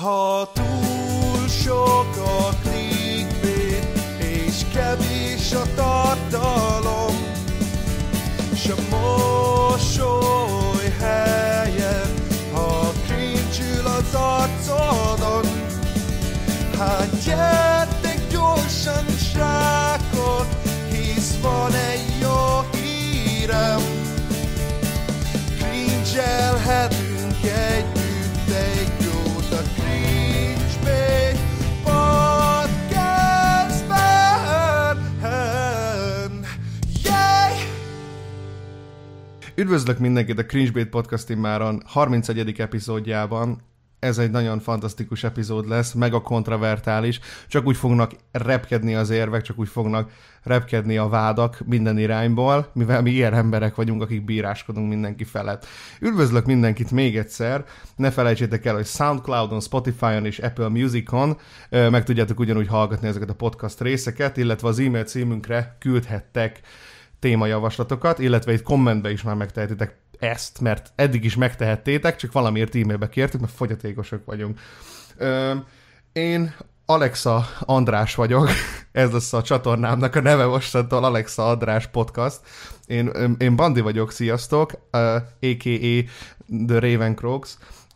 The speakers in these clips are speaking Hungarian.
Ha túl Üdvözlök mindenkit a Cringebait Podcast immáron 31. epizódjában. Ez egy nagyon fantasztikus epizód lesz, meg a kontravertális. Csak úgy fognak repkedni az érvek, csak úgy fognak repkedni a vádak minden irányból, mivel mi ilyen emberek vagyunk, akik bíráskodunk mindenki felett. Üdvözlök mindenkit még egyszer. Ne felejtsétek el, hogy Soundcloudon, Spotify-on és Apple Musicon meg tudjátok ugyanúgy hallgatni ezeket a podcast részeket, illetve az e-mail címünkre küldhettek témajavaslatokat, illetve itt kommentbe is már megtehetitek ezt, mert eddig is megtehettétek, csak valamiért e-mailbe kértük, mert fogyatékosok vagyunk. Ö, én Alexa András vagyok, ez lesz a csatornámnak a neve mostantól, Alexa András Podcast. Én, én Bandi vagyok, sziasztok, uh, a.k.a. The Raven Crocs,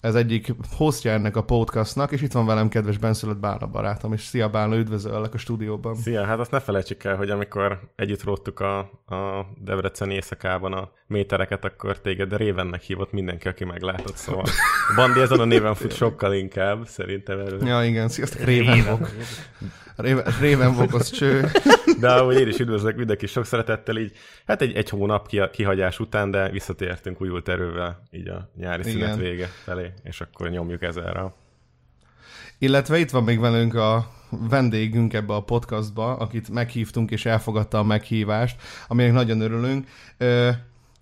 ez egyik hostja ennek a podcastnak, és itt van velem kedves benszülött Bálna barátom, és szia Bálna, üdvözöllek a stúdióban. Szia, hát azt ne felejtsük el, hogy amikor együtt róttuk a, a Debreceni éjszakában a métereket, akkor téged Révennek hívott mindenki, aki meglátott, szóval Bandi ezen a néven fut sokkal inkább, szerintem erről. Ja, igen, sziasztok, Ravenvok. Ravenvok az cső. De ahogy én is üdvözlök mindenki sok szeretettel, így hát egy, egy hónap ki, kihagyás után, de visszatértünk újult erővel így a nyári Igen. szünet vége felé, és akkor nyomjuk ezerre. Illetve itt van még velünk a vendégünk ebbe a podcastba, akit meghívtunk és elfogadta a meghívást, aminek nagyon örülünk. Ö,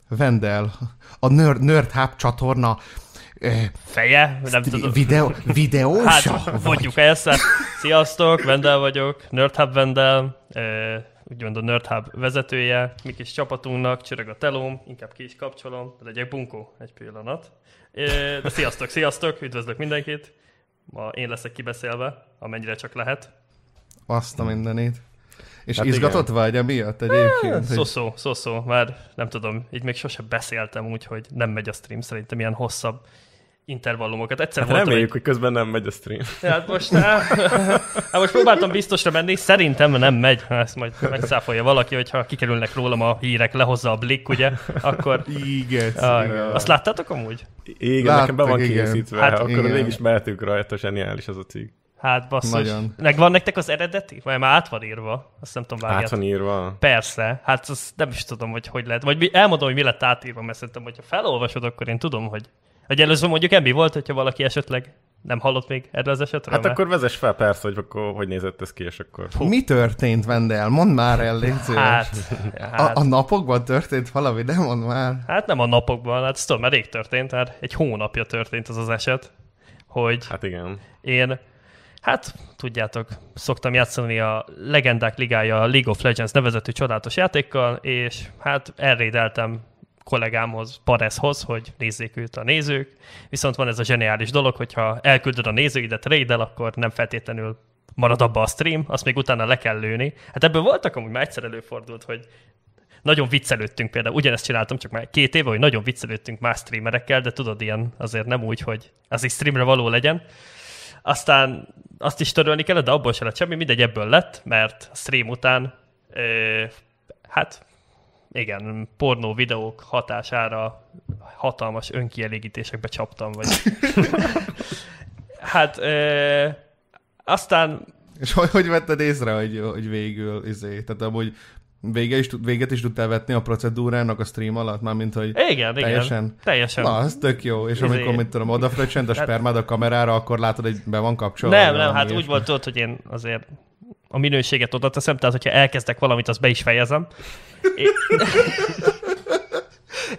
Vendel, a Nerd, Nerd Hub csatorna ö, feje, nem tudom. videó, videósa Hát, vagy? mondjuk ezt. Sziasztok, Vendel vagyok, Nerdhub Vendel, úgymond a Nerdhub vezetője, mi kis csapatunknak, csörög a telóm, inkább ki is kapcsolom, de legyek bunkó egy pillanat. De sziasztok, sziasztok, üdvözlök mindenkit. Ma én leszek kibeszélve, amennyire csak lehet. Azt a mindenét. És Hát izgatott vagy emiatt egyébként? hogy- Szó-szó, szó-szó, már nem tudom, így még sose beszéltem úgy, hogy nem megy a stream, szerintem ilyen hosszabb intervallumokat. Egyszer Hát voltam egy reméljük, hogy közben nem megy a stream. Hát most, hát most próbáltam biztosra menni, szerintem nem megy. Ezt majd megszáfolja valaki, hogyha kikerülnek rólam a hírek, lehozza a blik, ugye, akkor... Igen, Ah, azt láttátok amúgy? Igen, Láttuk, nekem be van igen. készítve, Hát hát, akkor igen. végig is mehetünk rajta, zseniális az a cég. Hát basszus. Nagyon. Megvan nektek az eredeti? Vagy már át van írva? Azt nem tudom, Át vágjátok. van írva. Persze, hát azt nem is tudom, hogy hogy lehet. Vagy mi- elmondom, hogy mi lett átírva, mert szerintem, hogyha felolvasod, akkor én tudom, hogy... Hogy először mondjuk emmi volt, hogyha valaki esetleg nem hallott még erről az esetről. Hát mert- akkor vezess fel persze, hogy akkor hogy nézett ez ki, és akkor... Mi történt, Vendel? Mondd már el, légy szíves. Hát, a, hát, a napokban történt valami, de mondd már. Hát nem a napokban, hát ez tudom, már rég történt, hát egy hónapja történt az az eset, hogy Hát igen. én, hát tudjátok, szoktam játszani a Legendák Ligája a League of Legends nevezetű csodálatos játékkal, és hát elrédeltem kollégámhoz, Parezhoz, hogy nézzék őt a nézők, viszont van ez a zseniális dolog, hogyha elküldöd a nézőidet raidel, akkor nem feltétlenül marad abba a stream, azt még utána le kell lőni. Hát ebből voltak amúgy már egyszer előfordult, hogy nagyon viccelődtünk például, ugyanezt csináltam, csak már két éve, hogy nagyon viccelődtünk más streamerekkel, de tudod, ilyen azért nem úgy, hogy az is streamre való legyen. Aztán azt is törölni kellett, de abból se lett semmi, mindegy ebből lett, mert a stream után, ö, hát igen, pornó videók hatására hatalmas önkielégítésekbe csaptam, vagy... hát ö, aztán És hogy, hogy vetted észre, hogy, hogy végül, izé, tehát amúgy vége is, véget is tudtál vetni a procedúrának a stream alatt, mármint, hogy igen, igen, teljesen? teljesen. Na, az tök jó. És Izé- amikor, mit tudom, odafröccsent a Hát- spermád a kamerára, akkor látod, hogy be van kapcsolva. Nem, nem, hát úgy volt tudod, hogy én azért a minőséget oda teszem, tehát hogyha elkezdek valamit, azt be is fejezem. É-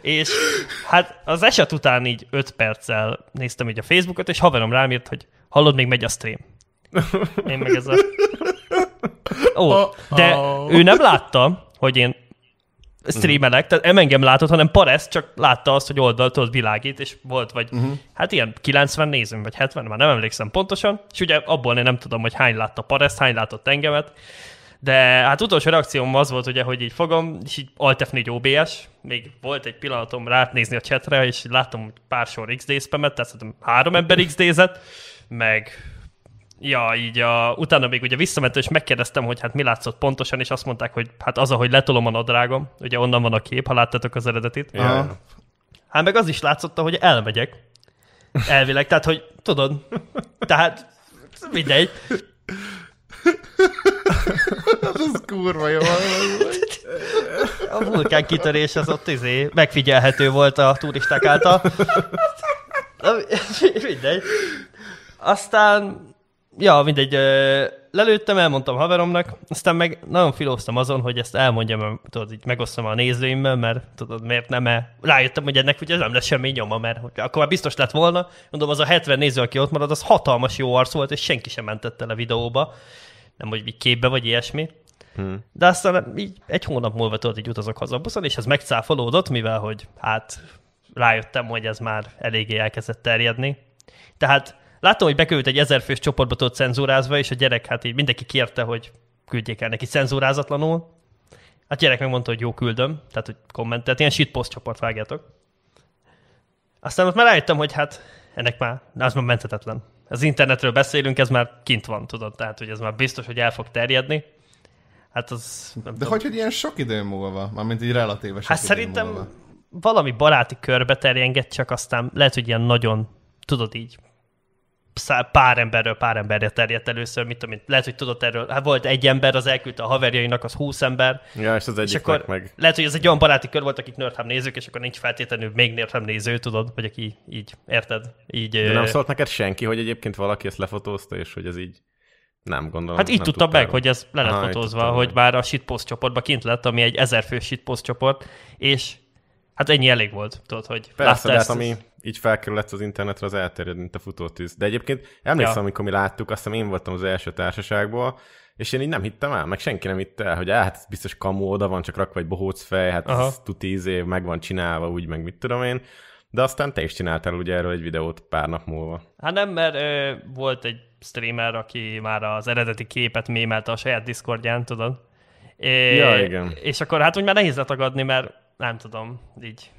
és hát az eset után így 5 perccel néztem így a Facebookot, és haverom rám írt, hogy hallod, még megy a stream. Én meg ez a... Ó, de ő nem látta, hogy én streamelek, tehát nem engem látott, hanem Pares csak látta azt, hogy oldaltól világít, és volt vagy, uh-huh. hát ilyen 90 nézőm, vagy 70, már nem emlékszem pontosan, és ugye abból én nem tudom, hogy hány látta Pares, hány látott engemet, de hát utolsó reakcióm az volt, ugye, hogy így fogom, és így Alt F4 OBS, még volt egy pillanatom rátnézni a chatre, és láttam hogy pár sor XD spamet, tehát szerintem három ember XD-zett, meg Ja, így a, utána még ugye visszamentem, és megkérdeztem, hogy hát mi látszott pontosan, és azt mondták, hogy hát az, ahogy letolom a nadrágom, ugye onnan van a kép, ha láttatok az eredetit. Ja. Hát meg az is látszott, hogy elmegyek. Elvileg, tehát, hogy tudod, tehát mindegy. Ez kurva jó. A vulkán kitörés az ott izé, megfigyelhető volt a turisták által. Mindegy. Aztán, ja, mindegy, lelőttem, elmondtam haveromnak, aztán meg nagyon filóztam azon, hogy ezt elmondjam, mert tudod, így megosztom a nézőimmel, mert tudod, miért nem -e. Rájöttem, hogy ennek ugye nem lesz semmi nyoma, mert hogy akkor már biztos lett volna. Mondom, az a 70 néző, aki ott marad, az hatalmas jó arc volt, és senki sem mentette le videóba. Nem, hogy így képbe vagy ilyesmi. Hmm. De aztán így egy hónap múlva tudod, így utazok haza a buszon, és ez megcáfolódott, mivel hogy hát rájöttem, hogy ez már eléggé elkezdett terjedni. Tehát láttam, hogy bekerült egy ezerfős csoportba tudott cenzúrázva, és a gyerek hát így mindenki kérte, hogy küldjék el neki cenzúrázatlanul. A gyerek megmondta, hogy jó küldöm, tehát hogy kommentelt, ilyen shitpost csoport vágjátok. Aztán ott már rájöttem, hogy hát ennek már, az már menthetetlen. Az internetről beszélünk, ez már kint van, tudod, tehát hogy ez már biztos, hogy el fog terjedni. Hát az... De tudom. hogy, hogy ilyen sok idő múlva? Mármint így relatíve sok Hát idő szerintem múlva. valami baráti körbe terjengett, csak aztán lehet, hogy ilyen nagyon, tudod így, pár emberről pár emberre terjedt először, mit tudom én, lehet, hogy tudod erről, hát volt egy ember, az elküldte a haverjainak, az 20 ember, Ja, és az és egyiknek akkor meg... lehet, hogy ez egy olyan baráti kör volt, akik Nerdhub nézők, és akkor nincs feltétlenül még Nerdhub néző, tudod, vagy aki így, érted? Így, De nem szólt neked senki, hogy egyébként valaki ezt lefotózta, és hogy ez így... Nem gondolom. Hát így tudtam tudtál meg, hogy ez le lett fotózva, hogy meg. már a shitpost csoportba kint lett, ami egy ezerfő shitpost csoport, és hát ennyi elég volt, tudod, hogy Persze, látta hát ezt, ami így felkerül az internetre, az elterjed, mint a futótűz. De egyébként emlékszem, Ja. amikor mi láttuk, azt hiszem én voltam az első társaságból, és én így nem hittem el, meg senki nem hitte el, hogy á, hát ez biztos kamu, oda van csak rakva egy bohóc fej, hát Aha. ez tuti izé, meg van csinálva, úgy, meg mit tudom én. De aztán te is csináltál ugye erről egy videót pár nap múlva. Hát nem, mert ö, volt egy streamer, aki már az eredeti képet mémelte a saját Discordján, tudod? É, Ja, igen. És akkor hát úgy már nehéz letagadni, mert nem tudom, így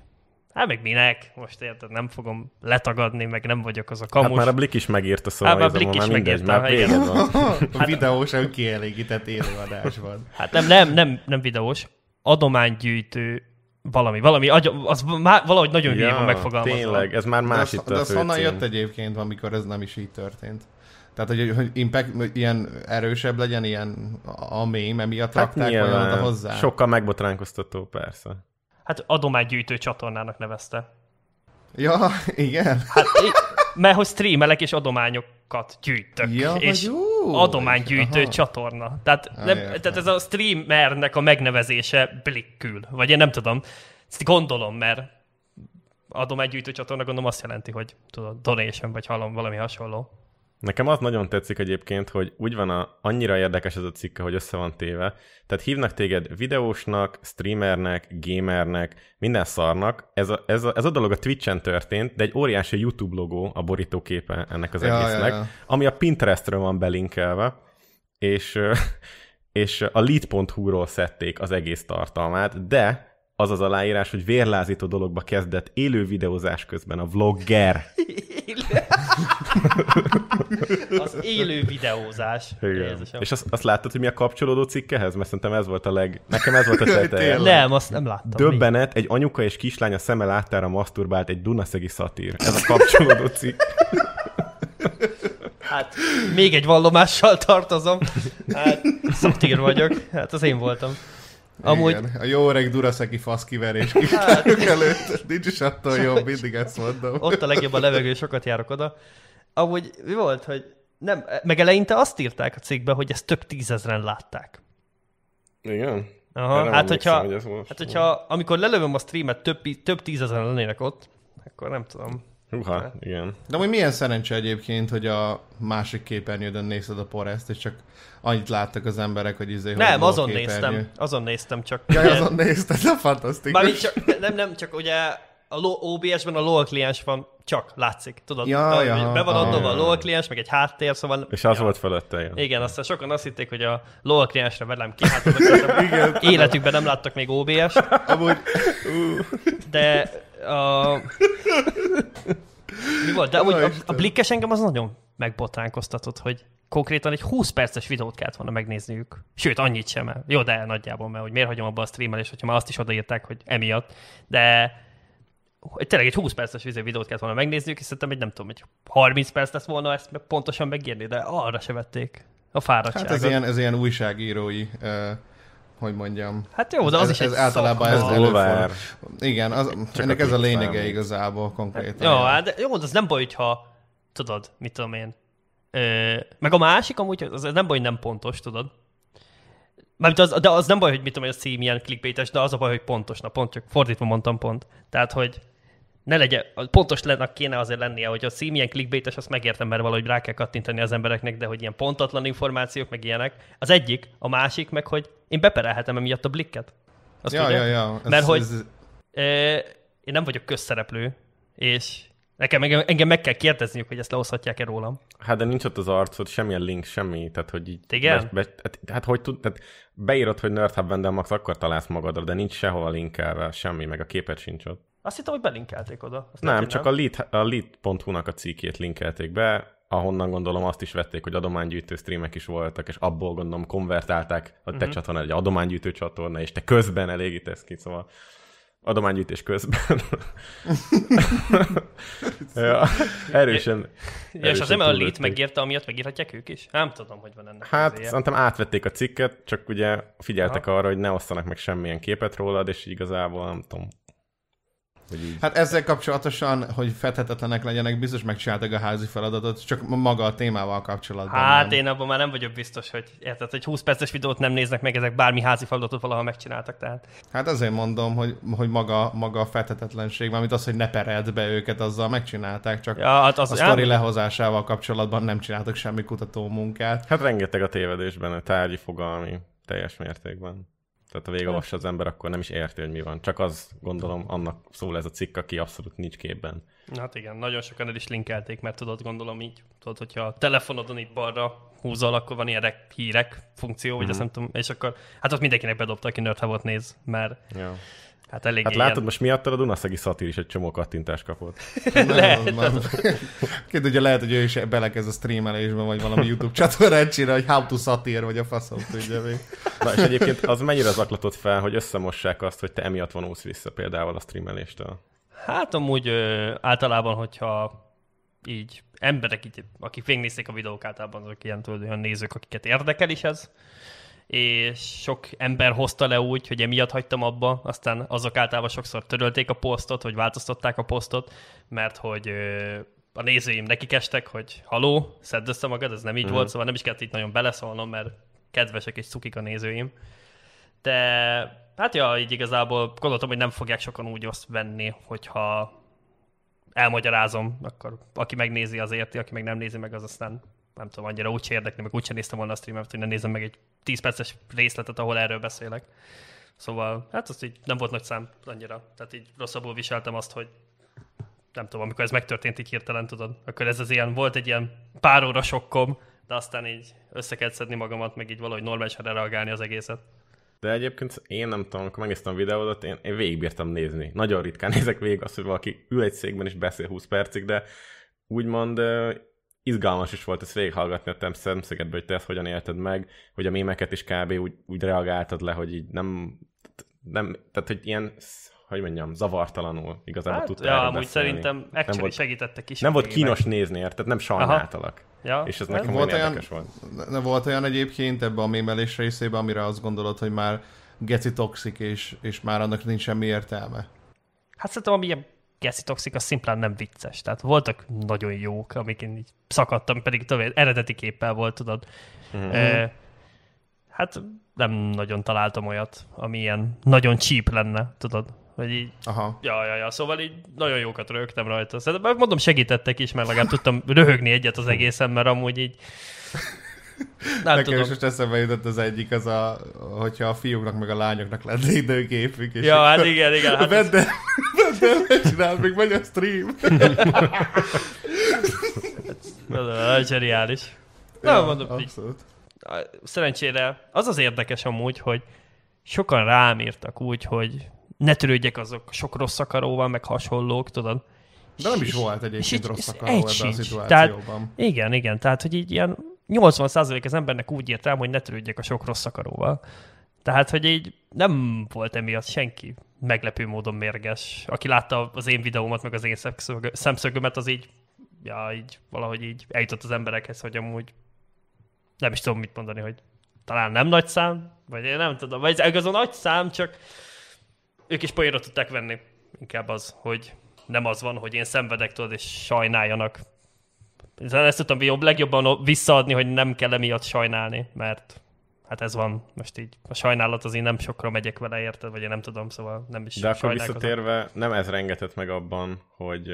Hát meg minek? Most érted, nem fogom letagadni, meg nem vagyok az a kamus. Hát már a Blik is megírta, szóval Hát már Blik már is megírta, már véged van. A videósan kielégített élőadásban. Hát nem, nem, nem, nem videós, adománygyűjtő valami, valami, az má, valahogy nagyon ja, van megfogalmazva. tényleg, ez már De más az, itt de a az honnan jött egyébként, amikor ez nem is így történt? Tehát, hogy, hogy impact, hogy ilyen erősebb legyen, ilyen a a mém, emiatt Hát rakták olyan nyilván, hozzá. sokkal megbotránkoztató, persze. Hát adománygyűjtő csatornának nevezte. Ja, igen. Hát, mert hogy streamelek és adományokat gyűjtök. Ja, és adománygyűjtő Aha. csatorna. Tehát, Ah, nem, értem. tehát ez a streamernek a megnevezése blikkül. Vagy én nem tudom. Ezt gondolom, mert adománygyűjtő csatorna gondolom azt jelenti, hogy tudod, donation vagy hallom valami hasonló. Nekem az nagyon tetszik egyébként, hogy úgy van a, annyira érdekes ez a cikke, hogy össze van téve. Tehát hívnak téged videósnak, streamernek, gamernek, minden szarnak. Ez a, ez a, ez a dolog a Twitch-en történt, de egy óriási YouTube logó a borítóképe ennek az Ja, ja, egésznek, ja. ami a Pinterestről van belinkelve, és, és a lead.hu-ról szedték az egész tartalmát, de az az aláírás, hogy vérlázító dologba kezdett élő videózás közben a vlogger. Az élő videózás. Igen. Jézusom. És azt, azt láttad, hogy mi a kapcsolódó cikkehez? Mert szerintem ez volt a leg... Nekem ez volt a tényleg. Nem, azt nem láttam. Döbbenet, egy anyuka és kislány a szeme láttára masturbált egy Dunaszegi szatír. Ez a kapcsolódó cikk. Hát, még egy vallomással tartozom. Hát, szatír vagyok. Hát, az én voltam. Amúgy, Igen. A jó öreg Duraszeki faszkiverés Hát. kislályok előtt. Nincs is attól jobb, mindig ezt mondom. ott a legjobb a levegő, sokat járok oda. Amúgy mi volt, hogy nem, meg eleinte azt írták a cikkbe, hogy ezt több tízezren látták. Igen? Aha, hát hogyha, hogy hát hogyha amikor lelövöm a streamet, több, több tízezren lennének ott, akkor nem tudom. Uha, igen. De hogy milyen szerencse egyébként, hogy a másik képernyődön nézed a poreszt, és csak annyit láttak az emberek, hogy izé... Nem, hogy azon néztem, azon néztem csak. Jaj, azon nézted, de fantasztikus. Mármint csak, nem, nem, csak ugye a OBS-ben a LOL kliens van, csak látszik, tudod? Ja, Ahogy ja, be van adva a ja. LOL kliens, meg egy háttér, szóval... És az ja. volt fölötte, igen. Igen, aztán sokan azt hitték, hogy a LOL kliensre velem kihátozok. Életükben nem láttak még OBS-t, Amúgy, de a... Mi volt? De amúgy Ó, a, a blikkes engem az nagyon megbotránkoztatott, hogy konkrétan egy 20 perces videót kellett volna megnézniük. Sőt, annyit sem. Jó, de nagyjából, mert hogy miért hagyom abba a streamelést, hogyha már azt is odaírták, hogy emiatt. De hogy tényleg egy 20 perces vizé videót kellett volna megnézniük, és szerintem egy nem tudom, egy 30 perc lesz volna ezt meg pontosan megírni, de arra se vették a fáradtságot. hát ez ilyen, ez ilyen újságírói, uh, hogy mondjam. Hát jó, de az ez, is ez egy általában ez szakma. Bulvár. előfordul. Igen, az, ennek a ez a lényege számít. igazából konkrétan. Jó, hát de jó, de az nem baj, hogyha tudod, mit tudom én. Ö, meg a másik amúgy, az nem baj, hogy nem pontos, tudod. Mármint az, de az nem baj, hogy mit tudom, hogy a cím ilyen clickbaites, de az a baj, hogy pontos. Na pont, csak fordítva mondtam pont. Tehát, hogy ne legyen, pontos lennek kéne azért lennie, hogy a cím ilyen clickbaites, azt megértem, mert valahogy rá kell kattintani az embereknek, de hogy ilyen pontatlan információk, meg ilyenek. Az egyik, a másik, meg hogy én beperelhetem emiatt a blikket. Azt ja, tudja? ja, ja. Ez, Mert hogy- Ez, Ö, én nem vagyok közszereplő, és nekem engem, engem meg kell kérdezniük, hogy ezt lehozhatják-e rólam. Hát de nincs ott az arcod, semmilyen link, semmi, tehát hogy így... Igen? Be, be, hát, hát, hogy tud, tehát beírod, hogy Nerd Hub Vendel Max, akkor találsz magadra, de nincs sehova linkelve, semmi, meg a képet sincs ott. Azt hittem, hogy belinkelték oda. Azt Nem, lehet, csak a lead, a lead.hu-nak a cikkét linkelték be, ahonnan gondolom azt is vették, hogy adománygyűjtő streamek is voltak, és abból gondolom konvertálták a te uh-huh. csatorna egy adománygyűjtő csatorna, és te közben elégítesz ki, szóval adománygyűjtés közben. ja, erősen. Ja, és erősen az nem a túllőtték. megírta, amiatt megírhatják ők is? Nem tudom, hogy van ennek Hát szerintem átvették a cikket, csak ugye figyeltek arra, hogy ne osszanak meg semmilyen képet rólad, és igazából nem tudom. Hogy így. hát ezzel kapcsolatosan, hogy fethetetlenek legyenek, biztos megcsináltak a házi feladatot, csak maga a témával kapcsolatban. Hát nem. én abban már nem vagyok biztos, hogy érted, hogy 20 perces videót nem néznek meg, ezek bármi házi feladatot valaha megcsináltak, tehát. Hát azért mondom, hogy, hogy maga, maga a fethetetlenség, mármint az, hogy ne pereld be őket, azzal megcsinálták, csak Ja, hát az, a sztori lehozásával kapcsolatban nem csináltak semmi kutató munkát. Hát rengeteg a tévedésben, a tárgyi fogalmi, teljes mértékben. Tehát ha végigolvassa az ember, akkor nem is érti, hogy mi van. Csak az, gondolom, annak szól ez a cikk, aki abszolút nincs képben. Hát igen, nagyon sokan el is linkelték, mert tudod, gondolom így, tudod, hogyha a telefonodon itt balra húzol, akkor van ilyen rek, hírek funkció, vagy Mhm. azt nem tudom, és akkor, hát ott mindenkinek bedobta, aki Nerd Hub-ot néz, mert Ja. Hát elég Hát látod, most miattad a Dunaszegi szatír is egy csomó kattintást kapott. Lehet. Két ugye lehet, hogy ő is belekezd a streamelésben, vagy valami YouTube csatornát csinál, hogy how to satir, vagy a faszom tudja még. Na és egyébként az mennyire zaklatott fel, hogy összemossák azt, hogy te emiatt vonulsz vissza például a streameléstől. Hát amúgy ö, általában, hogyha így emberek, így, akik végignézték a videók, általában azok ilyen, tudod, olyan nézők, akiket érdekel is ez, és sok ember hozta le úgy, hogy emiatt hagytam abba, aztán azok általában sokszor törölték a posztot, vagy változtatták a posztot, mert hogy a nézőim nekik estek, hogy haló, szedd össze magad, ez nem így Mhm. volt, szóval nem is kellett itt nagyon beleszólnom, mert kedvesek és cukik a nézőim. De hát ja, így igazából gondoltam, hogy nem fogják sokan úgy azt venni, hogyha elmagyarázom, akkor aki megnézi az érti, aki meg nem nézi meg, az aztán nem tudom, annyira úgy érdekli, meg úgyse néztem volna a streamet, hogy ne nézem meg egy 10 perces részletet, ahol erről beszélek. Szóval, hát az így nem volt nagy szám annyira. Tehát így rosszabbul viseltem azt, hogy nem tudom, amikor ez megtörtént így hirtelen, tudod, akkor ez az ilyen, volt egy ilyen pár óra sokkom, de aztán így össze kellett szedni magamat, meg így valahogy normálisan reagálni az egészet. De egyébként én nem tudom, amikor megnéztem a videódat, én, én végigbírtam nézni. Nagyon ritkán nézek végig azt, hogy valaki ül egy székben és beszél 20 percig, de úgymond izgalmas is volt ezt végighallgatni a te szemszögedből, hogy te ezt hogyan élted meg, hogy a mémeket is kb. úgy, úgy reagáltad le, hogy így nem, nem tehát hogy ilyen, hogy mondjam, zavartalanul igazából Hát, tudtál ja, amúgy beszélni. szerintem actually volt- segítettek is. Nem volt kínos nézni, érted? Nem sajnáltalak. Ja, És ez nekem Volt olyan volt. ne volt olyan egyébként ebbe a mémelés részében, amire azt gondolod, hogy már geci toxik, és, és már annak nincs semmi értelme. Hát szerintem ami ilyen Gessi Toxic, az szimplán nem vicces. Tehát voltak nagyon jók, amik én így szakadtam, pedig tovább eredeti képpel volt, tudod. Mhm. E, hát nem nagyon találtam olyat, ami ilyen nagyon cheap lenne, tudod. Vagy így, Aha. ja, ja, ja, szóval így nagyon jókat rögtem rajta. Szerintem, mondom, segítettek is, mert legalább tudtam röhögni egyet az egészen, mert amúgy így nem Nekem tudom. is most eszembe jutott az egyik, az a, hogyha a fiúknak meg a lányoknak lenne időgépük. És Ja, hát igen, igen. Hát Vedd el, el, megcsináld, még megy a stream. nagyon zseniális. Nem, mondom, így, abszolút. szerencsére az az érdekes amúgy, hogy sokan rám írtak úgy, hogy ne törődjek azok sok rossz akaróval, meg hasonlók, tudod. De nem is volt egyébként rossz ez akaró egy ebben a sincs. szituációban. Igen, igen, tehát hogy így ilyen 80% az embernek úgy írt rám, hogy ne törődjek a sok rossz akaróval. Tehát, hogy így nem volt emiatt senki meglepő módon mérges. Aki látta az én videómat, meg az én szemszög- szemszögömet, az így, ja, így valahogy így eljutott az emberekhez, hogy amúgy nem is tudom mit mondani, hogy talán nem nagy szám, vagy én nem tudom, vagy ez a nagy szám, csak ők is poénra tudták venni. Inkább az, hogy nem az van, hogy én szenvedek, tudod, és sajnáljanak. Ezt tudtam jobb, legjobban visszaadni, hogy nem kell emiatt sajnálni, mert hát ez van. Most így a sajnálat az én nem sokra megyek vele, érted? Vagy én nem tudom, szóval nem is De akkor visszatérve, nem ez rengetett meg abban, hogy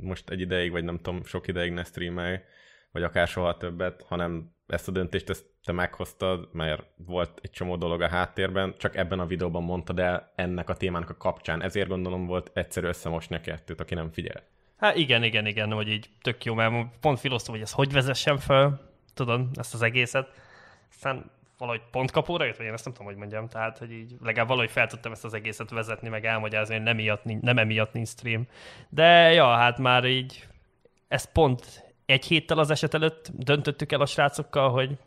most egy ideig, vagy nem tudom, sok ideig ne streamelj, vagy akár soha többet, hanem ezt a döntést ezt te meghoztad, mert volt egy csomó dolog a háttérben, csak ebben a videóban mondtad el ennek a témának a kapcsán. Ezért gondolom volt egyszerű összemosni a kettőt, aki nem figyel. Hát igen, igen, igen, hogy így tök jó, mert pont filoztam, hogy ezt hogy vezessem fel, tudod, ezt az egészet. Aztán valahogy pont kapóra jött, vagy én ezt nem tudom, hogy mondjam, tehát, hogy így legalább valahogy fel tudtam ezt az egészet vezetni, meg elmagyarázni, hogy nem, miatt, nem emiatt nincs stream. De ja, hát már így, ezt pont egy héttel az eset előtt döntöttük el a srácokkal, hogy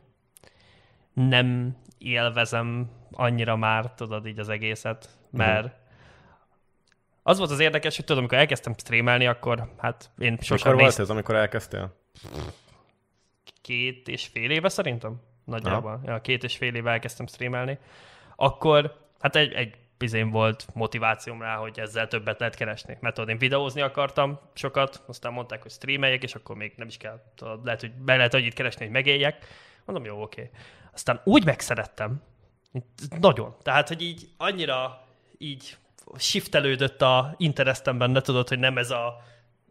nem élvezem annyira már, tudod, így az egészet, mert az volt az érdekes, hogy tudom, amikor elkezdtem streamelni, akkor hát én Sosem sosem Akkor volt néztem ez, amikor elkezdtél? két és fél éve szerintem, nagyjából. Ja, két és fél éve elkezdtem streamelni. Akkor hát egy, egy bizén volt motivációm rá, hogy ezzel többet lehet keresni. Mert tudod, én videózni akartam sokat, aztán mondták, hogy streameljek, és akkor még nem is kell, tudod, lehet, hogy be lehet annyit keresni, hogy megéljek. Mondom, jó, oké. Aztán úgy megszerettem, nagyon. Tehát, hogy így annyira így shiftelődött a interestem benne, tudod, hogy nem ez a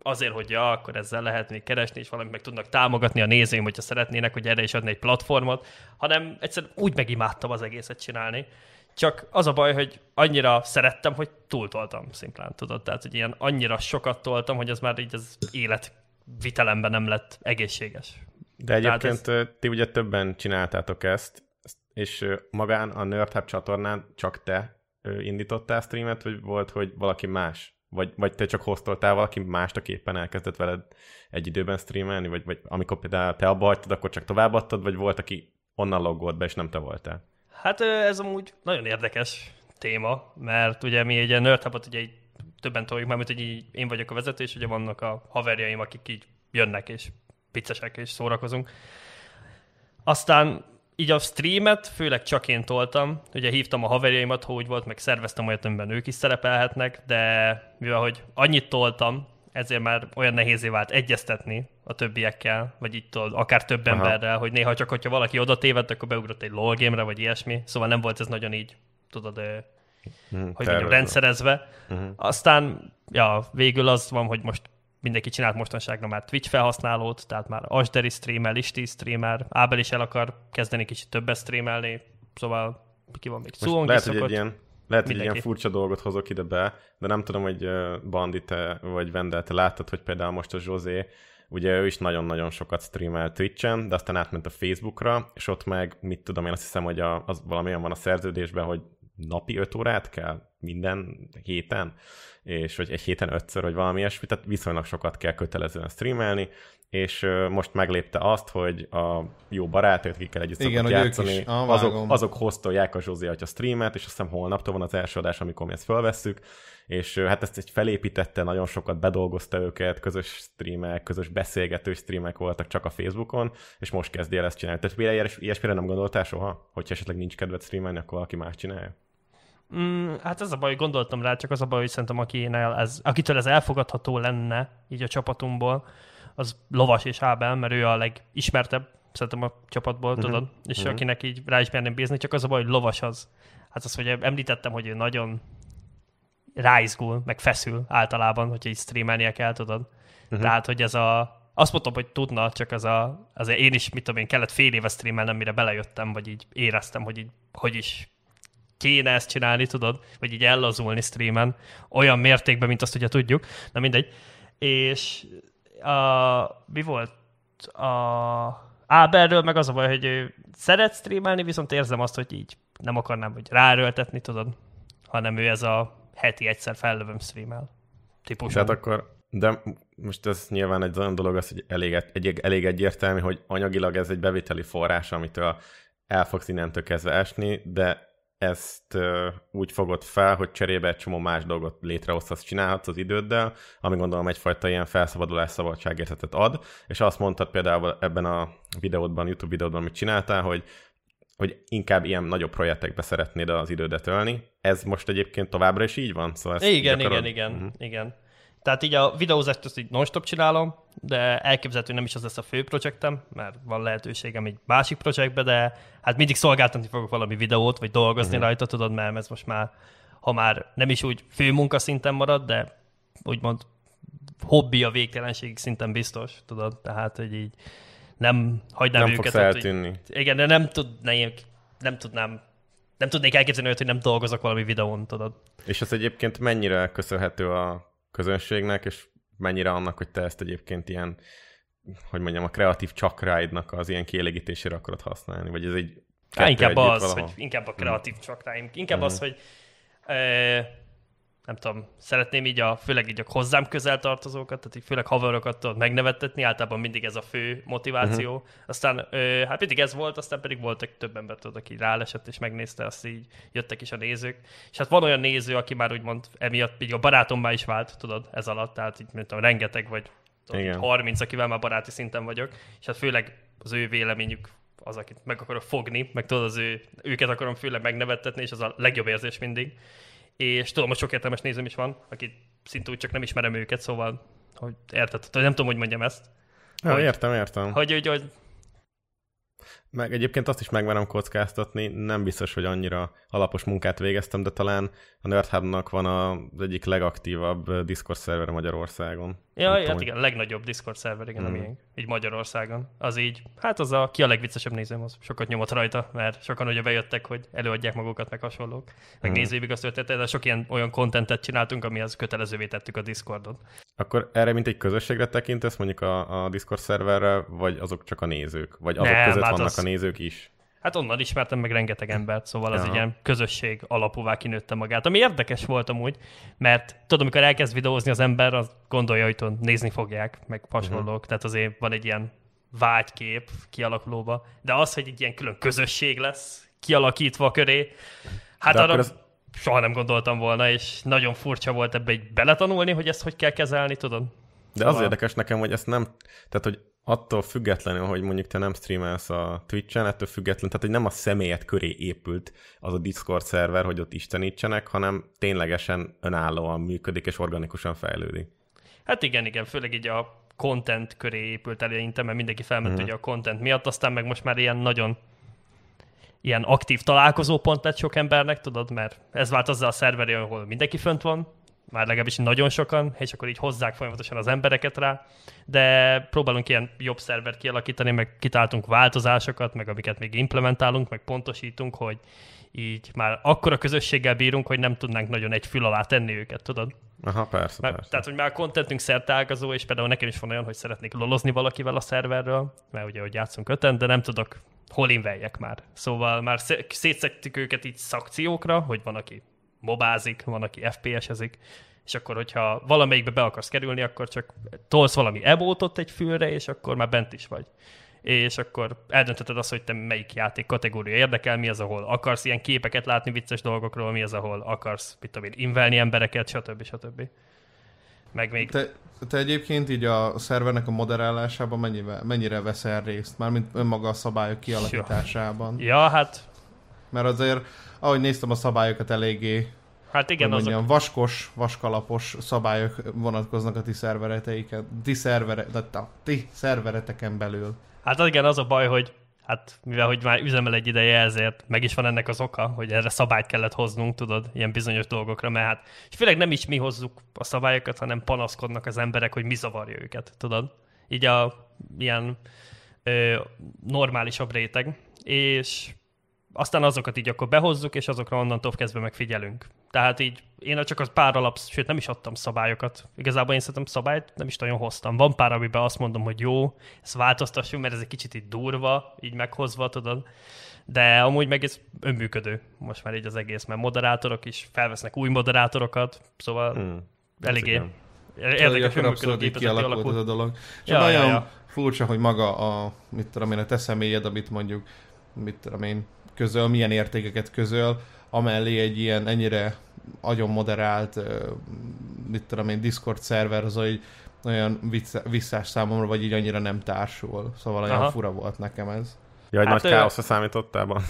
azért, hogy ja, akkor ezzel lehet még keresni, és valamit meg tudnak támogatni a nézőim, hogyha szeretnének, hogy erre is adni egy platformot, hanem egyszerűen úgy megimádtam az egészet csinálni. Csak az a baj, hogy annyira szerettem, hogy túltoltam szimplán, tudod? Tehát, hogy ilyen annyira sokat toltam, hogy az már így az élet vitelemben nem lett egészséges. De Tehát egyébként ez... ti ugye többen csináltátok ezt, és magán a Nerd Hub csatornán csak te indítottál streamet, vagy volt, hogy valaki más? Vagy, vagy te csak hoztoltál valaki mást, aki éppen elkezdett veled egy időben streamelni, vagy, vagy amikor például te abba hagytad, akkor csak továbbadtad, vagy volt, aki onnan loggolt be, és nem te voltál? Hát ez amúgy nagyon érdekes téma, mert ugye mi egy Nerd Hub-ot ugye így többen toljuk, mert hogy így én vagyok a vezető, és ugye vannak a haverjaim, akik így jönnek, és viccesek, és szórakozunk. Aztán így a streamet főleg csak én toltam, ugye hívtam a haverjaimat, ha úgy volt, meg szerveztem olyat, amiben ők is szerepelhetnek, de mivel hogy annyit toltam, ezért már olyan nehézé vált egyeztetni a többiekkel, vagy így tudod, akár több Aha. emberrel, hogy néha csak, hogyha valaki oda tévedt, akkor beugrott egy LOL game vagy ilyesmi, szóval nem volt ez nagyon így, tudod, ö, Hm, hogy mondjam, rendszerezve. Mhm. Aztán, ja, végül az van, hogy most mindenki csinált mostanságra már Twitch felhasználót, tehát már Asderi streamer, Listi streamer, Ábel is el akar kezdeni kicsit többet streamelni, szóval ki van még? Most Suong lehet, hogy egy ilyen, lehet, hogy egy ilyen furcsa dolgot hozok ide be, de nem tudom, hogy Bandi, te vagy Vendel, te láttad, hogy például most a Zsozé, ugye ő is nagyon-nagyon sokat streamel Twitch-en, de aztán átment a Facebookra, és ott meg, mit tudom, én azt hiszem, hogy a, az valami olyan van a szerződésben, hogy napi 5 órát kell minden héten, és vagy egy héten ötször, vagy valami ilyesmi, tehát viszonylag sokat kell kötelezően streamelni, és most meglépte azt, hogy a jó barátok, akikkel együtt Igen, szokott játszani, is. Ah, azok, azok hoztolják a Zsózi atya streamet, és azt hiszem holnaptól van az első adás, amikor mi ezt felvesszük, és hát ezt egy felépítette, nagyon sokat bedolgozta őket, közös streamek, közös beszélgető streamek voltak csak a Facebookon, és most kezdi el ezt csinálni. Tehát ilyesmire nem gondoltál soha? Hogyha esetleg nincs kedved streamelni, akkor valaki más csinálja? Mm, hát ez a baj, gondoltam rá, csak az a baj, hogy szerintem akinél ez, akitől ez elfogadható lenne, így a csapatunkból, az Lovas és Ábel, mert ő a legismertebb szerintem a csapatból, Mhm. tudod, és Mhm. akinek így rá is merném bízni, csak az a baj, hogy Lovas az. Hát az, hogy említettem, hogy ő nagyon ráizgul, meg feszül általában, hogyha így streamelnie kell, tudod. Uh-huh. Tehát, hogy ez a... Azt mondtam, hogy tudna, csak az a... Azért én is, mit tudom én, kellett fél éve streamelnem, mire belejöttem, vagy így éreztem, hogy így, hogy is kéne ezt csinálni, tudod, vagy így ellazulni streamen, olyan mértékben, mint azt ugye tudjuk, na mindegy. És a, mi volt? A Áberről meg az a baj, hogy ő szeret streamelni, viszont érzem azt, hogy így nem akarnám, hogy ráröltetni, tudod, hanem ő ez a heti egyszer fellövöm streamel típusú. Tehát akkor, de most ez nyilván egy olyan dolog, az, hogy elég, egy, elég egyértelmű, hogy anyagilag ez egy bevételi forrás, amitől el fogsz innentől kezdve esni, de ezt úgy fogod fel, hogy cserébe egy csomó más dolgot létrehozhatsz, csinálhatsz az időddel, ami gondolom egyfajta ilyen felszabadulás szabadságérzetet ad, és azt mondtad például ebben a videódban, YouTube videódban, amit csináltál, hogy hogy inkább ilyen nagyobb projektekbe szeretnéd az idődet ölni. Ez most egyébként továbbra is így van? Szóval igen, igen, igen, uh-huh. igen. Tehát így a videózást azt így non-stop csinálom, de elképzelhető nem is az lesz a fő projektem, mert van lehetőségem egy másik projektbe, de hát mindig szolgáltatni fogok valami videót, vagy dolgozni uh-huh. rajta, tudod, mert ez most már, ha már nem is úgy fő munkaszinten marad, de úgymond hobbi a végtelenség szinten biztos, tudod, tehát, hogy így nem hagynám nem őket. Nem eltűnni. Hogy, igen, de nem tudnám, nem tudnám, nem tudnék elképzelni hogy nem dolgozok valami videón, tudod. És ez egyébként mennyire köszönhető a közönségnek, és mennyire annak, hogy te ezt egyébként ilyen, hogy mondjam, a kreatív csakráidnak az ilyen kielégítésére akarod használni, vagy ez egy Há, inkább az, valahol. hogy inkább a kreatív hmm. csakráim, inkább hmm. az, hogy nem tudom, szeretném így a, főleg így a hozzám közel tartozókat, tehát így főleg haverokat tudod megnevettetni, általában mindig ez a fő motiváció. Uh-huh. Aztán, ö, hát mindig ez volt, aztán pedig voltak több ember, tudod, aki rálesett és megnézte, azt így jöttek is a nézők. És hát van olyan néző, aki már úgymond emiatt így a barátommá is vált, tudod, ez alatt, tehát így, tudom, rengeteg vagy tudod, 30, akivel már baráti szinten vagyok, és hát főleg az ő véleményük az, akit meg akarok fogni, meg tudod, az ő, őket akarom főleg megnevettetni, és az a legjobb érzés mindig és tudom, hogy sok értelmes nézőm is van, akit szinte úgy csak nem ismerem őket, szóval, hogy érted, hogy nem tudom, hogy mondjam ezt. Ja, hogy, értem, értem. Hogy, hogy, hogy meg egyébként azt is megmerem kockáztatni, nem biztos, hogy annyira alapos munkát végeztem, de talán a NerdHub-nak van az egyik legaktívabb Discord szerver Magyarországon. Ja, hát tudom, igen, a legnagyobb Discord szerver, igen, mm. ami így Magyarországon. Az így, hát az a, ki a legviccesebb nézőm, az sokat nyomott rajta, mert sokan ugye bejöttek, hogy előadják magukat, meg hasonlók. Meg mm. nézőig azt történt, de sok ilyen olyan kontentet csináltunk, ami az kötelezővé tettük a Discordon. Akkor erre mint egy közösségre tekintesz, mondjuk a, a Discord szerverre, vagy azok csak a nézők? Vagy azok Nem, között hát vannak az... a nézők is? Hát onnan ismertem meg rengeteg embert, szóval az egy ilyen közösség alapúvá kinőtte magát. Ami érdekes volt amúgy, mert tudom, amikor elkezd videózni az ember, az gondolja, hogy nézni fogják, meg hasonlók. Uh-huh. Tehát azért van egy ilyen vágykép kialakulóba. De az, hogy egy ilyen külön közösség lesz kialakítva köré, hát De arra ez... soha nem gondoltam volna, és nagyon furcsa volt ebbe egy beletanulni, hogy ezt hogy kell kezelni, tudod? De szóval... az érdekes nekem, hogy ezt nem, tehát hogy attól függetlenül, hogy mondjuk te nem streamelsz a Twitch-en, ettől függetlenül, tehát hogy nem a személyet köré épült az a Discord szerver, hogy ott istenítsenek, hanem ténylegesen önállóan működik és organikusan fejlődik. Hát igen, igen, főleg így a content köré épült eleinte, mert mindenki felment uh-huh. ugye a content miatt, aztán meg most már ilyen nagyon ilyen aktív találkozópont lett sok embernek, tudod, mert ez vált azzal a szerveri, ahol mindenki fönt van, már legalábbis nagyon sokan, és akkor így hozzák folyamatosan az embereket rá, de próbálunk ilyen jobb szervert kialakítani, meg kitáltunk változásokat, meg amiket még implementálunk, meg pontosítunk, hogy így már akkora közösséggel bírunk, hogy nem tudnánk nagyon egy fül alá tenni őket, tudod? Aha, persze, mert, persze. Tehát, hogy már a kontentünk szertágazó, és például nekem is van olyan, hogy szeretnék lolozni valakivel a szerverről, mert ugye, hogy játszunk öten, de nem tudok hol inveljek már. Szóval már szétszettük őket így szakciókra, hogy van, aki mobázik, van, aki FPS-ezik, és akkor, hogyha valamelyikbe be akarsz kerülni, akkor csak tolsz valami ebótot egy fülre, és akkor már bent is vagy. És akkor eldöntöd azt, hogy te melyik játék kategória érdekel, mi az, ahol akarsz ilyen képeket látni vicces dolgokról, mi az, ahol akarsz, mit tudom én, invelni embereket, stb. stb. Meg még... Te, te egyébként így a szervernek a moderálásában mennyire, mennyire veszel részt? Mármint önmaga a szabályok kialakításában. Ja, hát... Mert azért ahogy néztem a szabályokat eléggé Hát igen, azok... mondjam, vaskos, vaskalapos szabályok vonatkoznak a ti szervereteiken, ti, szervere, de, ti szervereteken belül. Hát igen, az a baj, hogy hát mivel hogy már üzemel egy ideje, ezért meg is van ennek az oka, hogy erre szabályt kellett hoznunk, tudod, ilyen bizonyos dolgokra, mert hát, és főleg nem is mi hozzuk a szabályokat, hanem panaszkodnak az emberek, hogy mi zavarja őket, tudod. Így a ilyen ö, normálisabb réteg, és aztán azokat így akkor behozzuk, és azokra onnantól kezdve megfigyelünk. Tehát így én csak az pár alap, sőt nem is adtam szabályokat. Igazából én szerintem szabályt nem is nagyon hoztam. Van pár, amiben azt mondom, hogy jó, ezt változtassunk, mert ez egy kicsit így durva, így meghozva, tudod. De amúgy meg ez önműködő most már így az egész, mert moderátorok is felvesznek új moderátorokat, szóval hmm, eléggé érdekes önműködő gépezetű alakult. ez a dolog. És ja, nagyon ja, ja. furcsa, hogy maga a, mit tudom én, a te személyed, amit mondjuk, mit tudom én, közöl, milyen értékeket közöl, amellé egy ilyen ennyire agyon moderált, mit tudom én, Discord szerver, az hogy olyan visszás számomra, vagy így annyira nem társul. Szóval olyan Aha. fura volt nekem ez. Ja, hogy hát nagy ő... káoszra számítottál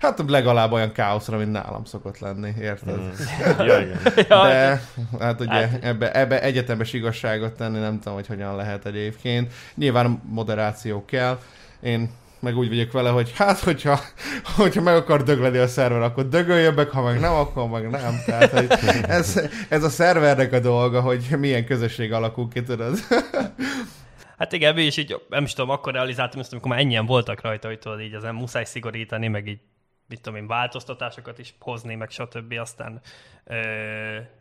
Hát legalább olyan káoszra, mint nálam szokott lenni, érted? Mm. ja, igen. De hát ugye hát... ebbe, ebbe egyetemes igazságot tenni nem tudom, hogy hogyan lehet egyébként. Nyilván moderáció kell. Én meg úgy vagyok vele, hogy hát, hogyha, hogyha meg akar dögleni a szerver, akkor dögöljön meg, ha meg nem, akkor meg nem. Tehát, hogy ez, ez a szervernek a dolga, hogy milyen közösség alakul ki, tudod. Hát igen, mi is így, nem is tudom, akkor realizáltam ezt, amikor már ennyien voltak rajta, hogy tudod, így az muszáj szigorítani, meg így mit tudom én, változtatásokat is hozni, meg stb. Aztán ö,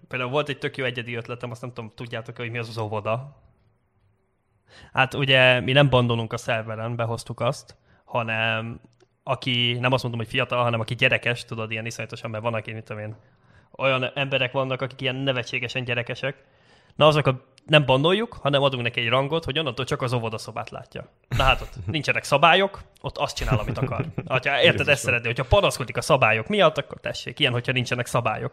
például volt egy tök jó egyedi ötletem, azt nem tudom, tudjátok, hogy mi az az óvoda. Hát ugye mi nem bandolunk a szerveren, behoztuk azt, hanem aki, nem azt mondom, hogy fiatal, hanem aki gyerekes, tudod, ilyen iszonyatosan, mert van, aki, mit tudom én, olyan emberek vannak, akik ilyen nevetségesen gyerekesek, Na azokat nem bandoljuk, hanem adunk neki egy rangot, hogy onnantól csak az óvodaszobát látja. Na hát ott nincsenek szabályok, ott azt csinál, amit akar. Ha érted, ezt szeretné, hogyha panaszkodik a szabályok miatt, akkor tessék, ilyen, hogyha nincsenek szabályok.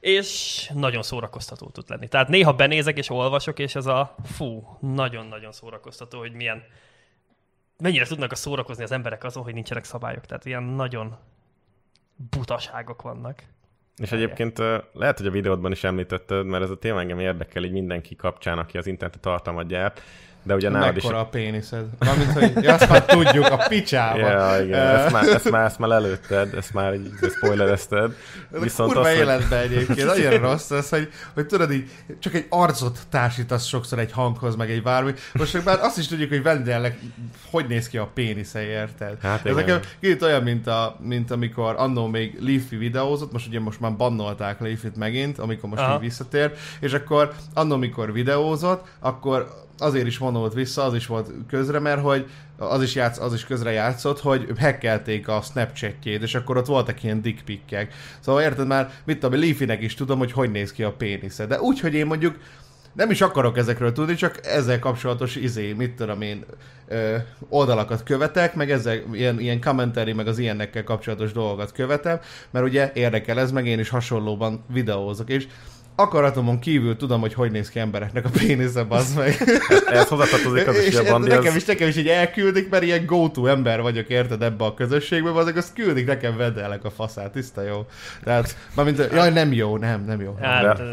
És nagyon szórakoztató tud lenni. Tehát néha benézek és olvasok, és ez a fú, nagyon-nagyon szórakoztató, hogy milyen mennyire tudnak a szórakozni az emberek azon, hogy nincsenek szabályok. Tehát ilyen nagyon butaságok vannak. És egyébként lehet, hogy a videódban is említetted, mert ez a téma engem érdekel így mindenki kapcsán, aki az internet tartalmat gyárt, de ugye nálad is... a péniszed? Valamint, hogy ja, azt már tudjuk, a picsába. Ja, igen, ezt már, ezt már, ezt már előtted, ezt már így spoilerezted. Viszont kurva az, életben hogy... egyébként, nagyon rossz ez, hogy, hogy tudod így, csak egy arcot társítasz sokszor egy hanghoz, meg egy bármi. Most meg már azt is tudjuk, hogy Vendelnek hogy néz ki a pénisze, érted? Hát ez nekem kicsit olyan, mint, a, mint amikor annó még Leafy videózott, most ugye most már bannolták Leafy-t megint, amikor most Aha. így visszatér, és akkor annó, amikor videózott, akkor azért is vonult vissza, az is volt közre, mert hogy az is, játsz, az is közre játszott, hogy hackelték a Snapchatjét, és akkor ott voltak ilyen dickpikkek. Szóval érted már, mit tudom, Leafy-nek is tudom, hogy hogy néz ki a pénisze. De úgy, hogy én mondjuk nem is akarok ezekről tudni, csak ezzel kapcsolatos izé, mit tudom én, ö, oldalakat követek, meg ezzel ilyen, ilyen commentary, meg az ilyennekkel kapcsolatos dolgokat követem, mert ugye érdekel ez, meg én is hasonlóban videózok, és akaratomon kívül tudom, hogy hogy néz ki embereknek a pénisze, az meg. Ez hozzátartozik az is, és a nekem is, nekem is így elküldik, mert ilyen go-to ember vagyok, érted ebbe a közösségbe, azok azt küldik nekem vedelek a faszát, tiszta jó. Tehát, mint, jaj, nem jó, nem, nem jó. Hát, de,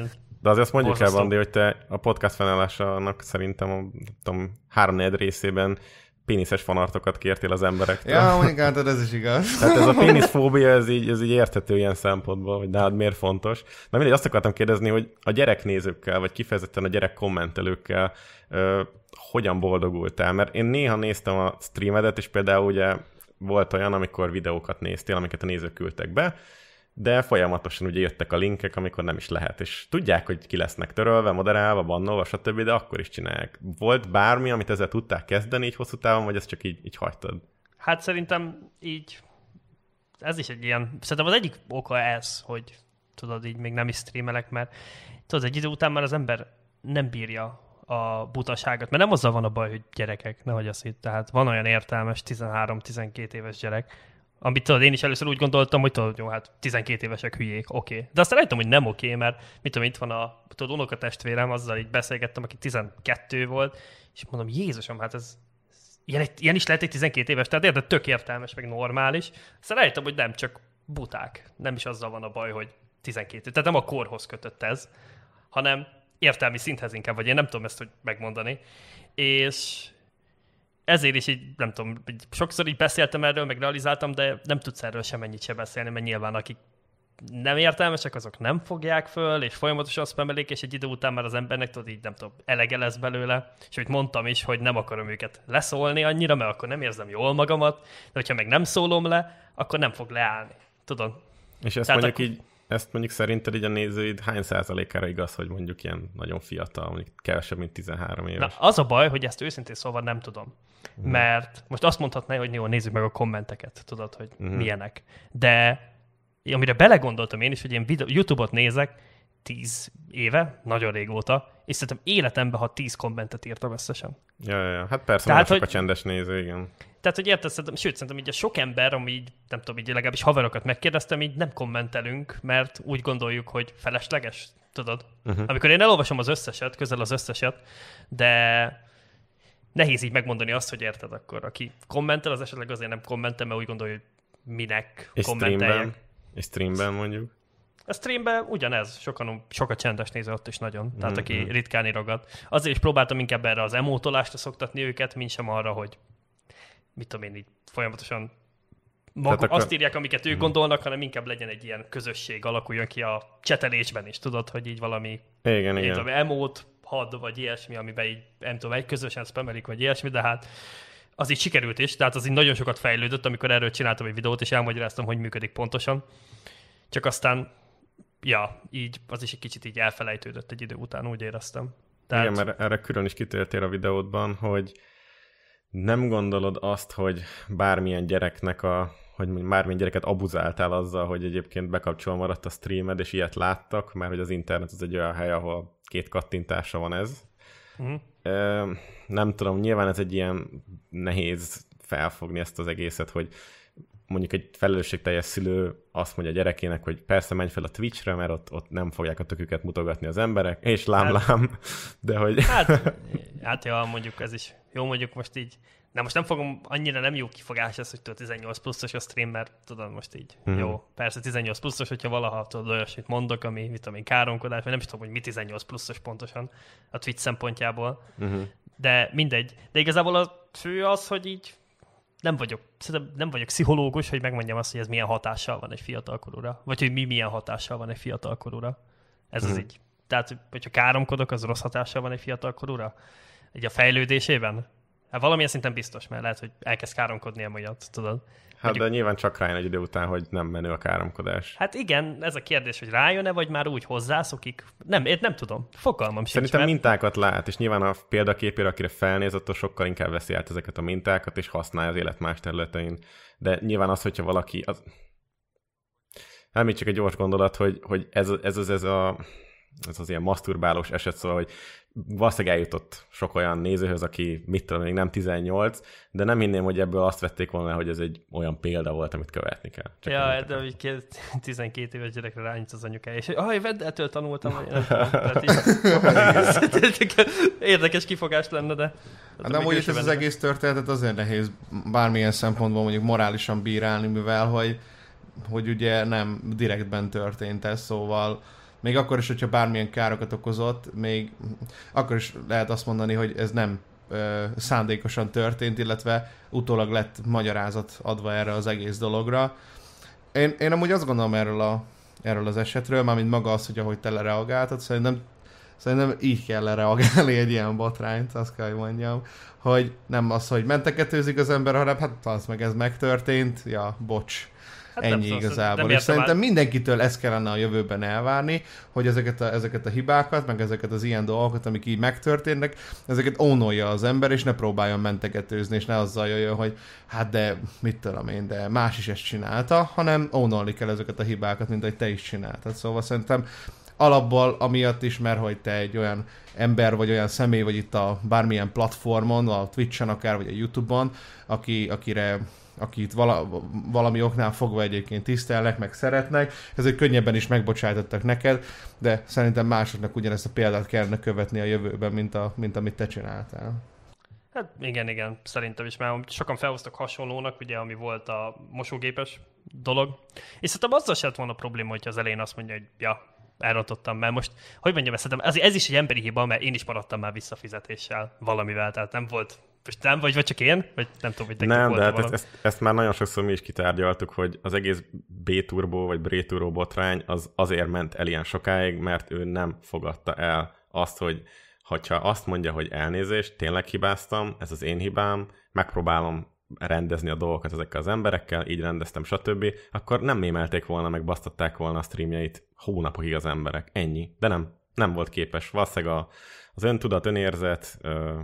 de azért azt mondjuk el, Bandi, hogy te a podcast fennállásának szerintem a tudom, három részében péniszes fanartokat kértél az emberektől. Ja, mondjuk hát ez is igaz. Tehát ez a péniszfóbia, ez így, ez így érthető ilyen szempontból, hogy nálad miért fontos. Mert mindegy, azt akartam kérdezni, hogy a gyereknézőkkel, vagy kifejezetten a gyerek kommentelőkkel ö, hogyan boldogultál? Mert én néha néztem a streamedet, és például ugye volt olyan, amikor videókat néztél, amiket a nézők küldtek be, de folyamatosan ugye jöttek a linkek, amikor nem is lehet, és tudják, hogy ki lesznek törölve, moderálva, bannolva, stb., de akkor is csinálják. Volt bármi, amit ezzel tudták kezdeni így hosszú távon, vagy ezt csak így, így hagytad? Hát szerintem így, ez is egy ilyen, szerintem az egyik oka ez, hogy tudod, így még nem is streamelek, mert tudod, egy idő után már az ember nem bírja a butaságot, mert nem azzal van a baj, hogy gyerekek, nehogy azt hitt. Tehát van olyan értelmes 13-12 éves gyerek, amit tudod, én is először úgy gondoltam, hogy tudod, jó, hát 12 évesek hülyék, oké. Okay. De aztán rájöttem, hogy nem oké, okay, mert mit tudom, itt van a tudod, unokatestvérem, azzal így beszélgettem, aki 12 volt, és mondom, Jézusom, hát ez, ilyen, ilyen is lehet egy 12 éves, tehát érted, tök értelmes, meg normális. Aztán rájöttem, hogy nem, csak buták. Nem is azzal van a baj, hogy 12. Tehát nem a korhoz kötött ez, hanem értelmi szinthez inkább, vagy én nem tudom ezt hogy megmondani. És ezért is így, nem tudom, így sokszor így beszéltem erről, meg realizáltam, de nem tudsz erről sem ennyit se beszélni, mert nyilván akik nem értelmesek, azok nem fogják föl, és folyamatosan spamelik, és egy idő után már az embernek tudod, így nem tudom, elege lesz belőle, és úgy mondtam is, hogy nem akarom őket leszólni annyira, mert akkor nem érzem jól magamat, de hogyha meg nem szólom le, akkor nem fog leállni. Tudod? És ezt Tehát mondjuk akkor- így, ezt mondjuk szerinted így a nézőid hány százalékára igaz, hogy mondjuk ilyen nagyon fiatal, mondjuk kevesebb, mint 13 Na, éves? az a baj, hogy ezt őszintén szóval nem tudom. Mert most azt mondhatná, hogy jó, nézzük meg a kommenteket, tudod, hogy Mhm. milyenek. De amire belegondoltam én is, hogy én videó, YouTube-ot nézek 10 éve, nagyon régóta, és szerintem életemben, ha 10 kommentet írtam összesen. Ja, ja, ja. Hát persze, Tehát, hogy- a csendes néző, igen. Tehát, hogy érted, szerintem, sőt, szerintem így a sok ember, ami így, nem tudom, így legalábbis haverokat megkérdeztem, így nem kommentelünk, mert úgy gondoljuk, hogy felesleges, tudod? Uh-huh. Amikor én elolvasom az összeset, közel az összeset, de nehéz így megmondani azt, hogy érted akkor. Aki kommentel, az esetleg azért nem kommentel, mert úgy gondolja, hogy minek És kommenteljek. streamben, és streamben mondjuk. A streamben ugyanez, sokan, sokat csendes néző ott is nagyon, tehát aki Mhm. ritkán írogat. Azért is próbáltam inkább erre az emótolásra szoktatni őket, mint sem arra, hogy mit tudom én, így folyamatosan maga, Tehát azt írják, amiket Mhm. ők gondolnak, hanem inkább legyen egy ilyen közösség, alakuljon ki a csetelésben is, tudod, hogy így valami Igen, igen. tudom, emót, had, vagy ilyesmi, amiben így, nem tudom, egy közösen spamelik, vagy ilyesmi, de hát az így sikerült is, tehát az így nagyon sokat fejlődött, amikor erről csináltam egy videót, és elmagyaráztam, hogy működik pontosan. Csak aztán, ja, így az is egy kicsit így elfelejtődött egy idő után, úgy éreztem. Tehát, Igen, mert erre külön is kitértél a videódban, hogy nem gondolod azt, hogy bármilyen gyereknek a hogy bármilyen gyereket abuzáltál azzal, hogy egyébként bekapcsolva maradt a streamed, és ilyet láttak, mert hogy az internet az egy olyan hely, ahol két kattintásra van ez. Ö, nem tudom, nyilván ez egy ilyen nehéz felfogni ezt az egészet, hogy mondjuk egy felelősségteljes szülő azt mondja a gyerekének, hogy persze menj fel a Twitchre, mert ott, ott nem fogják a töküket mutogatni az emberek, és lám-lám, de hogy... Hát, hát ja, mondjuk ez is jó, mondjuk most így, de most nem fogom, annyira nem jó kifogás ez, hogy tudod, 18 pluszos a stream, mert tudod most így, Mhm. mm. jó, persze 18 pluszos, hogyha valaha tudod olyasmit mondok, ami, mit tudom én, káromkodás, vagy nem is tudom, hogy mi 18 pluszos pontosan a Twitch szempontjából, Uh-huh. de mindegy. De igazából a fő az, hogy így nem vagyok, szerintem nem vagyok pszichológus, hogy megmondjam azt, hogy ez milyen hatással van egy fiatalkorúra, vagy hogy mi milyen hatással van egy fiatalkorúra. Ez az Mhm. így. Tehát, hogyha káromkodok, az rossz hatással van egy fiatalkorúra? Így a fejlődésében? Hát valamilyen szinten biztos, mert lehet, hogy elkezd káromkodni emiatt, tudod? Hát de nyilván csak rájön egy idő után, hogy nem menő a káromkodás. Hát igen, ez a kérdés, hogy rájön-e, vagy már úgy hozzászokik. Nem, én nem tudom. Fogalmam sincs. Szerintem mert- mintákat lát, és nyilván a példaképére, akire felnéz, attól sokkal inkább veszi át ezeket a mintákat, és használja az élet más területein. De nyilván az, hogyha valaki... Az... Hát még csak egy gyors gondolat, hogy, hogy ez, ez, az, ez, a, ez az ilyen masturbálós eset, szóval, hogy valószínűleg eljutott sok olyan nézőhöz, aki mit tudom, még nem 18, de nem hinném, hogy ebből azt vették volna, hogy ez egy olyan példa volt, amit követni kell. Csak Ja, ennyit. de hogy két- 12 éves gyerekre rányít az anyukája, és hogy aj, Veddeltől tanultam, vagy. Tehát így, érdekes kifogás lenne, de... Hát nem úgy ez az egész történetet azért nehéz bármilyen szempontból mondjuk morálisan bírálni, mivel hogy, hogy ugye nem direktben történt ez, szóval még akkor is, hogyha bármilyen károkat okozott, még akkor is lehet azt mondani, hogy ez nem ö, szándékosan történt, illetve utólag lett magyarázat adva erre az egész dologra. Én, én amúgy azt gondolom erről, a, erről az esetről, mármint maga az, hogy ahogy te lereagáltad, szerintem Szerintem így kell reagálni egy ilyen botrányt, azt kell, hogy mondjam, hogy nem az, hogy menteketőzik az ember, hanem hát az meg ez megtörtént, ja, bocs. Hát Hát nem Ennyi tudom, igazából. nem És szerintem át. mindenkitől ezt kellene a jövőben elvárni, hogy ezeket a, ezeket a hibákat, meg ezeket az ilyen dolgokat, amik így megtörténnek, ezeket ónolja az ember, és ne próbáljon mentegetőzni, és ne azzal jöjjön, hogy hát de mit tudom én, de más is ezt csinálta, hanem ónolni kell ezeket a hibákat, mint ahogy te is csináltad. Szóval szerintem alapból amiatt is, mert hogy te egy olyan ember vagy olyan személy vagy itt a bármilyen platformon, a Twitch-en akár, vagy a YouTube-on, aki, akire akit vala, valami oknál fogva egyébként tisztelnek, meg szeretnek, ezért könnyebben is megbocsátottak neked, de szerintem másoknak ugyanezt a példát kellene követni a jövőben, mint, a, mint amit te csináltál. Hát igen, igen, szerintem is, mert sokan felhoztak hasonlónak, ugye, ami volt a mosógépes dolog. És szerintem azzal se lett volna probléma, hogyha az elején azt mondja, hogy ja, elrontottam, mert most, hogy mondjam, ezt, ez, ez is egy emberi hiba, mert én is maradtam már visszafizetéssel valamivel, tehát nem volt most nem, vagy, vagy csak én? Vagy nem tudom, hogy Nem, volt de hát ezt, ezt, ezt, már nagyon sokszor mi is kitárgyaltuk, hogy az egész B-turbo vagy B-turbo botrány az azért ment el ilyen sokáig, mert ő nem fogadta el azt, hogy hogyha azt mondja, hogy elnézést, tényleg hibáztam, ez az én hibám, megpróbálom rendezni a dolgokat ezekkel az emberekkel, így rendeztem, stb., akkor nem mémelték volna, meg basztatták volna a streamjeit hónapokig az emberek. Ennyi. De nem, nem volt képes. Valószínűleg a, az öntudat, önérzet, ö,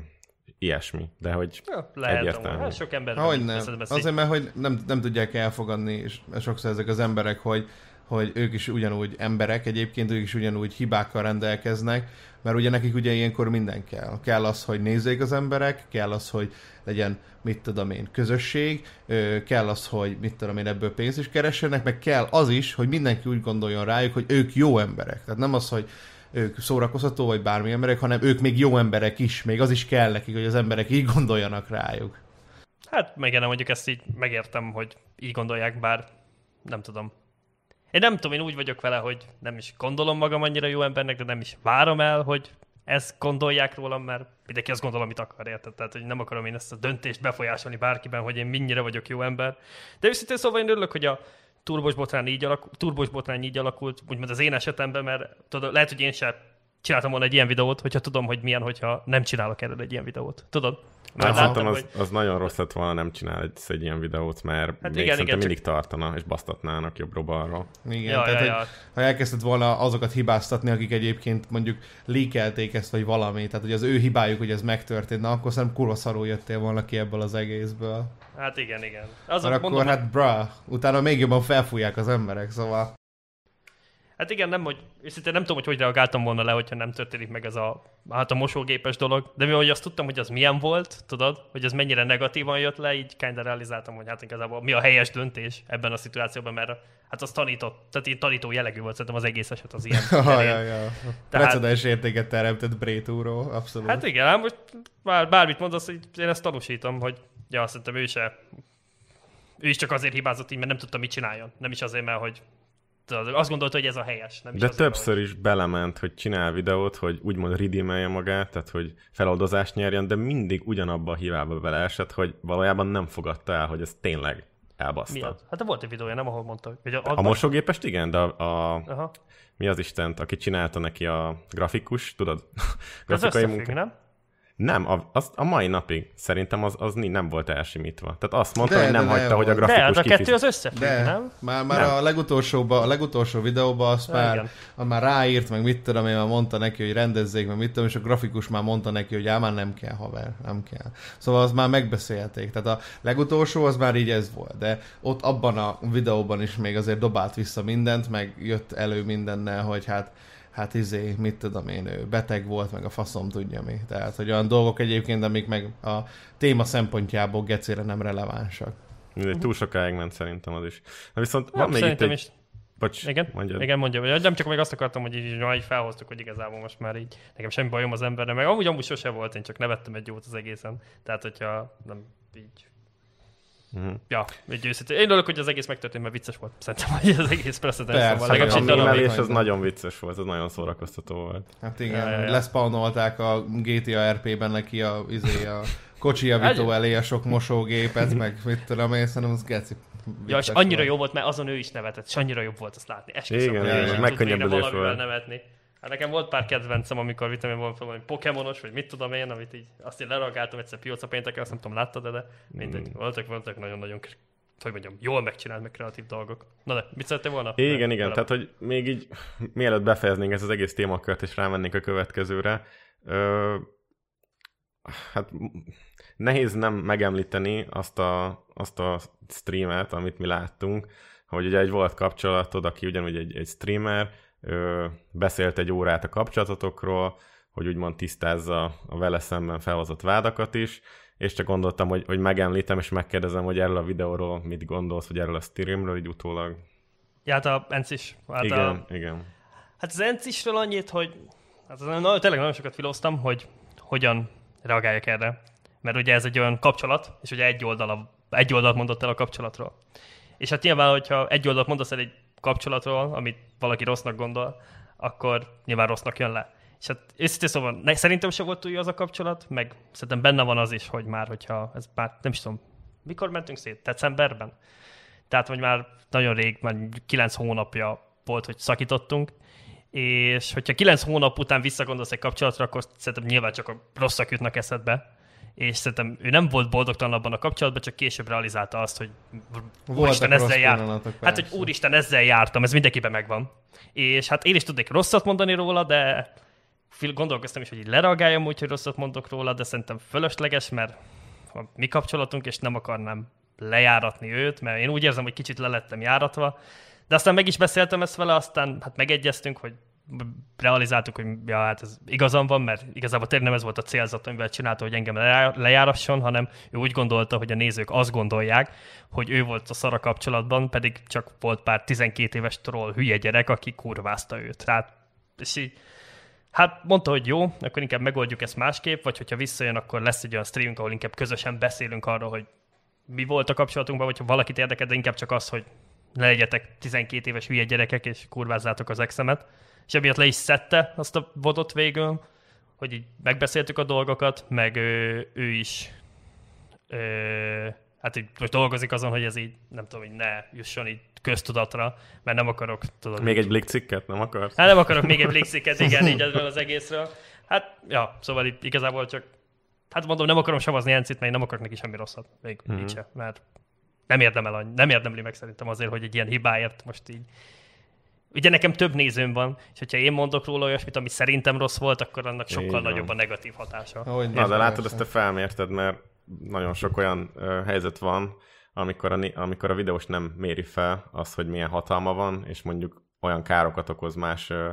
ilyesmi. De hogy Ja, lehet, egyértelmű. Hát sok ember Hogy nem. Azért, mert hogy nem, nem tudják elfogadni, és sokszor ezek az emberek, hogy, hogy ők is ugyanúgy emberek, egyébként ők is ugyanúgy hibákkal rendelkeznek, mert ugye nekik ugye ilyenkor minden kell. Kell az, hogy nézzék az emberek, kell az, hogy legyen, mit tudom én, közösség, kell az, hogy mit tudom én, ebből pénzt is keressenek, meg kell az is, hogy mindenki úgy gondoljon rájuk, hogy ők jó emberek. Tehát nem az, hogy ők szórakoztató vagy bármi emberek, hanem ők még jó emberek is, még az is kell nekik, hogy az emberek így gondoljanak rájuk. Hát meg nem mondjuk ezt így megértem, hogy így gondolják, bár nem tudom. Én nem tudom, én úgy vagyok vele, hogy nem is gondolom magam annyira jó embernek, de nem is várom el, hogy ezt gondolják rólam, mert mindenki azt gondol, amit akar, érted? Tehát, hogy nem akarom én ezt a döntést befolyásolni bárkiben, hogy én mennyire vagyok jó ember. De őszintén szóval én örülök, hogy a turbos botrány így, alakult, turbos botrány így alakult, úgymond az én esetemben, mert tudod, lehet, hogy én sem csináltam volna egy ilyen videót, hogyha tudom, hogy milyen, hogyha nem csinálok erről egy ilyen videót. Tudod? nem, Már szerintem láttam, az, az nagyon rossz lett volna, nem csinál egy, ilyen videót, mert hát még igen, igen, csak- mindig tartana, és basztatnának jobbról-balról. Igen, Ja, tehát, ja, hogy ja. ha elkezdted volna azokat hibáztatni, akik egyébként mondjuk líkelték ezt, vagy valami, tehát hogy az ő hibájuk, hogy ez megtörtént, na akkor szerintem kurva szarul jöttél volna ki ebből az egészből. Hát igen, igen. Az Mert akkor hát bra, utána még jobban felfújják az emberek, szóval... Hát igen, nem, hogy, őszintén nem tudom, hogy hogy reagáltam volna le, hogyha nem történik meg ez a, hát a mosógépes dolog, de mivel hogy azt tudtam, hogy az milyen volt, tudod, hogy ez mennyire negatívan jött le, így kinda realizáltam, hogy hát igazából mi a helyes döntés ebben a szituációban, mert hát az tanított, tehát így tanító jellegű volt szerintem az egész eset az ilyen. Ja, ja, ja. Tehát- Precedens értéket teremtett Brétúró, abszolút. Hát igen, hát most bár, bármit mondasz, hogy én ezt tanúsítom, hogy ja, szerintem ő se, ő is csak azért hibázott így, mert nem tudta, mit csináljon. Nem is azért, mert hogy azt gondolta, hogy ez a helyes. Nem is De többször is belement, hogy csinál videót, hogy úgymond redeemelje magát, tehát hogy feloldozást nyerjen, de mindig ugyanabba a hibába beleesett, hogy valójában nem fogadta el, hogy ez tényleg elbaszta. Mi az? Hát volt egy videója, nem ahol mondta. Hogy a, A mosógépest igen, de a, a, Aha. mi az Istent, aki csinálta neki a grafikus, tudod? Grafikai összefügg, nem? Nem, a, az, a mai napig szerintem az, az nem volt elsimítva. Tehát azt mondta, De, hogy nem de hagyta, nem hogy a volt. De, grafikus az a kettő kifizet- az összefügg, De, nem? már, már Nem. a legutolsóba, a legutolsó videóban azt Ja, már, igen. az már ráírt, meg mit tudom én, már mondta neki, hogy rendezzék, meg mit tudom, és a grafikus már mondta neki, hogy ám már nem kell, haver, nem kell. Szóval az már megbeszélték. Tehát a legutolsó az már így ez volt, de ott abban a videóban is még azért dobált vissza mindent, meg jött elő mindennel, hogy hát hát izé, mit tudom én, ő beteg volt, meg a faszom tudja mi. Tehát, hogy olyan dolgok egyébként, amik meg a téma szempontjából gecére nem relevánsak. Mindegy, túl sokáig ment szerintem az is. Na viszont van Nem, még itt egy... is. Bocs, Igen, mondjad. igen, mondja. Vagy nem csak még azt akartam, hogy így, így felhoztuk, hogy igazából most már így nekem semmi bajom az emberre, meg amúgy amúgy sose volt, én csak nevettem egy jót az egészen. Tehát, hogyha nem így Mhm. Ja, egy őszintén. Én örülök, hogy az egész megtörtént, mert vicces volt. Szerintem, hogy az egész precedens. Persze, Szóval a mémelés az Nagyon. vicces volt, az nagyon szórakoztató volt. Hát igen, Ja, ja, ja. leszpawnolták a GTA RP-ben neki a, izé, a kocsijavító elé a sok mosógépet, meg mit tudom én, szerintem az geci. Ja, és annyira volt. jó volt, mert azon ő is nevetett, és annyira jobb volt azt látni. Esküszöm, Igen, hogy igen, megkönnyebbülés volt. nevetni. Hát nekem volt pár kedvencem, amikor vitamin volt valami Pokémonos, vagy mit tudom én, amit így azt én leragáltam egyszer pióca pénteken, azt nem tudom, láttad de, de mindegy. Mm. Voltak, voltak nagyon-nagyon, hogy mondjam, jól megcsinált, meg kreatív dolgok. Na de, mit szerettél volna? Igen, Nem, igen, vele. tehát hogy még így, mielőtt befejeznénk ezt az egész témakört, és rámennénk a következőre, ö, hát nehéz nem megemlíteni azt a, azt a streamet, amit mi láttunk, hogy ugye egy volt kapcsolatod, aki ugyanúgy egy, egy streamer, ö, beszélt egy órát a kapcsolatotokról, hogy úgymond tisztázza a vele szemben felhozott vádakat is, és csak gondoltam, hogy, hogy megemlítem, és megkérdezem, hogy erről a videóról mit gondolsz, vagy erről a streamről, így utólag. Ja, hát a Encis. Hát igen, A, igen. Hát az Encisről annyit, hogy hát az, na, tényleg nagyon sokat filóztam, hogy hogyan reagáljak erre. Mert ugye ez egy olyan kapcsolat, és ugye egy, oldala, egy oldalt mondott el a kapcsolatról. És hát nyilván, hogyha egy oldalt mondasz el egy kapcsolatról, amit valaki rossznak gondol, akkor nyilván rossznak jön le. És hát őszintén szóval ne, szerintem se volt túl jó az a kapcsolat, meg szerintem benne van az is, hogy már, hogyha ez már nem is tudom, mikor mentünk szét? Decemberben? Tehát, hogy már nagyon rég, már kilenc hónapja volt, hogy szakítottunk, és hogyha kilenc hónap után visszagondolsz egy kapcsolatra, akkor szerintem nyilván csak a rosszak jutnak eszedbe, és szerintem ő nem volt boldogtalan abban a kapcsolatban, csak később realizálta azt, hogy úristen, ezzel jártam. Hát, hogy úristen, ezzel jártam, ez mindenkiben megvan. És hát én is tudnék rosszat mondani róla, de gondolkoztam is, hogy így lereagáljam úgy, hogy rosszat mondok róla, de szerintem fölösleges, mert a mi kapcsolatunk, és nem akarnám lejáratni őt, mert én úgy érzem, hogy kicsit lelettem járatva, de aztán meg is beszéltem ezt vele, aztán hát megegyeztünk, hogy realizáltuk, hogy ja, hát ez igazam van, mert igazából tényleg nem ez volt a célzat, amivel csinálta, hogy engem lejárasson, hanem ő úgy gondolta, hogy a nézők azt gondolják, hogy ő volt a szara kapcsolatban, pedig csak volt pár 12 éves troll hülye gyerek, aki kurvázta őt. Tehát, és így, Hát mondta, hogy jó, akkor inkább megoldjuk ezt másképp, vagy hogyha visszajön, akkor lesz egy olyan streamünk, ahol inkább közösen beszélünk arról, hogy mi volt a kapcsolatunkban, vagy ha valakit érdekel, de inkább csak az, hogy ne legyetek 12 éves hülye gyerekek, és kurvázzátok az exemet. És emiatt le is szedte azt a vodot végül, hogy így megbeszéltük a dolgokat, meg ő, ő is ö, hát így most dolgozik azon, hogy ez így, nem tudom, hogy ne jusson így köztudatra, mert nem akarok, tudod. Még egy blikcikket nem akarsz? Hát nem akarok még egy blikcikket, igen, így ezről az egészről. Hát, ja, szóval itt igazából csak, hát mondom, nem akarom savazni Encit, mert én nem akarok neki semmi rosszat, még mm-hmm. így mert nem érdemel, nem érdemli meg szerintem azért, hogy egy ilyen hibáért most így Ugye nekem több nézőm van, és hogyha én mondok róla olyasmit, ami szerintem rossz volt, akkor annak sokkal nagyobb a negatív hatása. Ahogy Na, de látod, ezt te felmérted, mert nagyon sok olyan ö, helyzet van, amikor a, amikor a videós nem méri fel azt, hogy milyen hatalma van, és mondjuk olyan károkat okoz más ö,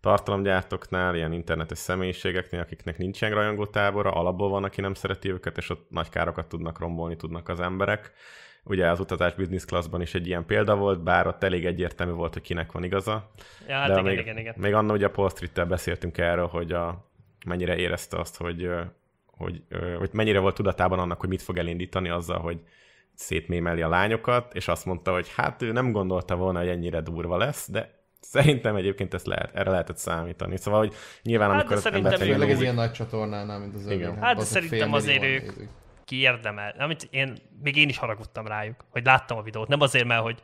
tartalomgyártóknál, ilyen internetes személyiségeknél, akiknek nincsen rajongótábora, alapból van, aki nem szereti őket, és ott nagy károkat tudnak rombolni, tudnak az emberek. Ugye az utazás business classban is egy ilyen példa volt, bár ott elég egyértelmű volt, hogy kinek van igaza. Ja, hát De igen, még, igen, igen. még annak ugye a Paul street beszéltünk erről, hogy a, mennyire érezte azt, hogy, hogy, hogy mennyire volt tudatában annak, hogy mit fog elindítani azzal, hogy szétmémeli a lányokat, és azt mondta, hogy hát ő nem gondolta volna, hogy ennyire durva lesz, de Szerintem egyébként ezt lehet, erre lehetett számítani. Szóval, hogy nyilván hát, amikor az ember... Főleg egy ilyen nagy csatornánál, mint az Igen. Hát, de szerintem azért ők, nézik kiérdemel. Amit én, még én is haragudtam rájuk, hogy láttam a videót. Nem azért, mert hogy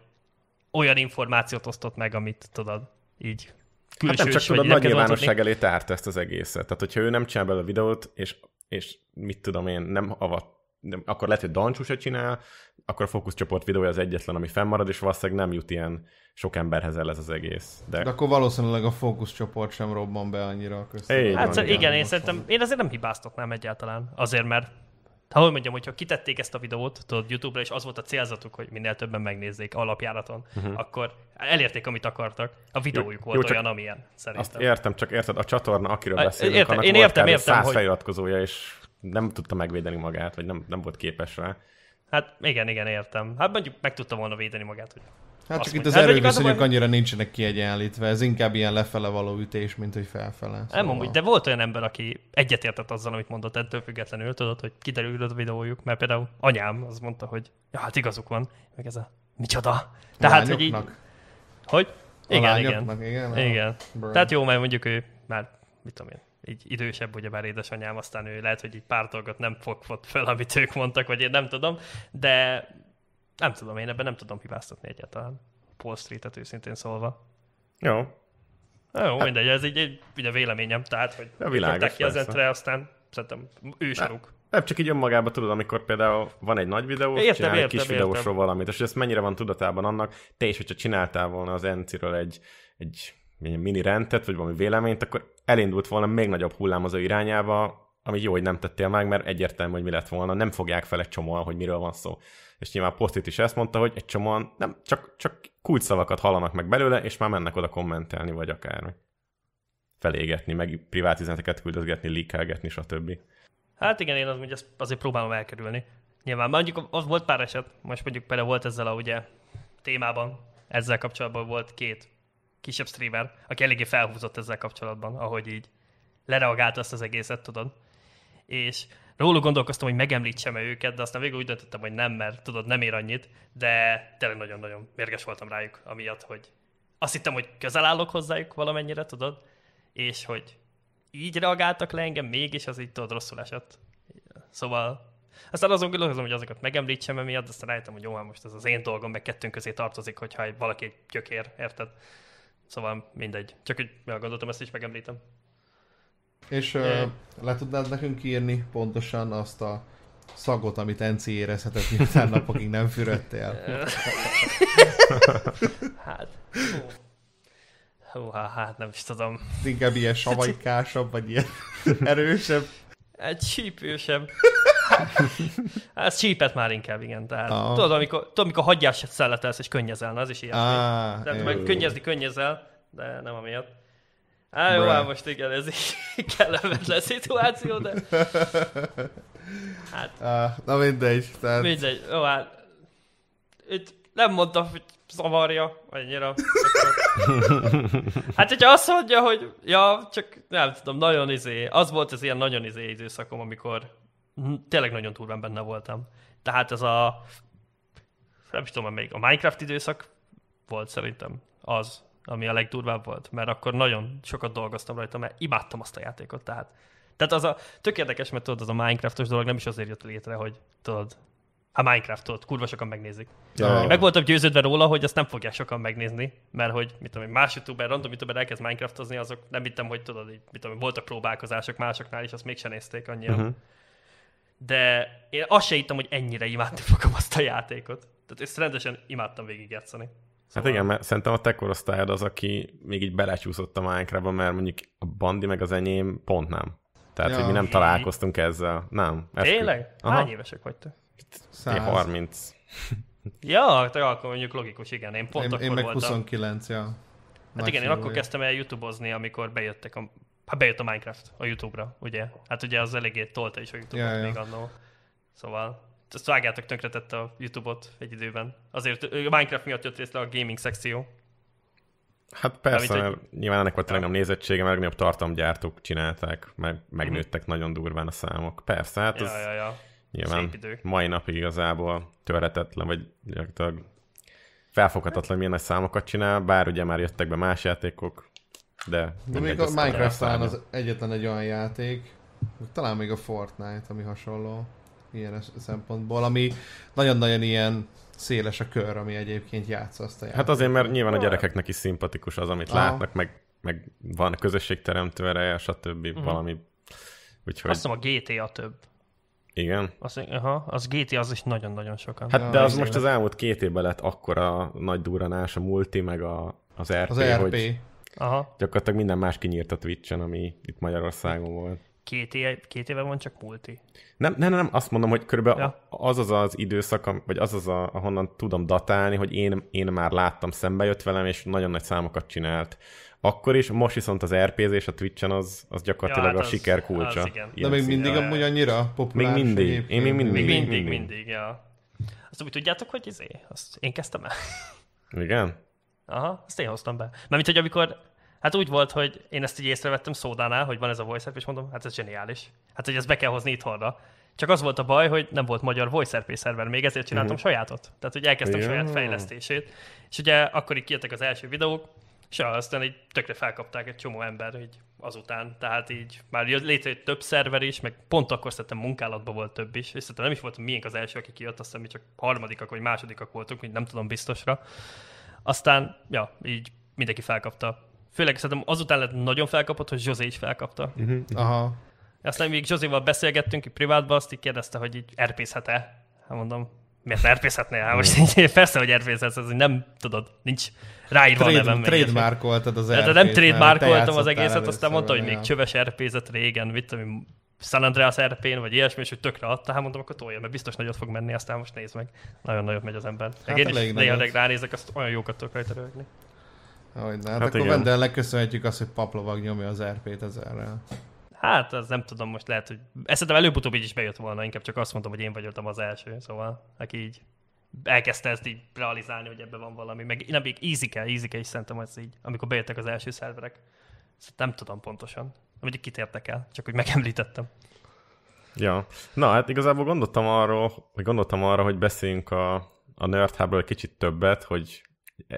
olyan információt osztott meg, amit tudod, így külsős, hát nem csak tudod, nagy nyilvánosság elé tárt ezt az egészet. Tehát, hogyha ő nem csinál belőle a videót, és, és mit tudom én, nem avat, nem, akkor lehet, hogy Dancsú se csinál, akkor a fókuszcsoport videója az egyetlen, ami fennmarad, és valószínűleg nem jut ilyen sok emberhez el ez az egész. De, De akkor valószínűleg a fókuszcsoport sem robban be annyira a köztem. Hát igen, igen én szerintem, én azért nem hibáztatnám egyáltalán. Azért, mert ha hogy mondjam, hogyha kitették ezt a videót, tudod, YouTube-ra, és az volt a célzatuk, hogy minél többen megnézzék alapjáraton, uh-huh. akkor elérték, amit akartak. A videójuk jó, volt jó, olyan, amilyen, szerintem. Azt értem, csak érted, a csatorna, akiről beszélünk, értem, annak én volt értem, értem, száz hogy... feliratkozója, és nem tudta megvédeni magát, vagy nem, nem volt képes rá. Hát igen, igen, értem. Hát mondjuk meg tudta volna védeni magát, hogy Hát csak itt az hát, erőviszonyok annyira nincsenek kiegyenlítve, ez inkább ilyen lefele való ütés, mint hogy felfele. Szóval... Nem amúgy, de volt olyan ember, aki egyetértett azzal, amit mondott, ettől függetlenül, tudod, hogy kiderült a videójuk, mert például anyám az mondta, hogy ja, hát igazuk van, meg ez a micsoda. Tehát, hogy így... Hogy? Igen, igen. Igen. igen. Tehát jó, mert mondjuk ő már, mit tudom én, így idősebb, ugye bár édesanyám, aztán ő lehet, hogy így pár dolgot nem fogott fel, amit ők mondtak, vagy én nem tudom, de nem tudom, én ebben nem tudom hibáztatni egyáltalán. Paul Street-et őszintén szólva. Jó. Jó, hát, mindegy, ez így egy ugye véleményem, tehát, hogy a világos, ki az entre, aztán szerintem ősaruk. Nem, csak így önmagában tudod, amikor például van egy nagy videó, értem, csinál értem, egy kis értem. videósról valamit, és ezt mennyire van tudatában annak, te is, hogyha csináltál volna az Enciről egy, egy mini rendet, vagy valami véleményt, akkor elindult volna még nagyobb hullám az ő irányába, ami jó, hogy nem tettél meg, mert egyértelmű, hogy mi lett volna. Nem fogják fel egy csomóan, hogy miről van szó. És nyilván Postit is ezt mondta, hogy egy csomóan nem, csak, csak szavakat hallanak meg belőle, és már mennek oda kommentelni, vagy akármi. Felégetni, meg privát üzeneteket küldözgetni, leakelgetni, stb. Hát igen, én az, hogy azért próbálom elkerülni. Nyilván, mondjuk az volt pár eset, most mondjuk például volt ezzel a ugye témában, ezzel kapcsolatban volt két kisebb streamer, aki eléggé felhúzott ezzel kapcsolatban, ahogy így lereagált azt az egészet, tudod és róluk gondolkoztam, hogy megemlítsem-e őket, de aztán végül úgy döntöttem, hogy nem, mert tudod, nem ér annyit, de tényleg nagyon-nagyon mérges voltam rájuk, amiatt, hogy azt hittem, hogy közel állok hozzájuk valamennyire, tudod, és hogy így reagáltak le engem, mégis az így tudod rosszul esett. Szóval aztán azon gondolkozom, hogy azokat megemlítsem emiatt, aztán rájöttem, hogy jó, hát most ez az én dolgom, meg kettőnk közé tartozik, hogyha valaki egy gyökér, érted? Szóval mindegy. Csak hogy gondoltam, ezt is megemlítem. És ö, le tudnád nekünk írni pontosan azt a szagot, amit Enci érezhetett, miután napokig nem fürödtél? Hát, hú. Hú, há- hát nem is tudom. Inkább ilyen savajkásabb, vagy ilyen erősebb? Egy csípősebb. Ez csípet már inkább, igen. Tehát, Aha. tudod, amikor, tudod, amikor hagyjás szeletelsz és könnyezel, na, az is ilyesmi. Á, Tehát meg könnyezni könnyezel, de nem amiatt. Á, jó, hát most igen, ez egy kellemetlen szituáció, de hát na mindegy. Tehát, mindegy. Jó, hát itt nem mondtam, hogy zavarja annyira. Hát, hogyha azt mondja, hogy ja, csak nem tudom, nagyon izé, az volt az ilyen nagyon izé időszakom, amikor tényleg nagyon durván benne voltam. Tehát ez a nem is tudom, még a Minecraft időszak volt szerintem az, ami a legdurvább volt, mert akkor nagyon sokat dolgoztam rajta, mert imádtam azt a játékot, tehát tehát az a, tök érdekes, mert tudod, az a Minecraftos dolog nem is azért jött létre, hogy tudod, ha Minecraft tudod, kurva sokan megnézik. Ja. Én meg voltam győződve róla, hogy azt nem fogják sokan megnézni, mert hogy mit tudom, más youtuber, random youtuber elkezd Minecraftozni, azok nem hittem, hogy tudod, így, mit tudom, voltak próbálkozások másoknál, és azt mégsem nézték annyira. Mhm. De én azt se hittem, hogy ennyire imádni fogom azt a játékot. Tehát ezt rendesen imádtam végigjátszani. Hát igen, mert szerintem a te korosztályod az, aki még így belecsúszott a Minecraftba, mert mondjuk a Bandi meg az enyém pont nem. Tehát, Ja. hogy mi nem találkoztunk ezzel. Nem. eskü. Tényleg? Aha. Hány évesek vagytok? Én száz. 30. Ja, te akkor mondjuk logikus, igen. Én pont Én, akkor én meg voltam. 29, ja. Hát Nagy igen, én akkor kezdtem el YouTube-ozni, amikor bejöttek a... Hát bejött a Minecraft a YouTube-ra, ugye? Hát ugye az eléggé tolta is a YouTube-ot Ja, ja. még annó. Szóval ezt vágjátok tönkretette a YouTube-ot egy időben. Azért Minecraft miatt jött részre a gaming szekció. Hát persze, Mármint, mert nyilván ennek volt a legnagyobb nézettsége, mert a legnagyobb tartalomgyártók csinálták, meg megnőttek nagyon durván a számok. Persze, hát Mhm. Ja, az ja, ja. nyilván szép mai napig igazából törhetetlen, vagy gyakorlatilag felfoghatatlan, milyen nagy számokat csinál, bár ugye már jöttek be más játékok, de, De még a azt Minecraft talán az egyetlen egy olyan játék, talán még a Fortnite, ami hasonló ilyen szempontból, ami nagyon-nagyon ilyen széles a kör, ami egyébként játsza azt a játékot. Hát azért, mert nyilván a gyerekeknek is szimpatikus az, amit Aha. látnak, meg, meg van közösségteremtő ereje, stb. Mhm. valami. Úgyhogy Azt hiszem a GTA több. igen. Azt, aha, az GTA az is nagyon-nagyon sokan. Hát Ja, de az most az elmúlt két évben lett akkora nagy duranás, a multi, meg a, az RP, Az RP. hogy Aha, gyakorlatilag minden más kinyírt a Twitch-en, ami itt Magyarországon volt. Két, éve, két éve van csak multi. Nem, nem, nem, azt mondom, hogy körülbelül Ja. az az az időszak, vagy az az, a, ahonnan tudom datálni, hogy én, én már láttam, szembe jött velem, és nagyon nagy számokat csinált. Akkor is, most viszont az RP-zés a Twitch-en az, az gyakorlatilag Ja, hát a az- siker kulcsa. az igen. De még mindig Ja, amúgy annyira populáris Még mindig. egyébként. Én még mindig. Még mindig, mindig. mindig, ja. Azt úgy tudjátok, hogy izé, azt én kezdtem el. Igen? Aha, azt én hoztam be. Mármint, hogy amikor, hát úgy volt, hogy én ezt így észrevettem Szódánál, hogy van ez a voice és mondom, hát ez zseniális. Hát, hogy ezt be kell hozni itthonra. Csak az volt a baj, hogy nem volt magyar voice RP szerver, még ezért csináltam uh-huh. sajátot. Tehát, hogy elkezdtem Ja. saját fejlesztését. És ugye akkor így kijöttek az első videók, és aztán így tökre felkapták egy csomó ember így azután. Tehát így már jött létrejött több szerver is, meg pont akkor szerintem munkálatban volt több is, és szerintem nem is volt miénk az első, aki kijött, aztán mi csak harmadikak vagy másodikak voltunk, úgy nem tudom biztosra. Aztán, ja, így mindenki felkapta. Főleg szerintem azután lett nagyon felkapott, hogy Zsozé is felkapta. Mhm. Aha. Aztán még Zsozéval beszélgettünk így privátban, azt így kérdezte, hogy így erpészhet-e. Hát mondom, miért ne erpészhetnél? Hát most így, persze, hogy erpészhetsz, ez nem tudod, nincs ráírva a nevem. Trade, meg ilyesmi. trademarkoltad az Tehát RP-t, nem mert te trademarkoltam az egészet, aztán mondta, hogy még csöves RP-zet régen, mit én, San Andreas RP-n, vagy ilyesmi, és hogy tökre adta, hát mondom, akkor tolja, mert biztos nagyot fog menni, aztán most nézd meg. Nagyon nagyot megy az ember. Meg Hát én is néha ránézek, azt olyan jókat tudok rajta rögni. Ahogy, hát, Hát akkor. Vendel legköszönhetjük azt, hogy Paplovag nyomja az RP-t ezerrel. Hát, az nem tudom, most lehet, hogy... Ezt szerintem előbb-utóbb így is bejött volna, inkább csak azt mondtam, hogy én voltam az első, szóval aki így elkezdte ezt így realizálni, hogy ebben van valami, meg nem még easy easy is szerintem ez így, amikor bejöttek az első szerverek. Ezt nem tudom pontosan. Vagy kit értek el, csak hogy megemlítettem. Ja. Na, hát igazából gondoltam arról, hogy gondoltam arra, hogy beszéljünk a, a Nerd Hubról egy kicsit többet, hogy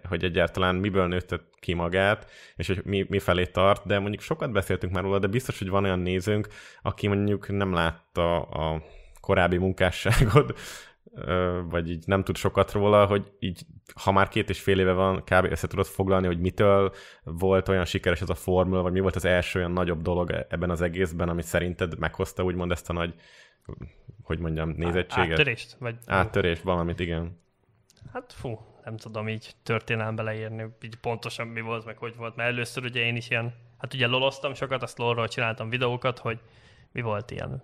hogy egyáltalán miből nőtte ki magát, és hogy mi, mi felé tart, de mondjuk sokat beszéltünk már róla, de biztos, hogy van olyan nézőnk, aki mondjuk nem látta a korábbi munkásságod, vagy így nem tud sokat róla, hogy így, ha már két és fél éve van, kb. össze tudod foglalni, hogy mitől volt olyan sikeres ez a formula, vagy mi volt az első olyan nagyobb dolog ebben az egészben, ami szerinted meghozta úgymond ezt a nagy, hogy mondjam, nézettséget? Áttörést? Vagy... Áttörést, valamit, igen. Hát fú, nem tudom így történelmbe leírni, így pontosan mi volt, meg hogy volt, mert először ugye én is ilyen, hát ugye loloztam sokat, azt lolról csináltam videókat, hogy mi volt ilyen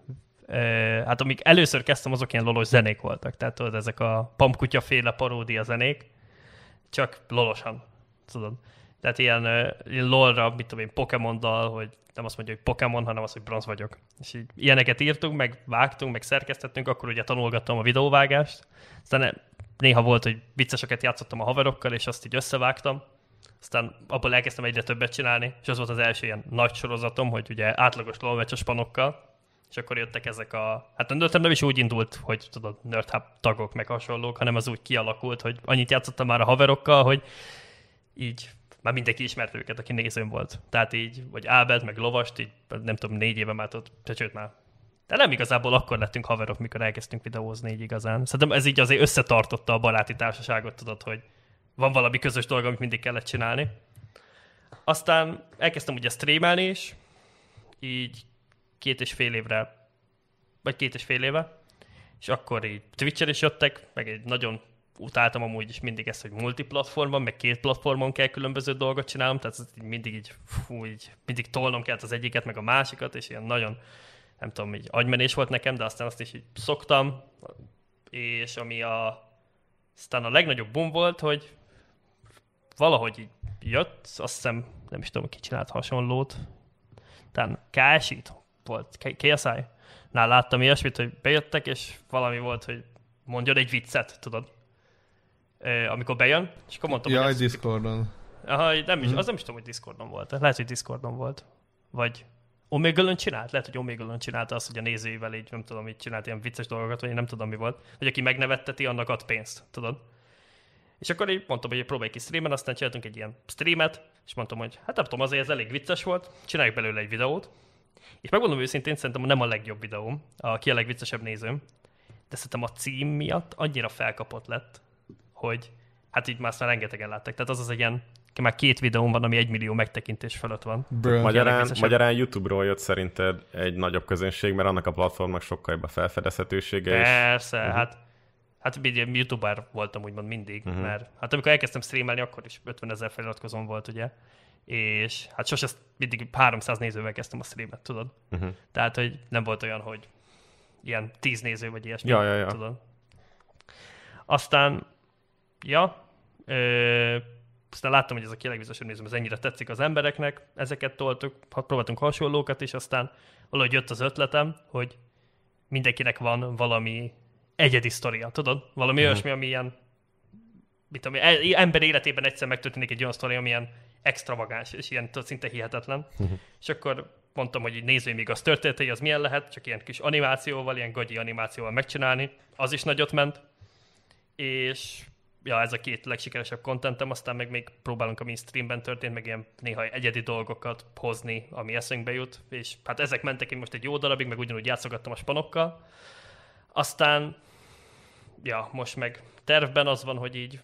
hát amik először kezdtem, azok ilyen lolos zenék voltak. Tehát tudod, ezek a Pampkutya féle paródia zenék, csak lolosan, tudod. Tehát ilyen, ilyen lolra, mit tudom én, Pokémon-dal, hogy nem azt mondja, hogy Pokémon, hanem azt, hogy bronz vagyok. És így ilyeneket írtunk, meg vágtunk, meg szerkesztettünk, akkor ugye tanulgattam a videóvágást. Aztán néha volt, hogy vicceseket játszottam a haverokkal, és azt így összevágtam. Aztán abból elkezdtem egyre többet csinálni, és az volt az első ilyen nagy sorozatom, hogy ugye átlagos lolmecses panokkal, és akkor jöttek ezek a... Hát nem, nem is úgy indult, hogy tudod, Nerd Hub tagok meg hasonlók, hanem az úgy kialakult, hogy annyit játszottam már a haverokkal, hogy így már mindenki ismert őket, aki nézőm volt. Tehát így, vagy Ábelt, meg Lovast, így nem tudom, négy éve már ott, sőt már. De nem igazából akkor lettünk haverok, mikor elkezdtünk videózni így igazán. Szerintem ez így azért összetartotta a baráti társaságot, tudod, hogy van valami közös dolog, amit mindig kellett csinálni. Aztán elkezdtem ugye streamelni is, így két és fél évre, vagy két és fél éve, és akkor így Twitch-en is jöttek, meg egy nagyon utáltam amúgy is mindig ezt, hogy multiplatformon, meg két platformon kell különböző dolgot csinálnom, tehát így mindig így, fú, így mindig tolnom kellett az egyiket, meg a másikat, és ilyen nagyon, nem tudom, így agymenés volt nekem, de aztán azt is így szoktam, és ami a, aztán a legnagyobb boom volt, hogy valahogy így jött, azt hiszem, nem is tudom, ki csinált hasonlót, talán ksi volt KSI, nál láttam ilyesmit, hogy bejöttek, és valami volt, hogy mondjon egy viccet, tudod. Amikor bejön, és akkor mondtam, ja, hogy... Ez... Discordon. Aha, nem is, mm. az nem is tudom, hogy Discordon volt. Lehet, hogy Discordon volt. Vagy omegle csinált? Lehet, hogy omegle csinálta azt, hogy a nézőivel így, nem tudom, így csinált ilyen vicces dolgokat, vagy én nem tudom, mi volt. Hogy aki megnevetteti, annak ad pénzt, tudod. És akkor így mondtam, hogy próbálj ki streamen, aztán csináltunk egy ilyen streamet, és mondtam, hogy hát nem tudom, azért ez elég vicces volt, csináljuk belőle egy videót, és megmondom őszintén, szerintem nem a legjobb videóm, aki a legviccesebb nézőm, de szerintem a cím miatt annyira felkapott lett, hogy hát így már aztán rengetegen láttak. Tehát az az egy ilyen, már két videóm van, ami egy millió megtekintés fölött van. Magyarán, magyarán YouTube-ról jött szerinted egy nagyobb közönség, mert annak a platformnak sokkal jobb a felfedezhetősége. Persze, és... uh-huh. hát Hát youtuber voltam úgymond mindig, uh-huh. mert hát amikor elkezdtem streamelni, akkor is 50 ezer feliratkozón volt, ugye és hát sose mindig 300 nézővel kezdtem a streamet, tudod? Uh-huh. Tehát, hogy nem volt olyan, hogy ilyen 10 néző vagy ilyesmi, ja, ja, ja. tudod? Aztán, ja, ö, aztán láttam, hogy ez a kilegvizesebb nézőm, ez ennyire tetszik az embereknek, ezeket toltuk, próbáltunk hasonlókat is, aztán valahogy jött az ötletem, hogy mindenkinek van valami egyedi sztoria, tudod? Valami uh-huh. olyasmi, ami ilyen mit tudom, e- ember életében egyszer megtörténik egy olyan sztori, ami ilyen extravagáns, és ilyen szinte hihetetlen. Uh-huh. És akkor mondtam, hogy így nézve még az történetei, az milyen lehet, csak ilyen kis animációval, ilyen gagyi animációval megcsinálni. Az is nagyot ment. És ja, ez a két legsikeresebb kontentem, aztán meg még próbálunk, ami streamben történt, meg ilyen néha egyedi dolgokat hozni, ami eszünkbe jut, és hát ezek mentek én most egy jó darabig, meg ugyanúgy játszogattam a spanokkal. Aztán, ja, most meg tervben az van, hogy így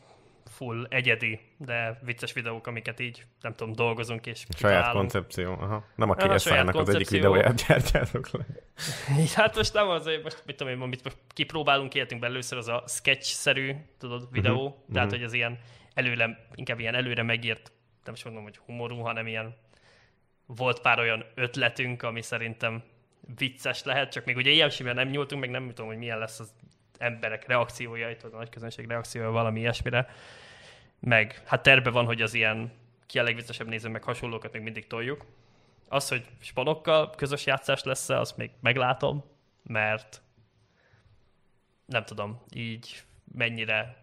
full egyedi, de vicces videók, amiket így, nem tudom, dolgozunk és Saját kitálunk. koncepció, aha. Nem a KSI-nak az egyik videóját gyártjátok le. hát most nem az, most mit tudom én, amit most kipróbálunk életünkben először, az a sketch-szerű, tudod, videó, uh-huh. tehát, uh-huh. hogy az ilyen előre, inkább ilyen előre megírt, nem is mondom, hogy humorú, hanem ilyen volt pár olyan ötletünk, ami szerintem vicces lehet, csak még ugye ilyen nem nyúltunk, meg nem tudom, hogy milyen lesz az emberek reakciója, vagy a nagy közönség reakciója valami ilyesmire. Meg hát terve van, hogy az ilyen ki a legviccesebb néző, meg hasonlókat még mindig toljuk. Az, hogy spanokkal közös játszás lesz -e, azt még meglátom, mert nem tudom, így mennyire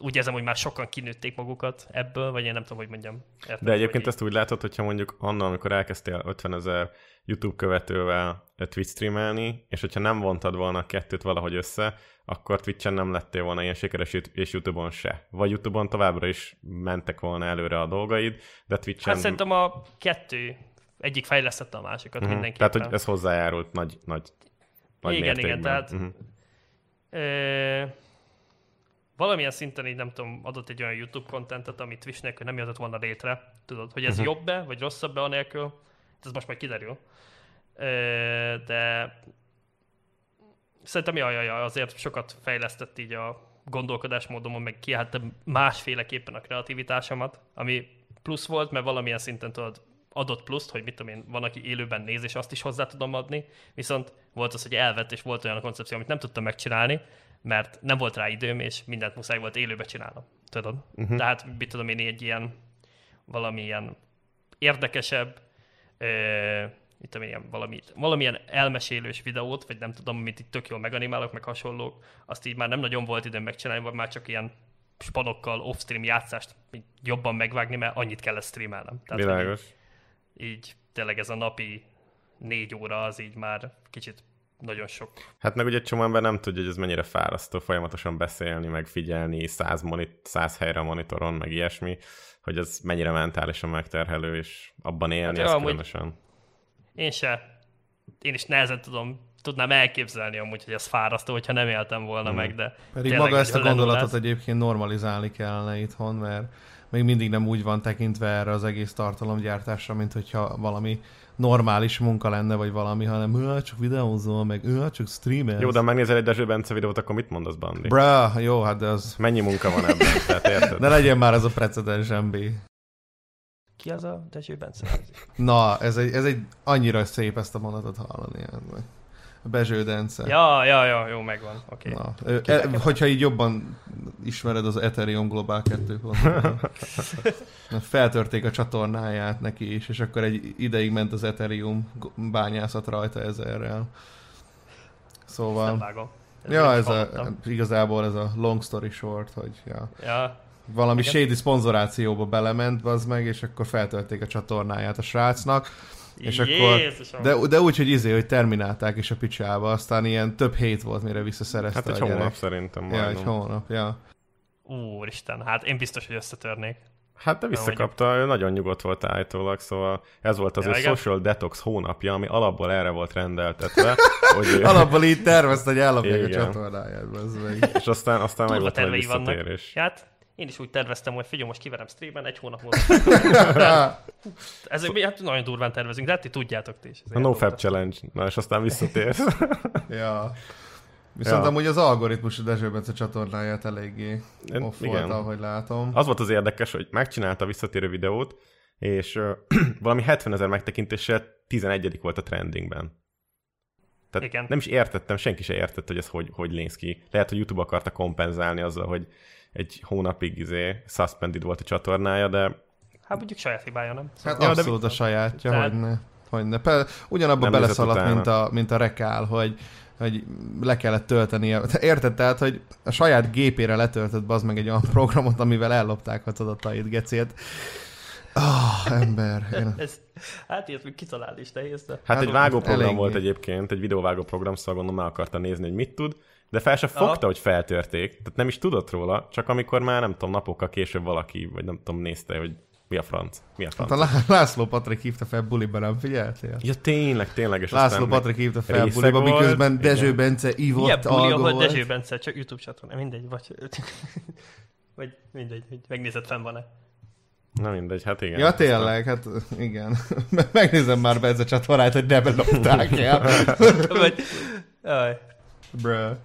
úgy érzem, hogy már sokan kinőtték magukat ebből, vagy én nem tudom, hogy mondjam. Érted, De egyébként hogy ezt úgy látod, hogyha mondjuk annól, amikor elkezdtél 50 ezer YouTube követővel Twitch streamelni, és hogyha nem vontad volna a kettőt valahogy össze, akkor Twitchen nem lettél volna ilyen sikeres, és YouTube-on se. Vagy YouTube-on továbbra is mentek volna előre a dolgaid, de Twitchen... Hát szerintem a kettő egyik fejlesztette a másikat Mhm. mindenképpen. Tehát, hogy ez hozzájárult nagy, nagy, nagy Igen, igen, mértékben. tehát- Mhm. Ö, valamilyen szinten így nem tudom, adott egy olyan YouTube kontentet, amit Twitch nélkül nem jöhetett volna létre. Tudod, hogy ez Mhm. jobb-e, vagy rosszabb-e anélkül, ez most majd kiderül. De szerintem jaj, jaj, jaj, azért sokat fejlesztett így a gondolkodásmódomon, meg kiálltam másféleképpen a kreativitásomat, ami plusz volt, mert valamilyen szinten tudod, adott pluszt, hogy mit tudom én, van, aki élőben néz, és azt is hozzá tudom adni, viszont volt az, hogy elvett, és volt olyan a koncepció, amit nem tudtam megcsinálni, mert nem volt rá időm, és mindent muszáj volt élőbe csinálnom. Tudod? Uh-huh. Tehát, mit tudom én, egy ilyen valamilyen érdekesebb, ö, mit tudom én, valami, valamilyen elmesélős videót, vagy nem tudom, amit itt tök jól meganimálok, meg hasonlók, azt így már nem nagyon volt időm megcsinálni, vagy már csak ilyen spanokkal off-stream játszást jobban megvágni, mert annyit kellett streamelnem. Tehát, Világos. így, így tényleg ez a napi négy óra az így már kicsit nagyon sok. Hát meg ugye egy csomó ember nem tudja, hogy ez mennyire fárasztó folyamatosan beszélni, meg figyelni száz, monit- száz helyre a monitoron, meg ilyesmi, hogy ez mennyire mentálisan megterhelő, és abban élni, Hát ez amúgy- különösen. Én se, én is nehezen tudom, tudnám elképzelni amúgy, hogy ez fárasztó, hogyha nem éltem volna Mhm. meg, de Pedig maga ezt a gondolatot egyébként normalizálni kellene itthon, mert még mindig nem úgy van tekintve erre az egész tartalomgyártásra, mint hogyha valami normális munka lenne, vagy valami, hanem ő csak videózol, meg ő csak streamer. Jó, de ha megnézel egy Dezső Bence videót, akkor mit mondasz, Bandi? Bra, jó, hát de az... Mennyi munka van ebben? Tehát érted? Ne legyen már ez a precedens, MB. Ki az a Dezső Bence? Na, ez egy, ez egy annyira szép ezt a mondatot hallani. Bezső Dence. ja, ja, ja, jó, megvan. Oké. Okay. Na, e, hogyha így jobban ismered az Ethereum Global 2 feltörték a csatornáját neki is, és akkor egy ideig ment az Ethereum bányászat rajta ezerrel. Szóval... Nem vágom. Ja, nem ez a, igazából ez a long story short, hogy ja, Ja, valami Igen. shady szponzorációba belement, az meg, és akkor feltörték a csatornáját a srácnak, és akkor, Jézusom. de, de úgy, hogy izé, hogy terminálták is a picsába, aztán ilyen több hét volt, mire visszaszerezte Hát egy a gyerek. hónap szerintem Ja, egy majdnem. hónap, ja. Úristen, hát én biztos, hogy összetörnék. Hát de visszakapta, ő nagyon nyugodt volt állítólag, szóval ez volt az Ja, ő igen. social detox hónapja, ami alapból erre volt rendeltetve, hogy ő, Alapból így tervezte, hogy ellopják a csatornáját, az meg. és aztán, aztán meg Durva volt vannak. visszatérés. Hát én is úgy terveztem, hogy figyelj, most kiverem streamben, egy hónap múlva. Ezek mi hát nagyon durván tervezünk, de hát ti tudjátok ti is. A NoFap Challenge, na és aztán visszatérsz. ja. Viszont Ja. amúgy az algoritmus a Dezső Bence csatornáját eléggé Én- off igen. volt, ahogy látom. Az volt az érdekes, hogy megcsinálta a visszatérő videót, és ö, valami 70 ezer megtekintéssel 11 volt a trendingben. Tehát Igen. nem is értettem, senki se értette, hogy ez hogy, hogy néz ki. Lehet, hogy YouTube akarta kompenzálni azzal, hogy egy hónapig izé, suspended volt a csatornája, de Hát mondjuk saját hibája, nem? Hát Ja, de abszolút a sajátja, Tehát- hogy ne. Hogy ne. Pe, ugyanabban Nem beleszaladt, mint a, mint a rekál, hogy, hogy le kellett töltenie. Te Érted? Tehát, hogy a saját gépére letöltött bazd meg egy olyan programot, amivel ellopták az adatait, gecét. Ah, ember. Én... Ez, hát ilyet még kitalálni is nehéz, de... hát, Hát egy vágóprogram eléggé. volt egyébként, egy videóvágó program, szóval gondolom meg akarta nézni, hogy mit tud, de fel se Aha. fogta, hogy feltörték, tehát nem is tudott róla, csak amikor már nem tudom, napokkal később valaki, vagy nem tudom, nézte, hogy mi a franc, mi a franc. Hát a Lá- László Patrik hívta fel buliba, nem figyeltél? Ja, tényleg, tényleg. És László Patrik hívta fel buliba, volt, miközben igen. Dezső Bence ivott Milyen buli, ahol. Dezső Bence, csak YouTube csatorna, mindegy, vagy... vagy mindegy, hogy megnézed fenn van-e. Na mindegy, hát igen. Ja, tényleg, hát igen. Megnézem már Bence csatornát, hogy nem lopták el. vagy... Bruh.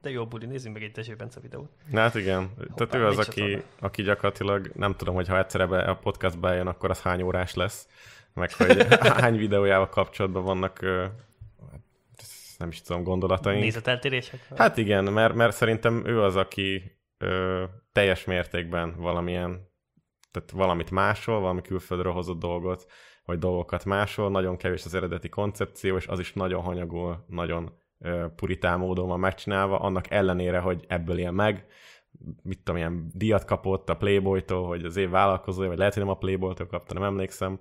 De jó buli, nézzünk meg egy Dezső Bence videót. Na, hát igen. Tehát ő az, aki, aki gyakorlatilag nem tudom, hogy ha egyszer ebbe a podcastba jön, akkor az hány órás lesz, meg hogy hány videójával kapcsolatban vannak hát, nem is tudom, gondolataink. Nézeteltérések? Hát igen, mert, mert szerintem ő az, aki ö, teljes mértékben valamilyen, tehát valamit másol, valami külföldről hozott dolgot, vagy dolgokat másol, nagyon kevés az eredeti koncepció, és az is nagyon hanyagul, nagyon puritán módon van megcsinálva, annak ellenére, hogy ebből él meg, mit tudom, ilyen díjat kapott a Playboy-tól, hogy az év vállalkozója, vagy lehet, hogy nem a Playboy-tól kapta, nem emlékszem.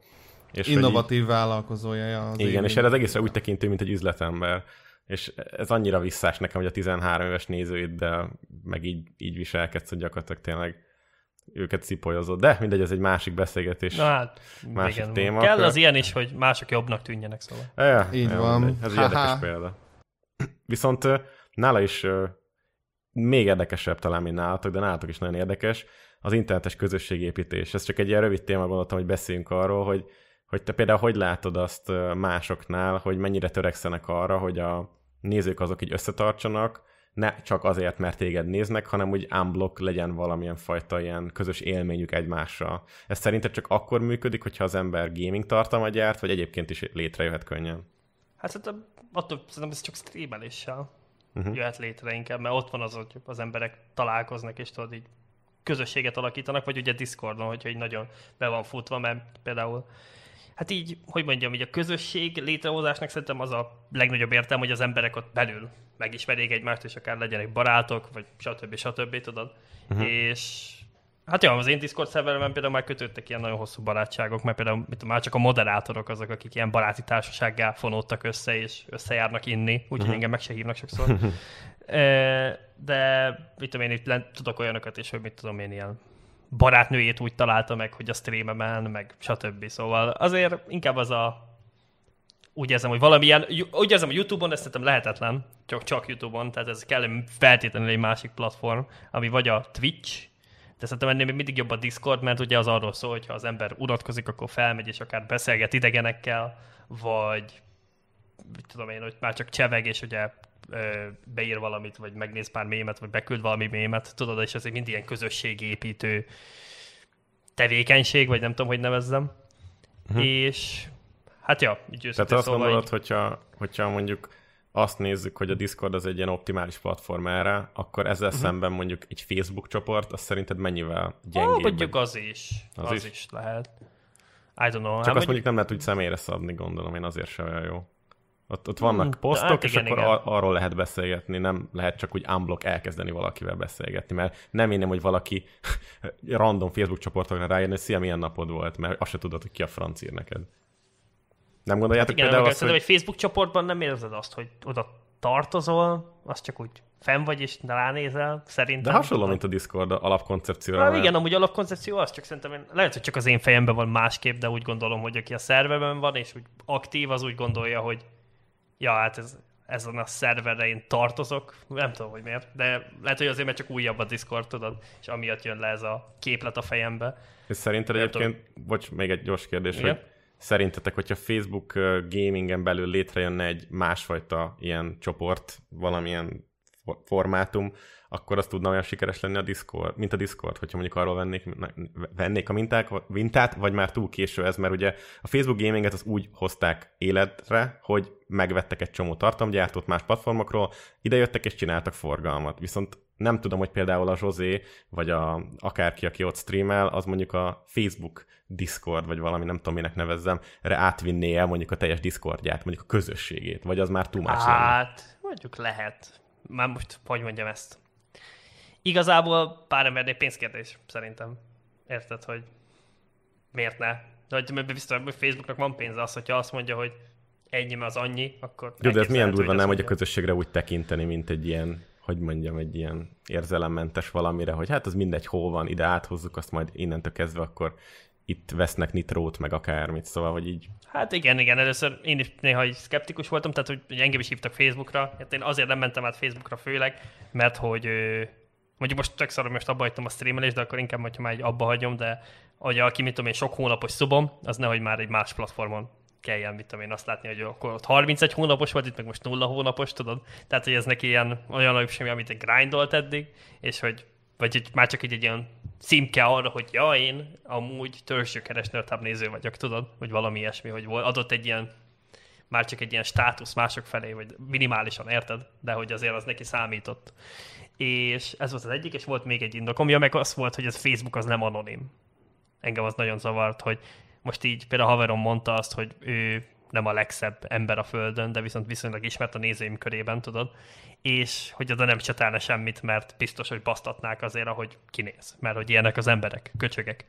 És Innovatív így, vállalkozója. Az igen, és erre az egészre úgy tekintő, mint egy üzletember. És ez annyira visszás nekem, hogy a 13 éves nézőiddel meg így, így viselkedsz, hogy gyakorlatilag tényleg őket szipolyozott. De mindegy, ez egy másik beszélgetés. Na hát, másik igen, téma. Kell az ilyen is, hogy mások jobbnak tűnjenek, szóval. Ja, így van. Mindegy. Ez egy érdekes példa. Viszont nála is még érdekesebb talán, mint nálatok, de nálatok is nagyon érdekes, az internetes közösségépítés. Ez csak egy ilyen rövid téma, gondoltam, hogy beszéljünk arról, hogy, hogy te például hogy látod azt másoknál, hogy mennyire törekszenek arra, hogy a nézők azok így összetartsanak, ne csak azért, mert téged néznek, hanem úgy unblock legyen valamilyen fajta ilyen közös élményük egymással. Ez szerinted csak akkor működik, hogyha az ember gaming tartalmat gyárt, vagy egyébként is létrejöhet könnyen? Hát szerintem attól szerintem ez csak streameléssel uh-huh. jöhet létre inkább, mert ott van az, hogy az emberek találkoznak, és tudod így közösséget alakítanak, vagy ugye Discordon, hogyha így nagyon be van futva, mert például hát így, hogy mondjam, így a közösség létrehozásnak szerintem az a legnagyobb értelme, hogy az emberek ott belül megismerjék egymást, és akár legyenek barátok, vagy stb. stb. tudod. Uh-huh. És Hát jó, az én Discord szerveremben például már kötöttek ilyen nagyon hosszú barátságok, mert például mit már csak a moderátorok azok, akik ilyen baráti társasággá fonódtak össze, és összejárnak inni, úgyhogy uh-huh. engem meg se hívnak sokszor. De mit tudom én, itt lent, tudok olyanokat is, hogy mit tudom én, ilyen barátnőjét úgy találta meg, hogy a streamemen, meg stb. Szóval azért inkább az a úgy érzem, hogy valamilyen, úgy érzem, hogy YouTube-on ezt szerintem lehetetlen, csak, csak YouTube-on, tehát ez kell feltétlenül egy másik platform, ami vagy a Twitch, de szerintem ennél még mindig jobb a Discord, mert ugye az arról szól, hogy ha az ember unatkozik, akkor felmegy, és akár beszélget idegenekkel, vagy tudom én, hogy már csak cseveg, és ugye beír valamit, vagy megnéz pár mémet, vagy beküld valami mémet, tudod, és ez egy mind ilyen közösségépítő tevékenység, vagy nem tudom, hogy nevezzem. Uh-huh. És hát ja, így Tehát azt szóval gondolod, így... hogyha, hogyha mondjuk azt nézzük, hogy a Discord az egy ilyen optimális platform erre, akkor ezzel uh-huh. szemben mondjuk egy Facebook csoport, az szerinted mennyivel gyengébb? Ah, mondjuk az is. Az, az is. is lehet. I don't know. Csak hát azt mondjuk nem lehet úgy személyre szabni, gondolom én azért sem olyan jó. Ott, ott vannak hmm, posztok, hát és igen, akkor igen. arról lehet beszélgetni, nem lehet csak úgy unblock elkezdeni valakivel beszélgetni, mert nem én hogy valaki random Facebook csoportokra rájön, hogy szia, milyen napod volt, mert azt se tudod, hogy ki a francír neked. Nem gondoljátok hát igen, például azt, hogy... egy Facebook csoportban nem érzed azt, hogy oda tartozol, az csak úgy fenn vagy és ránézel, szerintem. De hasonló, mint a Discord alapkoncepció. Hát igen, amúgy alapkoncepció az, csak szerintem én, lehet, hogy csak az én fejemben van másképp, de úgy gondolom, hogy aki a szerverben van, és úgy aktív, az úgy gondolja, hogy ja, hát ez, ezen a szerverre én tartozok, nem tudom, hogy miért, de lehet, hogy azért, mert csak újabb a Discord, tudod, és amiatt jön le ez a képlet a fejembe. És szerinted nem egyébként, tudom. bocs, még egy gyors kérdés, Igen? hogy szerintetek, hogyha Facebook gamingen belül létrejönne egy másfajta ilyen csoport, valamilyen formátum, akkor az tudna olyan sikeres lenni a Discord, mint a Discord, hogyha mondjuk arról vennék, vennék a minták, mintát, vagy már túl késő ez, mert ugye a Facebook gaminget az úgy hozták életre, hogy megvettek egy csomó tartalomgyártót más platformokról, idejöttek és csináltak forgalmat. Viszont nem tudom, hogy például a Zsozé, vagy a, akárki, aki ott streamel, az mondjuk a Facebook Discord, vagy valami, nem tudom, minek nevezzem, erre átvinné el mondjuk a teljes Discordját, mondjuk a közösségét, vagy az már túl Hát, mondjuk lehet. Már most, hogy mondjam ezt? Igazából pár embernél pénzkérdés, szerintem. Érted, hogy miért ne? De hogy biztos, hogy Facebooknak van pénze az, hogyha azt mondja, hogy ennyi, az annyi, akkor... Jó, de ez milyen durva nem, hogy a közösségre úgy tekinteni, mint egy ilyen hogy mondjam, egy ilyen érzelemmentes valamire, hogy hát az mindegy, hol van, ide áthozzuk, azt majd innentől kezdve akkor itt vesznek nitrót, meg akármit, szóval, hogy így. Hát igen, igen, először én is néha is szkeptikus voltam, tehát hogy engem is hívtak Facebookra, hát én azért nem mentem át Facebookra főleg, mert hogy mondjuk most csak szarom, most abba hagytam a streamelést, de akkor inkább, hogyha már egy abba hagyom, de hogy aki, mit tudom én, sok hónapos szubom, az nehogy már egy más platformon kelljen, mit tudom én, azt látni, hogy akkor ott 31 hónapos volt, itt meg most nulla hónapos, tudod? Tehát, hogy ez neki ilyen olyan nagyobb semmi, amit egy grindolt eddig, és hogy vagy hogy már csak egy, egy ilyen címke arra, hogy ja, én amúgy törzsgyökeres nerdhub néző vagyok, tudod? Vagy valami ilyesmi, hogy adott egy ilyen már csak egy ilyen státusz mások felé, vagy minimálisan, érted? De hogy azért az neki számított. És ez volt az egyik, és volt még egy indokom, ja, meg az volt, hogy ez Facebook az nem anonim. Engem az nagyon zavart, hogy most így például haverom mondta azt, hogy ő nem a legszebb ember a földön, de viszont viszonylag ismert a nézőim körében, tudod, és hogy oda nem csetálna semmit, mert biztos, hogy basztatnák azért, ahogy kinéz, mert hogy ilyenek az emberek, köcsögek.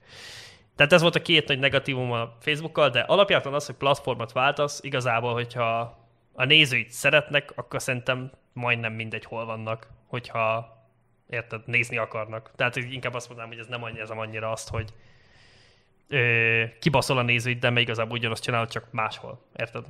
Tehát ez volt a két nagy negatívum a Facebookkal, de alapjában az, hogy platformot váltasz, igazából, hogyha a nézőit szeretnek, akkor szerintem majdnem mindegy, hol vannak, hogyha érted, nézni akarnak. Tehát inkább azt mondanám, hogy ez nem annyira, ez annyira azt, hogy ö, kibaszol a nézőit, de még igazából ugyanazt csinálod, csak máshol. Érted?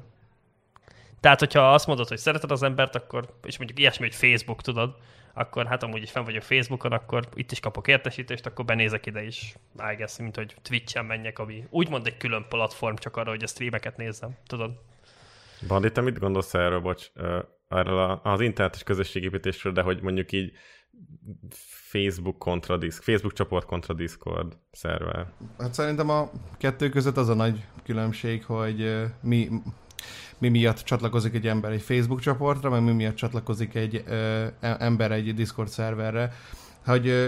Tehát, hogyha azt mondod, hogy szereted az embert, akkor, és mondjuk ilyesmi, hogy Facebook, tudod, akkor hát amúgy is fenn vagyok Facebookon, akkor itt is kapok értesítést, akkor benézek ide is, I guess, mint hogy Twitch-en menjek, ami úgymond egy külön platform, csak arra, hogy a streameket nézzem, tudod? Bandi, te mit gondolsz erről, bocs, erről az internetes közösségépítésről, de hogy mondjuk így Facebook kontra Discord, Facebook csoport kontra Discord szerver. Hát szerintem a kettő között az a nagy különbség, hogy mi, mi miatt csatlakozik egy ember egy Facebook csoportra, meg mi miatt csatlakozik egy ö, e, ember egy Discord szerverre. Hogy ö,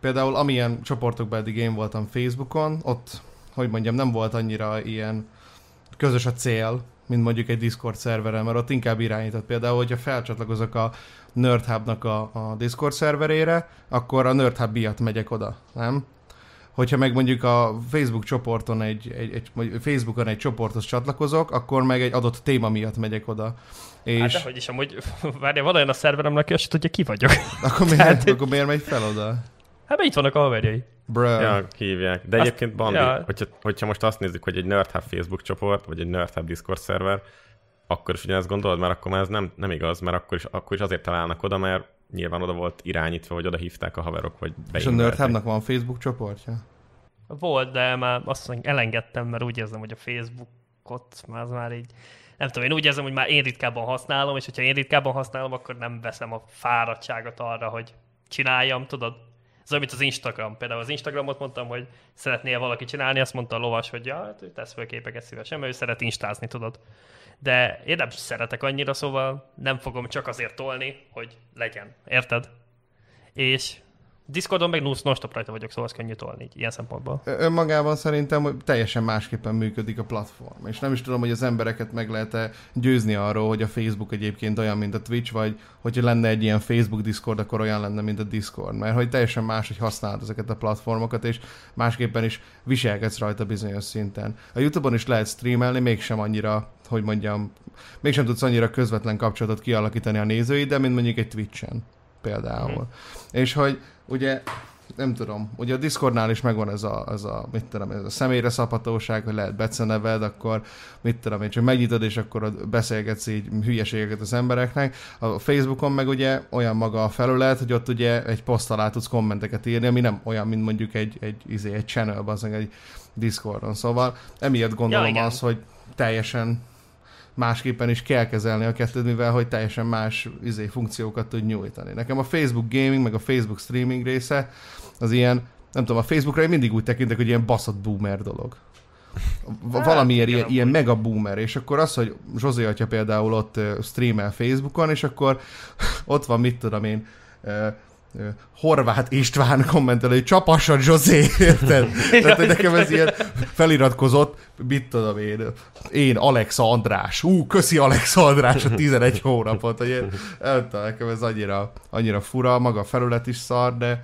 például amilyen csoportokban eddig én voltam Facebookon, ott, hogy mondjam, nem volt annyira ilyen közös a cél, mint mondjuk egy Discord szerveren, mert ott inkább irányított. Például, hogyha felcsatlakozok a NerdHub-nak a, a Discord szerverére, akkor a NerdHub miatt megyek oda, nem? Hogyha meg mondjuk a Facebook csoporton egy, egy, egy Facebookon egy csoporthoz csatlakozok, akkor meg egy adott téma miatt megyek oda. És... Hát dehogy is, amúgy, várja, van olyan a szerverem, aki azt tudja, ki vagyok. Akkor miért, Tehát... akkor miért megy fel oda? Hát itt vannak a haverjai. Bruh. Ja, hívják. De azt, egyébként Bambi, ja. hogyha, hogyha most azt nézzük, hogy egy NerdHub Facebook csoport, vagy egy NerdHub Discord szerver, akkor is ugyanezt gondolod, mert akkor már ez nem, nem igaz, mert akkor is, akkor is azért találnak oda, mert nyilván oda volt irányítva, hogy oda hívták a haverok, vagy És a nerdhub van Facebook csoportja? Volt, de már azt mondjuk elengedtem, mert úgy érzem, hogy a Facebookot már az már így nem tudom, én úgy érzem, hogy már én ritkábban használom, és hogyha én ritkábban használom, akkor nem veszem a fáradtságot arra, hogy csináljam, tudod? Ez olyan, az Instagram. Például az Instagramot mondtam, hogy szeretnél valaki csinálni, azt mondta a lovas, hogy ja, hát ő tesz fel képeket szívesen, mert ő szeret instázni, tudod de én nem szeretek annyira, szóval nem fogom csak azért tolni, hogy legyen. Érted? És Discordon meg non-stop rajta vagyok, szóval az könnyű tolni így, ilyen szempontból. Önmagában szerintem hogy teljesen másképpen működik a platform. És nem is tudom, hogy az embereket meg lehet-e győzni arról, hogy a Facebook egyébként olyan, mint a Twitch, vagy hogyha lenne egy ilyen Facebook Discord, akkor olyan lenne, mint a Discord. Mert hogy teljesen más, hogy használod ezeket a platformokat, és másképpen is viselkedsz rajta bizonyos szinten. A YouTube-on is lehet streamelni, mégsem annyira, hogy mondjam, mégsem tudsz annyira közvetlen kapcsolatot kialakítani a nézőiddel, mint mondjuk egy Twitch-en például. Mm. És hogy ugye nem tudom, ugye a Discordnál is megvan ez a, ez a mit tudom, ez a személyre szabhatóság, hogy lehet beceneved, akkor mit tudom én, csak megnyitod, és akkor beszélgetsz így hülyeségeket az embereknek. A Facebookon meg ugye olyan maga a felület, hogy ott ugye egy poszt alá tudsz kommenteket írni, ami nem olyan, mint mondjuk egy, egy, izé, egy channel, az egy Discordon. Szóval emiatt gondolom ja, az, hogy teljesen másképpen is kell kezelni a kettőt, mivel hogy teljesen más izé, funkciókat tud nyújtani. Nekem a Facebook gaming, meg a Facebook streaming része az ilyen, nem tudom, a Facebookra én mindig úgy tekintek, hogy ilyen baszott boomer dolog. Hát, Valamiért ilyen, ilyen mega boomer, és akkor az, hogy Zsozé atya például ott streamel Facebookon, és akkor ott van, mit tudom én, Horváth István kommentel, hogy csapassa José, érted? Tehát hogy nekem ez ilyen feliratkozott, mit tudom én, én Alexa András, ú, köszi Alexa András a 11 hónapot, hogy én, nem tudom, nekem ez annyira, annyira fura, maga a felület is szar, de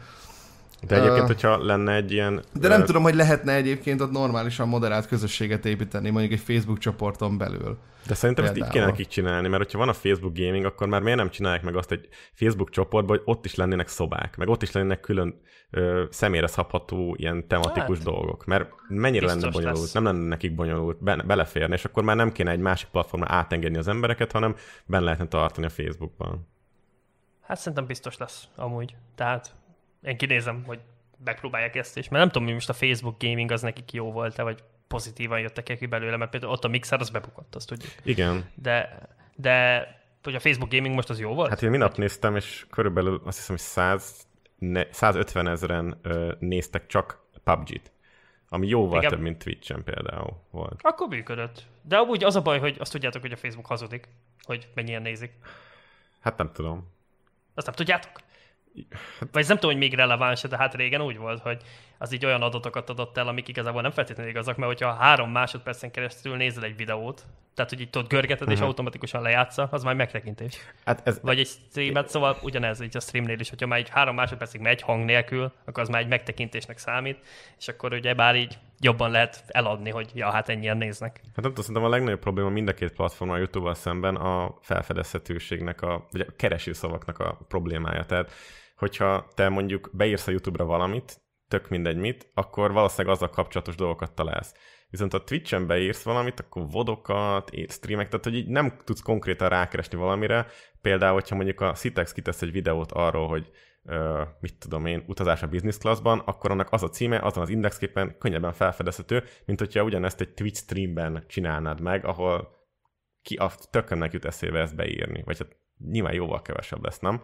de egyébként, uh, hogyha lenne egy ilyen... De nem uh, tudom, hogy lehetne egyébként ott normálisan moderált közösséget építeni, mondjuk egy Facebook csoporton belül. De szerintem Például. ezt így kéne nekik csinálni, mert hogyha van a Facebook gaming, akkor már miért nem csinálják meg azt egy Facebook csoportban, hogy ott is lennének szobák, meg ott is lennének külön ö, személyre szabható ilyen tematikus hát, dolgok. Mert mennyire lenne bonyolult, lesz. nem lenne nekik bonyolult be, beleférni, és akkor már nem kéne egy másik platformra átengedni az embereket, hanem benne lehetne tartani a Facebookban. Hát szerintem biztos lesz amúgy. Tehát én kinézem, hogy megpróbálják ezt is, mert nem tudom, hogy most a Facebook gaming az nekik jó volt-e, vagy pozitívan jöttek ki belőle, mert például ott a Mixer az bebukott, azt tudjuk. Igen. De, de hogy a Facebook gaming most az jó volt? Hát én minap néztem, és körülbelül azt hiszem, hogy 100, ne, 150 ezeren ö, néztek csak PUBG-t. Ami jóval Igen. több, mint Twitch-en például volt. Akkor működött. De amúgy az a baj, hogy azt tudjátok, hogy a Facebook hazudik, hogy mennyien nézik. Hát nem tudom. Azt nem tudjátok? Vagy nem tudom, hogy még releváns, de hát régen úgy volt, hogy az így olyan adatokat adott el, amik igazából nem feltétlenül igazak, mert hogyha három másodpercen keresztül nézel egy videót, tehát hogy itt ott görgeted uh-huh. és Mhm. automatikusan lejátsza, az már megtekintés. Hát ez, Vagy egy streamet, szóval ugyanez így a streamnél is, hogyha már egy három másodpercig megy hang nélkül, akkor az már egy megtekintésnek számít, és akkor ugye bár így jobban lehet eladni, hogy ja, hát ennyien néznek. Hát nem tudom, szerintem a legnagyobb probléma mind a két platformon a YouTube-val szemben a felfedezhetőségnek, a, vagy a keresőszavaknak a problémája. Tehát, hogyha te mondjuk beírsz a YouTube-ra valamit, tök mindegy mit, akkor valószínűleg azzal kapcsolatos dolgokat találsz. Viszont ha Twitch-en beírsz valamit, akkor vodokat, streamek, tehát hogy így nem tudsz konkrétan rákeresni valamire. Például, hogyha mondjuk a Citex kitesz egy videót arról, hogy uh, mit tudom én, utazás a business classban, akkor annak az a címe, azon az indexképen könnyebben felfedezhető, mint hogyha ugyanezt egy Twitch streamben csinálnád meg, ahol ki a tökönnek jut eszébe ezt beírni. Vagy hát nyilván jóval kevesebb lesz, nem?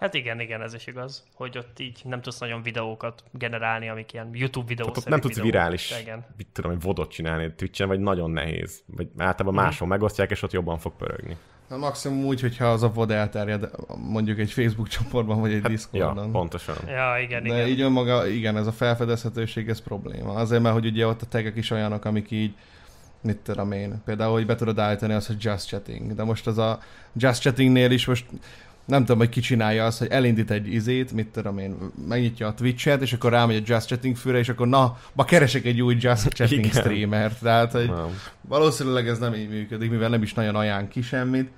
Hát igen, igen, ez is igaz, hogy ott így nem tudsz nagyon videókat generálni, amik ilyen YouTube videók. Tehát ott nem tudsz virális, Igen. mit tudom, egy vodot csinálni Twitch-en, vagy nagyon nehéz. Vagy általában máshol megosztják, és ott jobban fog pörögni. Na, maximum úgy, hogyha az a VOD elterjed mondjuk egy Facebook csoportban, vagy egy Hát, ja, Discordon. pontosan. Ja, igen, De igen. így önmaga, igen, ez a felfedezhetőség, ez probléma. Azért, mert hogy ugye ott a tegek is olyanok, amik így, mit tudom én, például, hogy be tudod állítani azt, hogy just chatting. De most az a just chattingnél is most nem tudom, hogy ki csinálja azt, hogy elindít egy izét, mit tudom én, megnyitja a Twitch-et, és akkor rámegy a Just Chatting fülre, és akkor na, ma keresek egy új Just Chatting Igen. streamert. Tehát, hogy Nem. valószínűleg ez nem így működik, mivel nem is nagyon ajánl ki semmit.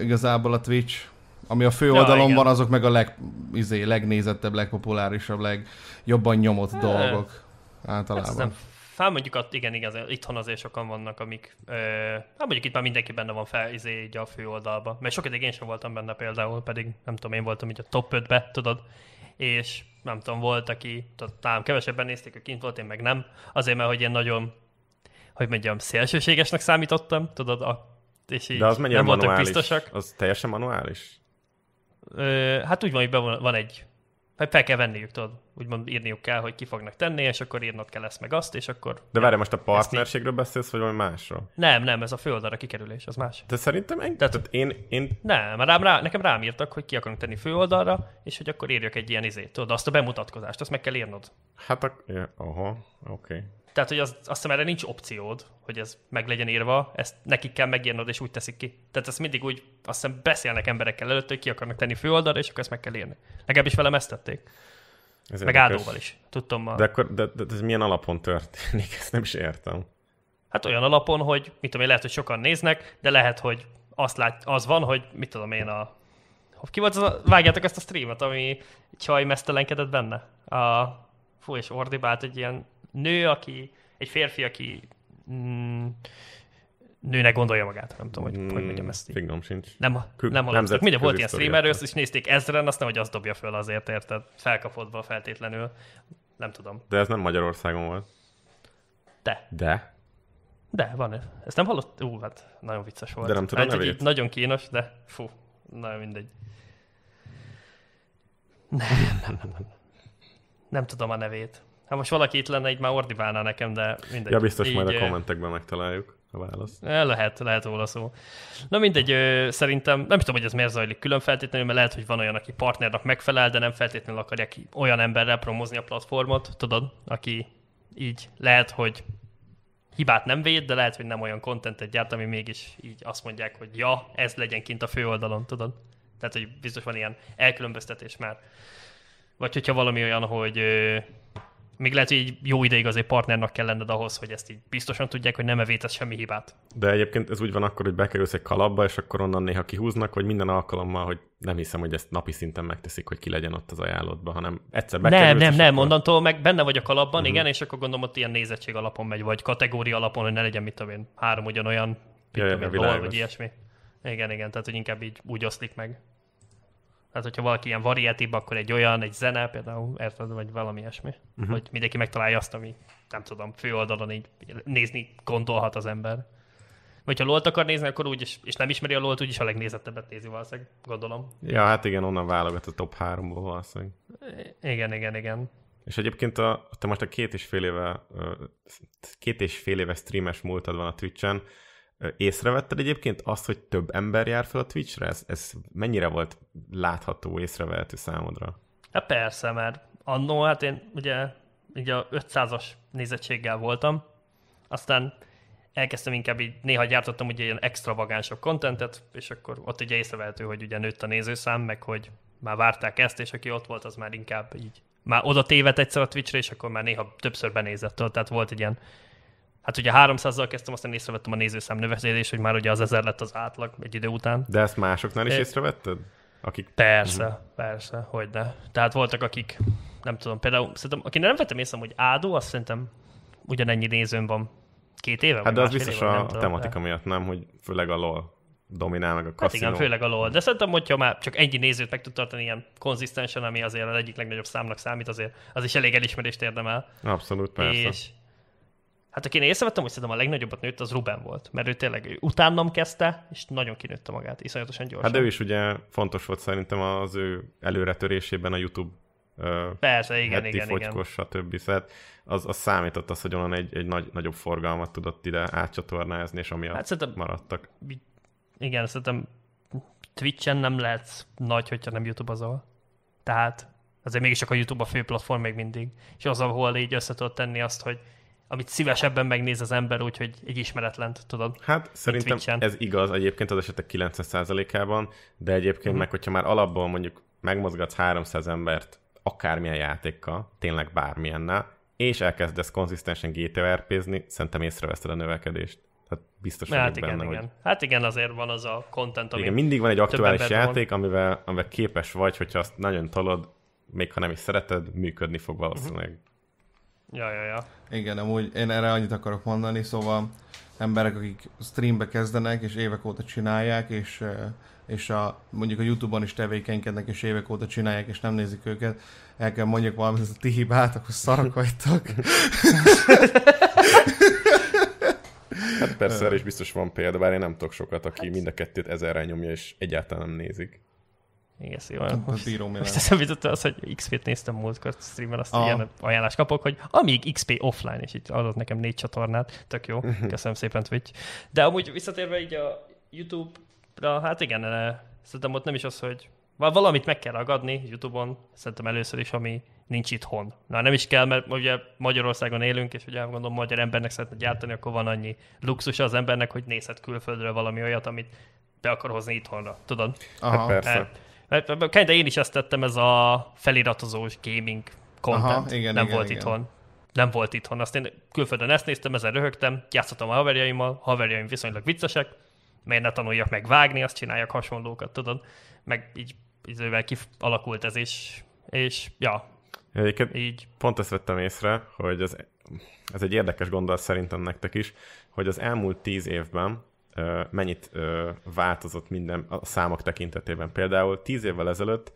Igazából a Twitch, ami a fő Ja, oldalon igen. van, azok meg a leg, izé, legnézettebb, legpopulárisabb, legjobban nyomott dolgok Hát általában. ez Fál mondjuk ott, igen, igaz, itthon azért sokan vannak, amik, ö, hát mondjuk itt már mindenki benne van fel, izé, így a fő oldalba. Mert sok ideig én sem voltam benne például, pedig nem tudom, én voltam így a top 5-be, tudod, és nem tudom, volt, aki, tudod, talán kevesebben nézték, hogy kint volt, én meg nem, azért, mert hogy én nagyon, hogy mondjam, szélsőségesnek számítottam, tudod, a, és így De az nem voltak manuális? biztosak. Az teljesen manuális? Ö, hát úgy van, hogy be van, van egy, hát fel kell venniük, tudod, úgymond írniuk kell, hogy ki fognak tenni, és akkor írnod kell ezt meg azt, és akkor... De várj, most a partnerségről beszélsz, vagy valami másról? Nem, nem, ez a főoldalra kikerülés, az más. De szerintem ennyi. Tehát- Tehát, én, én Nem, rám, rá, nekem rám írtak, hogy ki akarunk tenni főoldalra, és hogy akkor írjak egy ilyen izét, tudod, azt a bemutatkozást, azt meg kell írnod. hát a... Ja, aha, oké. Okay. Tehát, hogy az, azt hiszem erre nincs opciód, hogy ez meg legyen írva, ezt nekik kell megírnod, és úgy teszik ki. Tehát ezt mindig úgy, azt hiszem beszélnek emberekkel előtt, hogy ki akarnak tenni főoldalra, és akkor ezt meg kell írni. Legalábbis velem ezt tették. Ez Meg érdekes. Ádóval is. Tudtam ma. De akkor, de, de, de, ez milyen alapon történik? Ezt nem is értem. Hát olyan alapon, hogy mit tudom én, lehet, hogy sokan néznek, de lehet, hogy azt lát, az van, hogy mit tudom én a... Ki volt az a... Vágjátok ezt a streamet, ami csaj mesztelenkedett benne? A... Fú, és ordibált egy ilyen nő, aki... Egy férfi, aki... Mm, nőnek gondolja magát. Nem tudom, hogy, hogy mondjam ezt így. Fingom sincs. Nem, Kö- nem hallottak. Minden volt ilyen streamerről, azt is nézték ezren, azt nem, hogy azt dobja föl azért, érted? Felkapodva feltétlenül. Nem tudom. De ez nem Magyarországon volt. De. De? De, van. Ezt nem hallott? Ú, hát nagyon vicces volt. De nem tudom hát, nevét. Nagyon kínos, de fú, nagyon mindegy. Nem, nem, nem, nem. Nem tudom a nevét. Ha most valaki itt lenne, így már ordibálná nekem, de mindegy. Ja, biztos így, majd a kommentekben megtaláljuk a választ. Eh, Lehet, lehet róla szó. Na mindegy, ö, szerintem nem tudom, hogy ez miért zajlik külön feltétlenül, mert lehet, hogy van olyan, aki partnernak megfelel, de nem feltétlenül akarják olyan emberrel promozni a platformot, tudod, aki így lehet, hogy hibát nem véd, de lehet, hogy nem olyan kontentet gyárt, ami mégis így azt mondják, hogy ja, ez legyen kint a főoldalon, tudod? Tehát, hogy biztos van ilyen elkülönböztetés már. Vagy hogyha valami olyan, hogy ö, még lehet, hogy egy jó ideig azért partnernak kell lenned ahhoz, hogy ezt így biztosan tudják, hogy nem evétesz semmi hibát. De egyébként ez úgy van akkor, hogy bekerülsz egy kalapba, és akkor onnan néha kihúznak, hogy minden alkalommal, hogy nem hiszem, hogy ezt napi szinten megteszik, hogy ki legyen ott az ajánlatban, hanem egyszer bekerülsz, Nem, nem, nem, akkor... onnantól meg benne vagy a kalapban, uh-huh. igen, és akkor gondolom ott ilyen nézettség alapon megy, vagy kategória alapon, hogy ne legyen, mit tudom én, három ugyanolyan, mit tudom én, vagy ilyesmi. Igen, igen, tehát hogy inkább így úgy oszlik meg. Tehát, hogyha valaki ilyen variatív, akkor egy olyan, egy zene például, érted, vagy valami ilyesmi. Uh-huh. Hogy mindenki megtalálja azt, ami, nem tudom, főoldalon így nézni gondolhat az ember. Vagy ha LOL-t akar nézni, akkor úgy is, és nem ismeri a LOL-t, úgyis a legnézettebbet nézi valószínűleg, gondolom. Ja, hát igen, onnan válogat a top 3-ból valószínűleg. Igen, igen, igen. És egyébként a, te most a két és fél éve, két és fél éve streames múltad van a Twitch-en, Észrevetted egyébként azt, hogy több ember jár fel a Twitchre? Ez, ez mennyire volt látható, észrevehető számodra? Hát persze, mert annó, hát én ugye, ugye a 500-as nézettséggel voltam, aztán elkezdtem inkább így, néha gyártottam ugye ilyen extravagánsabb kontentet, és akkor ott ugye észrevehető, hogy ugye nőtt a nézőszám, meg hogy már várták ezt, és aki ott volt, az már inkább így, már oda tévedt egyszer a Twitchre, és akkor már néha többször benézett, tehát volt egy ilyen, hát ugye 300-zal kezdtem, aztán észrevettem a nézőszám növekedés, hogy már ugye az ezer lett az átlag egy idő után. De ezt másoknál is É. észrevetted? Akik... Persze, uh-huh. persze, hogy ne. Tehát voltak, akik, nem tudom, például, szerintem, aki nem vettem észre, hogy Ádó, azt szerintem ugyanennyi nézőm van két éve? Hát de az biztos éve, a, a tematika de- miatt, nem? Hogy főleg a LOL dominál, meg a Hát kaszinó. igen, főleg a LOL. De szerintem, hogyha már csak ennyi nézőt meg tud tartani ilyen konzisztensen, ami azért az egyik legnagyobb számnak számít, azért az is elég elismerést érdemel. Abszolút, persze. És hát aki én észrevettem, hogy szerintem a legnagyobbat nőtt, az Ruben volt. Mert ő tényleg ő utánam kezdte, és nagyon kinőtte magát, iszonyatosan gyorsan. Hát de ő is ugye fontos volt szerintem az ő előretörésében a YouTube Persze, igen, heti igen, igen. fogykos, stb. Szóval az, az számított az, hogy onnan egy, egy nagy, nagyobb forgalmat tudott ide átcsatornázni, és amiatt Hát szerintem maradtak. Igen, szerintem Twitch-en nem lehetsz nagy, hogyha nem YouTube-azol. Tehát azért mégis csak a YouTube a fő platform még mindig. És az, ahol így össze tudod tenni azt, hogy amit szívesebben megnéz az ember, úgyhogy egy ismeretlent, tudod. Hát szerintem ez igaz egyébként az esetek 90%-ában, de egyébként Mhm. meg, hogyha már alapból mondjuk megmozgatsz 300 embert akármilyen játékkal, tényleg bármilyennel, és elkezdesz konzisztensen GTRP-zni, szerintem észreveszed a növekedést. Tehát biztos vagyok Hát igen, benne, igen. hogy Hát igen, azért van az a content, ami... igen, mindig van egy aktuális emberben van. játék, amivel, amivel képes vagy, hogyha azt nagyon tolod, még ha nem is szereted, működni fog valószínűleg. Ja, ja, ja. Igen, amúgy én erre annyit akarok mondani, szóval emberek, akik streambe kezdenek, és évek óta csinálják, és, eh, és a, mondjuk a Youtube-on is tevékenykednek, és évek óta csinálják, és nem nézik őket, el kell mondjuk valamit, ez a ti hibátok, hogy szarok vagytok. Hát persze, erre is biztos van példa, bár én nem tudok sokat, aki mind a kettőt ezerre nyomja, és egyáltalán nem nézik. Igen. A Most, most eszembe jutott az, hogy XP-t néztem múltkor streamen, azt Aha. ilyen ajánlást kapok, hogy amíg XP offline, és így adott nekem négy csatornát, tök jó, köszönöm szépen Twitch. De amúgy visszatérve így a YouTube-ra, hát igen, eh, szerintem ott nem is az, hogy val- valamit meg kell ragadni YouTube-on, szerintem először is, ami nincs itthon. Na nem is kell, mert ugye Magyarországon élünk, és ugye gondolom magyar embernek szeretne gyártani, akkor van annyi luxus az embernek, hogy nézhet külföldről valami olyat, amit be akar hozni itthonra, tudod? Hát Aha, persze. Hát, mert de én is ezt tettem, ez a feliratozós gaming content. Aha, igen, nem igen, volt igen. itthon. Nem volt itthon. Azt én külföldön ezt néztem, ezen röhögtem, játszottam a haverjaimmal, haverjaim viszonylag viccesek, miért ne tanuljak meg vágni, azt csináljak hasonlókat, tudod? Meg így idővel kialakult ez is, és ja, Egyébként így pont ezt vettem észre, hogy ez, ez egy érdekes gondolat szerintem nektek is, hogy az elmúlt tíz évben mennyit változott minden a számok tekintetében. Például tíz évvel ezelőtt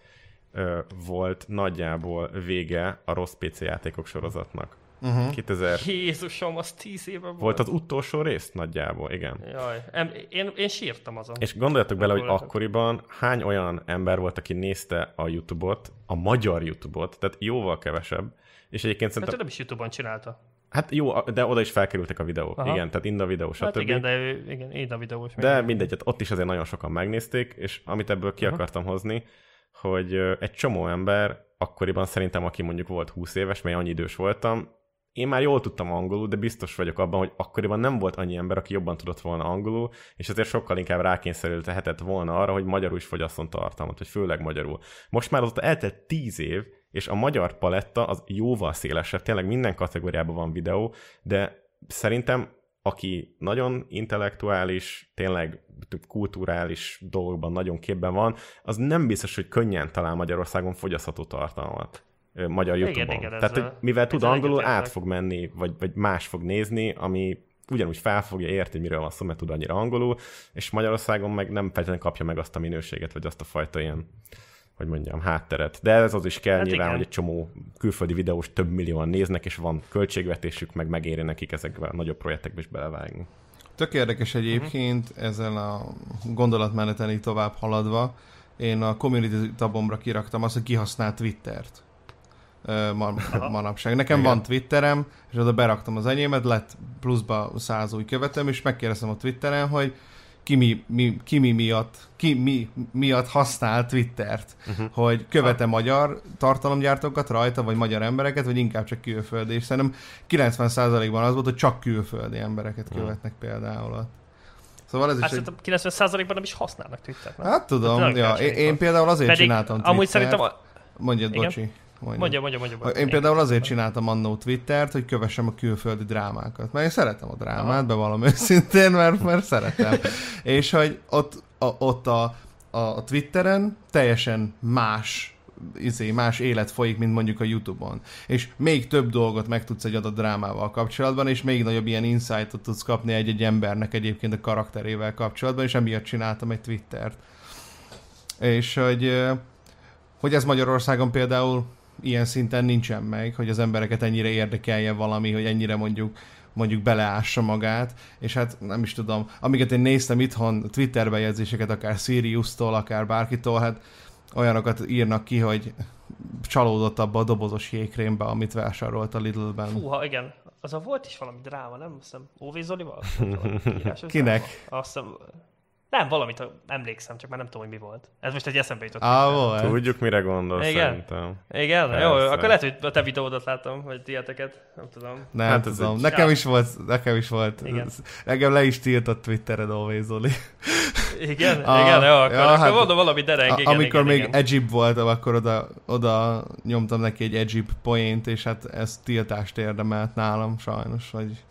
volt nagyjából vége a rossz PC játékok sorozatnak. Uh-huh. 2000 Jézusom, az tíz éve volt. volt az utolsó rész nagyjából, igen. Jaj, em, én, én sírtam azon. És gondoljatok bele, hogy akkoriban hány olyan ember volt, aki nézte a YouTube-ot, a magyar YouTube-ot, tehát jóval kevesebb, és egyébként Hát szerintem ő nem is Youtube-on csinálta. Hát jó, de oda is felkerültek a videók. Aha. Igen, tehát Inda videó, stb. Hát igen, de igen, én a videós. de mindegy, hát ott is azért nagyon sokan megnézték, és amit ebből ki Aha. akartam hozni, hogy egy csomó ember akkoriban szerintem, aki mondjuk volt 20 éves, mert annyi idős voltam, én már jól tudtam angolul, de biztos vagyok abban, hogy akkoriban nem volt annyi ember, aki jobban tudott volna angolul, és ezért sokkal inkább rákényszerültethetett volna arra, hogy magyarul is fogyasszon tartalmat, vagy főleg magyarul. Most már ott eltelt 10 év, és a magyar paletta az jóval szélesebb, tényleg minden kategóriában van videó, de szerintem aki nagyon intellektuális, tényleg kulturális dolgokban nagyon képben van, az nem biztos, hogy könnyen talál Magyarországon fogyasztható tartalmat magyar Igen, YouTube-on. igen, Tehát, hogy mivel tud angolul, egyetértek. át fog menni, vagy, vagy más fog nézni, ami ugyanúgy fel fogja érteni, miről van szó, mert tud annyira angolul, és Magyarországon meg nem feltétlenül kapja meg azt a minőséget, vagy azt a fajta ilyen hogy mondjam, hátteret. De ez az is kell Hát nyilván, igen. hogy egy csomó külföldi videós több millióan néznek, és van költségvetésük, meg megéri nekik ezekbe a nagyobb projektekbe is belevágni. Tök érdekes egyébként ezzel a gondolatmeneten így tovább haladva. Én a community tabomra kiraktam azt, hogy kihasznált Twittert. Ö, man, manapság. Nekem Igen. van Twitterem, és oda beraktam az enyémet, lett pluszba száz új követem, és megkérdeztem a Twitteren, hogy ki mi, mi, ki mi miatt, ki mi miatt használ Twittert, uh-huh. hogy követe ha. magyar tartalomgyártókat rajta, vagy magyar embereket, vagy inkább csak külföldi. És szerintem 90%-ban az volt, hogy csak külföldi embereket mhm. követnek uh-huh. például Szóval ez hát is egy... 90%-ban nem is használnak Twittert. Nem? Hát tudom, ja. Én, én például azért Pedig csináltam Twittert. Amúgy szerintem... Mondjad, Igen? bocsi. Mondja, mondja, mondja. mondja, mondja. Én például azért csináltam annó Twittert, hogy kövessem a külföldi drámákat. Mert én szeretem a drámát, Aha. bevallom őszintén, mert, mert szeretem. és hogy ott, a, ott a, a Twitteren teljesen más izé, más élet folyik, mint mondjuk a Youtube-on. És még több dolgot megtudsz egy adott drámával kapcsolatban, és még nagyobb ilyen insightot tudsz kapni egy-egy embernek egyébként a karakterével kapcsolatban, és emiatt csináltam egy Twittert. És hogy, hogy ez Magyarországon például ilyen szinten nincsen meg, hogy az embereket ennyire érdekelje valami, hogy ennyire mondjuk mondjuk beleássa magát, és hát nem is tudom, amiket én néztem itthon Twitter bejegyzéseket, akár Sirius-tól, akár bárkitól, hát olyanokat írnak ki, hogy csalódott abba a dobozos jégkrémbe, amit vásárolt a Lidl-ben. Fúha, igen. Az a volt is valami dráma, nem? Azt hiszem, Óvé Zolival? Kinek? Azt hiszem, nem, valamit emlékszem, csak már nem tudom, hogy mi volt. Ez most egy eszembe jutott. Ah, volt. Tudjuk, mire gondolsz Igen? szerintem. Igen? Persze. Jó, akkor lehet, hogy a te videódat láttam, vagy dieteket, nem tudom. Nem hát tudom. Nekem is volt, nekem is volt. Igen. Nekem le is tiltott Twittered Always Zoli. Igen? A, igen, jó, akkor, ja, akkor hát, mondom valami dereng. Igen, amikor igen, még igen. Egyip voltam, akkor oda, oda nyomtam neki egy Egyip poént, és hát ez tiltást érdemelt nálam sajnos, hogy,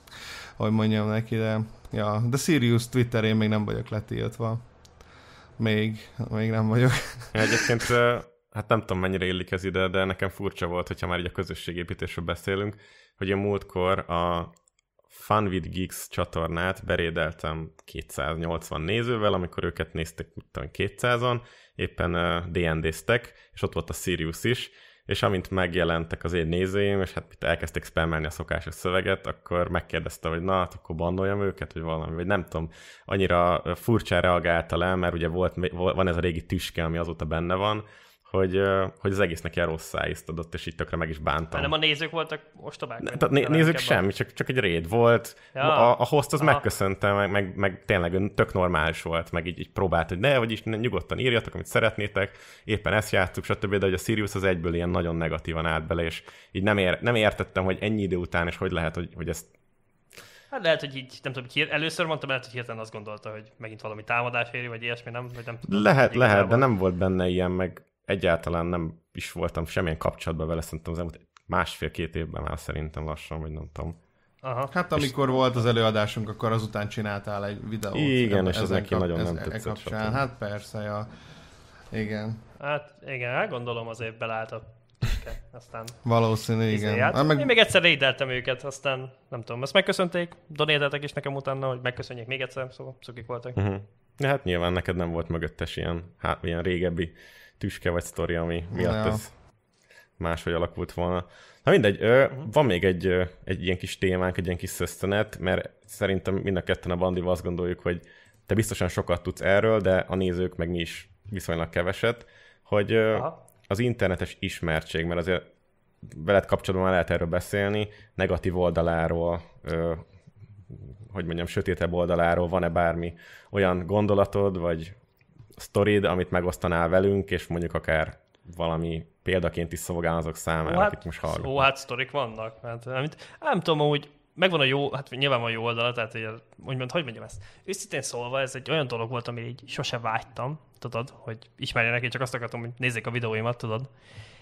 hogy mondjam neki, de Ja, de Sirius Twitterén még nem vagyok letiltva. Még, még nem vagyok. Egyébként, hát nem tudom mennyire illik ez ide, de nekem furcsa volt, hogyha már így a közösségépítésről beszélünk, hogy a múltkor a Fun with Geeks csatornát berédeltem 280 nézővel, amikor őket néztek, tudom, 200-an, éppen D&D-ztek, és ott volt a Sirius is, és amint megjelentek az én nézőim, és hát itt elkezdték spammelni a szokásos szöveget, akkor megkérdezte, hogy na, hát akkor bannoljam őket, vagy valami, vagy nem tudom, annyira furcsán reagálta le, mert ugye volt, van ez a régi tüske, ami azóta benne van, hogy, hogy az egésznek ilyen rossz szájízt adott, és így tökre meg is bántam. Nem a nézők voltak ostobák? Ne, tehát né- nézők semmi, csak, csak egy réd volt. Ja. A, a host az Aha. megköszönte, meg, meg, meg tényleg tök normális volt, meg így, így próbált, hogy ne, vagyis nyugodtan írjatok, amit szeretnétek, éppen ezt játszuk, stb., de hogy a Sirius az egyből ilyen nagyon negatívan állt bele, és így nem, ér, nem értettem, hogy ennyi idő után, és hogy lehet, hogy, hogy ezt Hát lehet, hogy így, nem tudom, hogy először mondtam, lehet, hogy hirtelen azt gondolta, hogy megint valami támadás éri, vagy ilyesmi, nem, vagy nem tudom. Lehet, lehet, de nem volt benne ilyen, meg egyáltalán nem is voltam semmilyen kapcsolatban vele, szerintem az elmúlt másfél-két évben már szerintem lassan, vagy nem tudom. Aha. Hát amikor és... volt az előadásunk, akkor azután csináltál egy videót. Igen, és ez neki kap, nagyon ez, nem tetszett. Kapcsán. Hát persze, ja. Igen. Hát igen, hát gondolom azért belállt a aztán... Valószínű, igen. Hát, meg... Én még egyszer rédeltem őket, aztán nem tudom, ezt megköszönték, donételtek is nekem utána, hogy megköszönjék még egyszer, szóval szukik voltak. Uh-huh. Ja, hát nyilván neked nem volt mögöttes ilyen, hát, ilyen régebbi tüske vagy sztori, ami miatt ja. ez máshogy alakult volna. Na mindegy, van még egy, egy ilyen kis témánk, egy ilyen kis szösztenet, mert szerintem mind a ketten a bandival azt gondoljuk, hogy te biztosan sokat tudsz erről, de a nézők meg mi is viszonylag keveset, hogy ö, az internetes ismertség, mert azért veled kapcsolatban már lehet erről beszélni, negatív oldaláról, hogy mondjam, sötétebb oldaláról van-e bármi olyan gondolatod, vagy sztorid, amit megosztanál velünk, és mondjuk akár valami példaként is szolgál azok számára, hát, akik most hallgatnak. Ó, hát sztorik vannak. Hát, amit, nem tudom, hogy megvan a jó, hát nyilván van jó oldala, tehát hogy, úgymond, hogy mondjam ezt. Őszintén szólva, ez egy olyan dolog volt, amire így sose vágytam, tudod, hogy ismerjenek, én csak azt akartam, hogy nézzék a videóimat, tudod.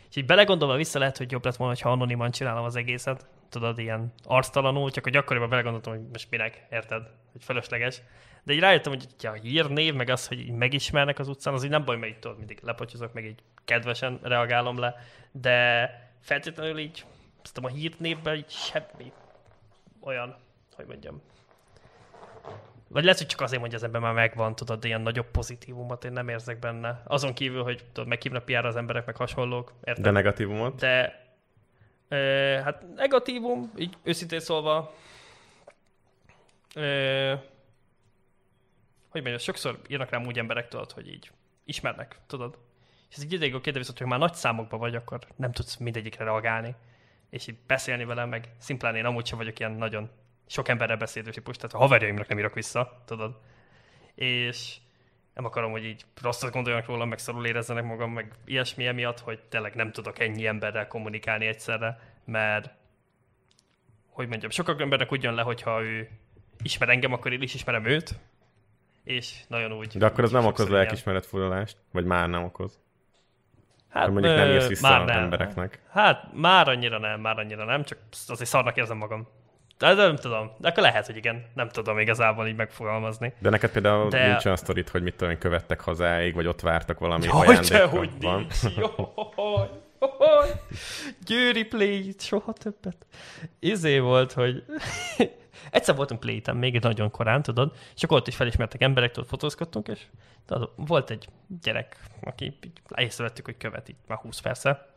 És így belegondolva vissza lehet, hogy jobb lett volna, ha anoniman csinálom az egészet, tudod, ilyen arctalanul, csak hogy akkoriban belegondoltam, hogy most minek, érted, hogy felesleges. De így rájöttem, hogy ja, a hírnév, meg az, hogy így megismernek az utcán, az így nem baj, mert így tudod, mindig lepocsozok, meg így kedvesen reagálom le, de feltétlenül így, azt a hírnévben így semmi olyan, hogy mondjam, vagy lehet, hogy csak azért mondja az ember már megvan, tudod, de ilyen nagyobb pozitívumot én nem érzek benne. Azon kívül, hogy tudod, meghívnak piára az emberek, meg hasonlók. Érted? De negatívumot? De hát negatívum, így őszintén szólva, e, hogy mondjam, sokszor írnak rám úgy emberek, tudod, hogy így ismernek, tudod. És ez egy ideig de viszont, hogy már nagy számokban vagy, akkor nem tudsz mindegyikre reagálni. És így beszélni velem, meg szimplán én amúgy sem vagyok ilyen nagyon sok emberrel beszélő típus, tehát a haverjaimnak nem írok vissza, tudod. És nem akarom, hogy így rosszat gondoljanak rólam, meg szarul érezzenek magam, meg ilyesmi emiatt, hogy tényleg nem tudok ennyi emberrel kommunikálni egyszerre, mert hogy mondjam, sokak embernek úgy jön le, hogyha ő ismer engem, akkor én is ismerem őt, és nagyon úgy. De akkor az nem okoz lelkismeretfurdalást? Vagy már nem okoz? Hát, Hát, mondjuk nem írsz vissza már nem. embereknek. Hát már annyira nem, már annyira nem, csak azért szarnak érzem magam. De, de nem tudom, de akkor lehet, hogy igen, nem tudom igazából így megfogalmazni. De neked például De- nincs olyan sztorit, hogy mit tudom követtek hazáig, vagy ott vártak valami Hogy ajándékkal? hogy Van? Jaj, jaj. Győri play soha többet. Izé volt, hogy egyszer voltunk play még nagyon korán, tudod, és akkor ott is felismertek emberek, tudod, fotózkodtunk, és tudod, volt egy gyerek, aki így észrevettük, hogy követ így már 20 perce,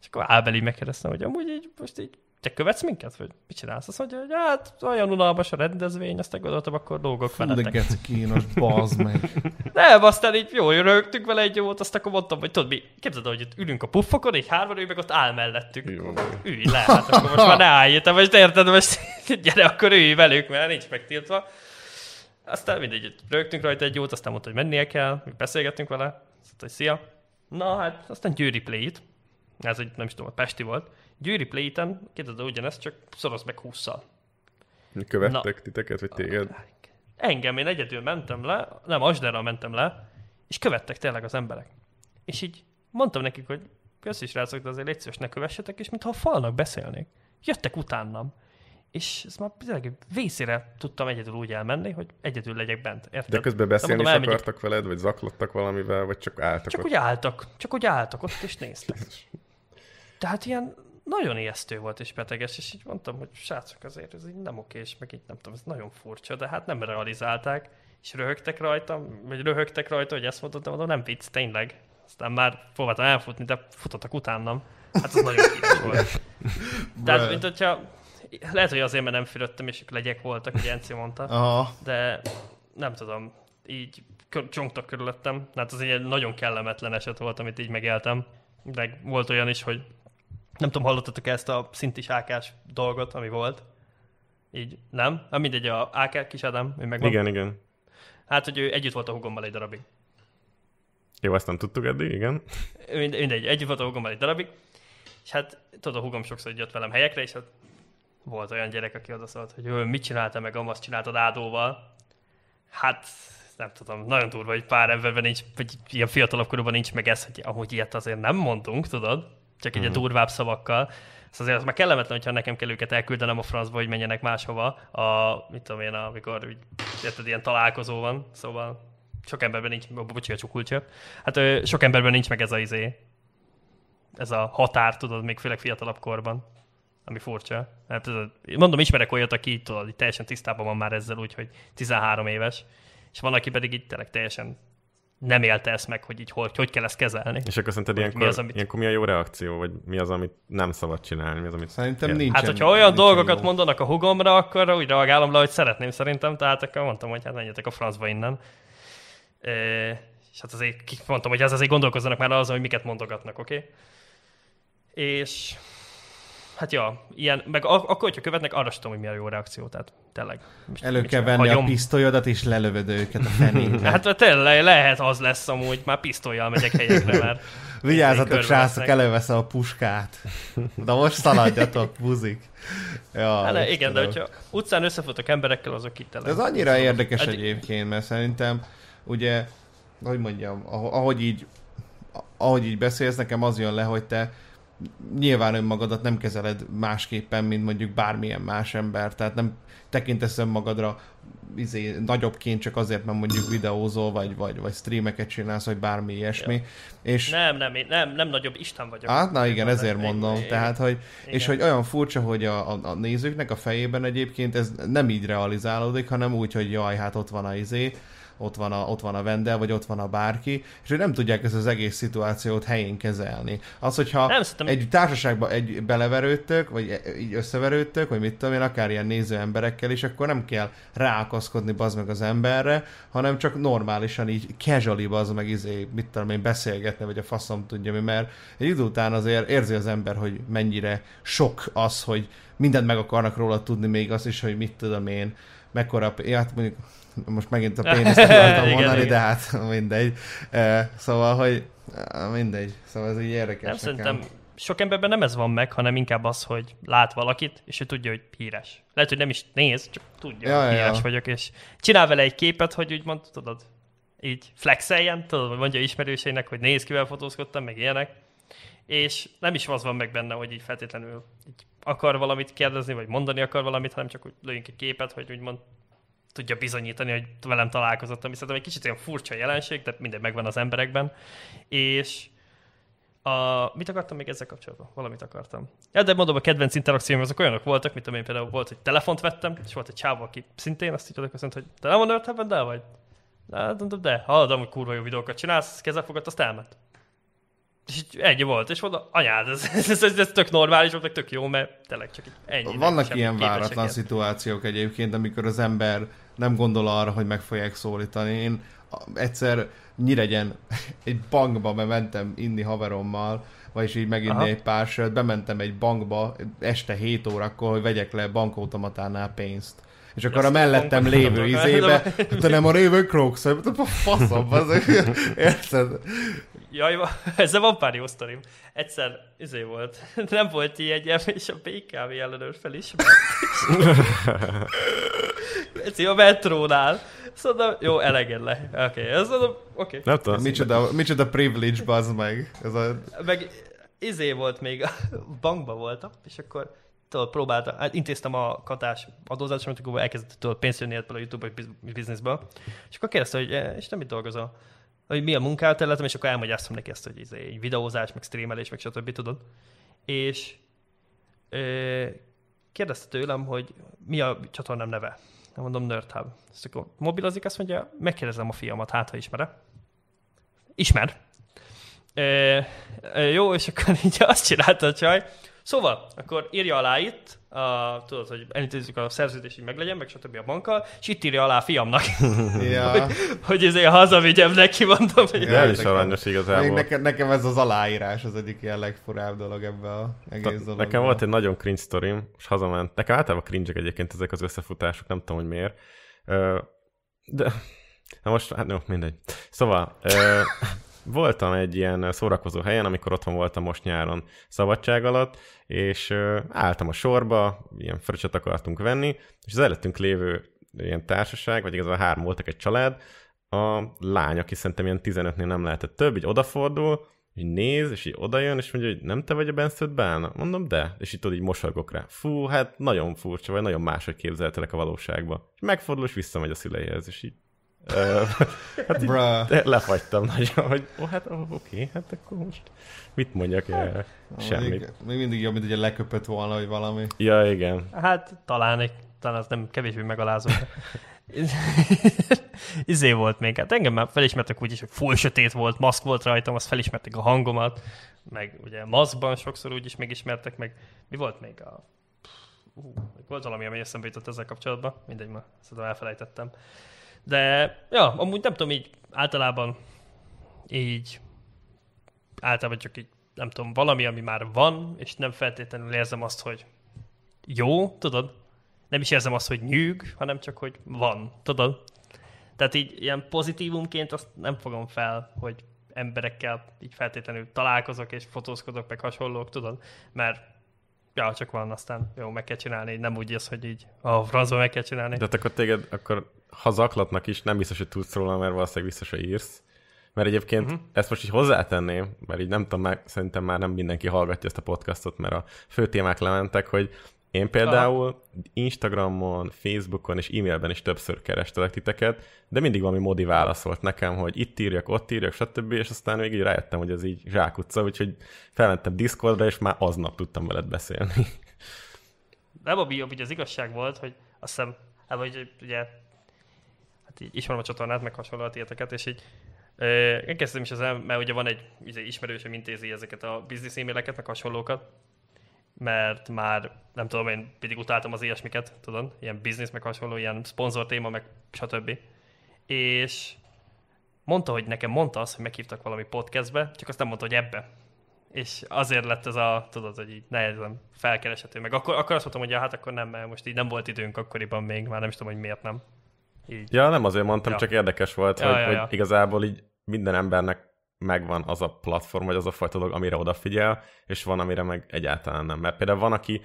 és akkor Ábeli megkérdeztem, hogy amúgy így most így te követsz minket? Vagy mit csinálsz? Azt mondja, hogy hát olyan unalmas a rendezvény, aztán gondoltam, akkor dolgok Fú, de veletek. geci kínos, bazd meg. Nem, aztán így jó, rögtünk vele egy jót, aztán akkor mondtam, hogy tudod mi, képzeld, el, hogy itt ülünk a puffokon, így hárman, ő meg ott áll mellettünk. Jó. Ülj le, hát akkor most már ne állj, te most érted, most gyere, akkor ülj velük, mert nincs megtiltva. Aztán mindegy, rögtünk rajta egy jót, aztán mondta, hogy mennie kell, mi beszélgettünk vele, azt mondta, hogy szia. Na hát, aztán Győri Play-t, ez egy, nem is tudom, Pesti volt. Győri Play-ten, képzeld, el, ugyanezt, csak szoroz meg 20-szal. Követtek titeket, vagy téged? Engem, én egyedül mentem le, nem, Asderral mentem le, és követtek tényleg az emberek. És így mondtam nekik, hogy köszi srácok, de azért légy szíves, ne kövessetek, és mintha a falnak beszélnék. Jöttek utánam. És ez már tényleg vészére tudtam egyedül úgy elmenni, hogy egyedül legyek bent. Érted? De közben beszélni mondom, is akartak veled, vagy zaklottak valamivel, vagy csak álltak Csak ott? úgy álltak, csak úgy álltak ott, és néztek. Tehát ilyen nagyon ijesztő volt és beteges, és így mondtam, hogy srácok, azért ez így nem oké, és meg így nem tudom, ez nagyon furcsa, de hát nem realizálták, és röhögtek rajta, vagy röhögtek rajta, hogy ezt mondtam, de mondom, nem vicc, tényleg. Aztán már próbáltam elfutni, de futottak utánam. Hát az nagyon kínos volt. Tehát, mint hogyha, lehet, hogy azért, mert nem fürödtem, és ők legyek voltak, hogy Enci mondta Aha. de nem tudom, így csongtak körülöttem. Hát az egy nagyon kellemetlen eset volt, amit így megéltem. De volt olyan is, hogy nem tudom, hallottatok ezt a szintis ákás dolgot, ami volt? Így nem? Hát mindegy, a AK kis Adam, ő megvan. Igen, igen. Hát, hogy ő együtt volt a hugommal egy darabig. Jó, azt nem tudtuk eddig, igen. Mind- Mindegy, együtt volt a hugommal egy darabig. És hát tudod, a hugom sokszor jött velem helyekre, és hát volt olyan gyerek, aki odaszólt, hogy ő mit csinálta meg, azt csináltad Ádóval. Hát nem tudom, nagyon durva, hogy pár emberben nincs, vagy ilyen fiatalabb korúban nincs meg ez, hogy amúgy ilyet azért nem mondunk, tudod? Csak egy mm. durvább szavakkal. Szóval azért az már kellemetlen, hogyha nekem kell őket elküldenem a francba, hogy menjenek máshova, a, mit tudom én, amikor úgy, érted, ilyen találkozó van, szóval sok emberben nincs, bo- bocsi, a csukulcsöp. Hát ö, sok emberben nincs meg ez a izé, ez a határ, tudod, még főleg fiatalabb korban. Ami furcsa. Hát, a- mondom, ismerek olyat, aki így, tudod, így teljesen tisztában van már ezzel, úgyhogy 13 éves. És van, aki pedig így tényleg teljesen nem élte ezt meg, hogy így hogy, hogy kell ezt kezelni. És akkor szerinted ilyenkor, mi az, amit- ilyenkor mi a jó reakció, vagy mi az, amit nem szabad csinálni, mi az, amit... Szerintem nincs. Hát, hogyha olyan dolgokat mondanak a hugomra, akkor úgy reagálom le, hogy szeretném szerintem, tehát akkor mondtam, hogy hát menjetek a francba innen. E, és hát azért mondtam, hogy ez azért gondolkozzanak már azon, hogy miket mondogatnak, oké? Okay? És hát ja, ilyen, meg ak- akkor, hogyha követnek, arra sem tudom, hogy mi a jó reakció, tehát tényleg. Most Elő kell venni a Hagyom? pisztolyodat, és lelövöd őket a fenébe. Hát tényleg lehet az lesz amúgy, már pisztolyjal megyek helyekre, mert Vigyázzatok, srácok, előveszem a puskát. De most szaladjatok, buzik. Ja, hát, igen, Istenem. de hogyha utcán összefutok emberekkel, azok itt. Ez annyira érdekes Egy- egyébként, mert szerintem, ugye, hogy mondjam, ahogy ahogy így, ahogy így beszélsz, nekem az jön le, hogy te nyilván önmagadat nem kezeled másképpen, mint mondjuk bármilyen más ember, tehát nem tekintesz önmagadra izé, nagyobbként csak azért, mert mondjuk videózol, vagy, vagy, vagy streameket csinálsz, vagy bármi ilyesmi. Ja. És Nem, nem, én nem, nem nagyobb Isten vagyok. Hát, na igen, ezért mondom. igen. Tehát, hogy, és Igen. hogy olyan furcsa, hogy a, a, a nézőknek a fejében egyébként ez nem így realizálódik, hanem úgy, hogy jaj, hát ott van a izé, ott van a, ott van a vendel, vagy ott van a bárki, és hogy nem tudják ezt az egész szituációt helyén kezelni. Az, hogyha Nem, szerintem- egy társaságba egy beleverődtök, vagy e- így összeverődtök, vagy mit tudom én, akár ilyen néző emberekkel is, akkor nem kell ráakaszkodni bazd meg az emberre, hanem csak normálisan így casually bazd meg izé, mit tudom én, beszélgetni, vagy a faszom tudja mi, mert egy idő után azért érzi az ember, hogy mennyire sok az, hogy mindent meg akarnak róla tudni, még az is, hogy mit tudom én, mekkora, hát mondjuk most megint a péniszt akartam mondani, igen. de hát mindegy. Szóval, hogy mindegy. Szóval ez így érdekes Nem, szerintem sok emberben nem ez van meg, hanem inkább az, hogy lát valakit, és ő tudja, hogy híres. Lehet, hogy nem is néz, csak tudja, Ja, hogy híres ja. vagyok, és csinál vele egy képet, hogy úgymond, tudod, így flexeljen, tudod, vagy mondja ismerőseinek, hogy néz kivel fotózkodtam, meg ilyenek. És nem is az van meg benne, hogy így feltétlenül így akar valamit kérdezni, vagy mondani akar valamit, hanem csak úgy lőjünk egy képet, hogy úgymond tudja bizonyítani, hogy velem találkozott, ami szerintem egy kicsit olyan furcsa jelenség, de minden megvan az emberekben. És a, mit akartam még ezzel kapcsolatban? Valamit akartam. Ja, de mondom, a kedvenc interakcióim azok olyanok voltak, mint amilyen például volt, hogy telefont vettem, és volt egy csávó, aki szintén azt így odaköszönt, hogy te nem a nerd de vagy? De, hát mondom, de, hallod, hogy kurva jó videókat csinálsz, kezelfogad, azt elment. És így ennyi volt, és mondom, anyád, ez, ez, ez, ez tök normális meg tök jó, mert tényleg csak így ennyi. Vannak ilyen váratlan ilyen. szituációk egyébként, amikor az ember nem gondol arra, hogy meg fogják szólítani. Én egyszer Nyíregyen egy bankba bementem inni haverommal, vagyis így meginni Aha. egy pár sört, bementem egy bankba este 7 órakor, hogy vegyek le bankautomatánál pénzt. És akkor Azt a mellettem lévő izébe, te nem a révő Crocs, a faszom, az, érted? Jaj, ezzel van pár jó sztorim. Egyszer, izé volt, nem volt jegyem, és a BKV ellenőr felismert. Ez a metrónál. Szóval, jó, eleged le. Oké, okay, ez mondom, oké. Okay. Nem tudom. Micsoda, micsoda privilege, bazd meg. Ez a, Meg izé volt még, a bankban voltam, és akkor tudod, próbáltam, hát intéztem a katás adózásomat, akkor elkezdett tudod, pénzt jönni ebből a YouTube biz- bizniszből. És akkor kérdezte, hogy eh, és nem mit dolgozol? Hogy mi a munkáterületem, és akkor elmagyaráztam neki ezt, hogy izé, így videózás, meg streamelés, meg stb. tudod. És ö, kérdezte tőlem, hogy mi a csatornám neve. Nem mondom Nerd Hub. Ezt akkor mobilozik, azt mondja, megkérdezem a fiamat, hát ha ismere. Ismer. Ö, jó, és akkor így azt csinálta a csaj. Szóval, akkor írja alá itt, a, tudod, hogy elintézzük a szerződést, hogy meglegyen, meg stb. a bankkal, és itt írja alá a fiamnak, ja. hogy ezért hazavigyem neki, mondom, hogy De el is nekem- aranyos Még igazából. nekem, nekem ez az aláírás az egyik ilyen legfurább dolog ebbe a egész dologban. Nekem volt egy nagyon cringe sztorim, és hazament. Nekem általában cringe egyébként ezek az összefutások, nem tudom, hogy miért. De, na most, hát jó, mindegy. Szóval, voltam egy ilyen szórakozó helyen, amikor otthon voltam most nyáron szabadság alatt, és álltam a sorba, ilyen fröccsöt akartunk venni, és az előttünk lévő ilyen társaság, vagy igazából három voltak egy család, a lány, aki szerintem ilyen 15-nél nem lehetett több, így odafordul, így néz, és így odajön, és mondja, hogy nem te vagy a Benszöd Bálna? Mondom, de. És így tudod, így mosolygok rá. Fú, hát nagyon furcsa, vagy nagyon máshogy képzeltelek a valóságba. És megfordul, és visszamegy a szüleihez, és így hát így lefagytam nagyon, hogy ó, hát oké, hát akkor most mit mondjak erre? Semmit. Még, még mindig jobb, mint hogy leköpött volna, vagy valami. Ja, igen. Hát talán, egy, talán az nem kevésbé megalázó. izé volt még, hát engem már felismertek úgy is, hogy full sötét volt, maszk volt rajtam, azt felismertek a hangomat, meg ugye maszkban sokszor úgy is megismertek, meg mi volt még a... Ú, még volt valami, ami eszembe jutott ezzel kapcsolatban, mindegy, ma szerintem elfelejtettem. De, ja, amúgy nem tudom, így általában így általában csak így, nem tudom, valami, ami már van, és nem feltétlenül érzem azt, hogy jó, tudod? Nem is érzem azt, hogy nyűg, hanem csak, hogy van, tudod? Tehát így ilyen pozitívumként azt nem fogom fel, hogy emberekkel így feltétlenül találkozok és fotózkodok, meg hasonlók, tudod? Mert ja, csak van, aztán jó, meg kell csinálni, nem úgy az, hogy így a francba meg kell csinálni. De hát akkor téged, akkor ha zaklatnak is, nem biztos, hogy tudsz róla, mert valószínűleg biztos, hogy írsz. Mert egyébként uh-huh. ezt most így hozzátenném, mert így nem tudom, már, szerintem már nem mindenki hallgatja ezt a podcastot, mert a fő témák lementek, hogy én például Instagramon, Facebookon és e-mailben is többször kerestelek titeket, de mindig valami modi válaszolt nekem, hogy itt írjak, ott írjak, stb. És aztán még így rájöttem, hogy ez így zsákutca, úgyhogy felmentem Discordra, és már aznap tudtam veled beszélni. Nem a bíjobb, ugye az igazság volt, hogy azt hiszem, hát, hogy ugye hát így ismerem a csatornát, meg hasonló életeket, és így ö, elkezdtem is ezzel, mert ugye van egy ismerősöm intézi ezeket a business e-maileket, meg hasonlókat, mert már nem tudom, én pedig utáltam az ilyesmiket, tudod, ilyen business, meg hasonló, ilyen szponzor téma, meg stb. És mondta, hogy nekem mondta azt, hogy meghívtak valami podcastbe, csak azt nem mondta, hogy ebbe. És azért lett ez a, tudod, hogy így nehezen felkereshető. Meg akkor, akkor azt mondtam, hogy ja, hát akkor nem, mert most így nem volt időnk akkoriban még, már nem is tudom, hogy miért nem. Így. Ja, nem azért mondtam, Ja. csak érdekes volt, Ja, hogy, ja, ja. hogy igazából így minden embernek megvan az a platform, vagy az a fajta dolog, amire odafigyel, és van, amire meg egyáltalán nem. Mert például van, aki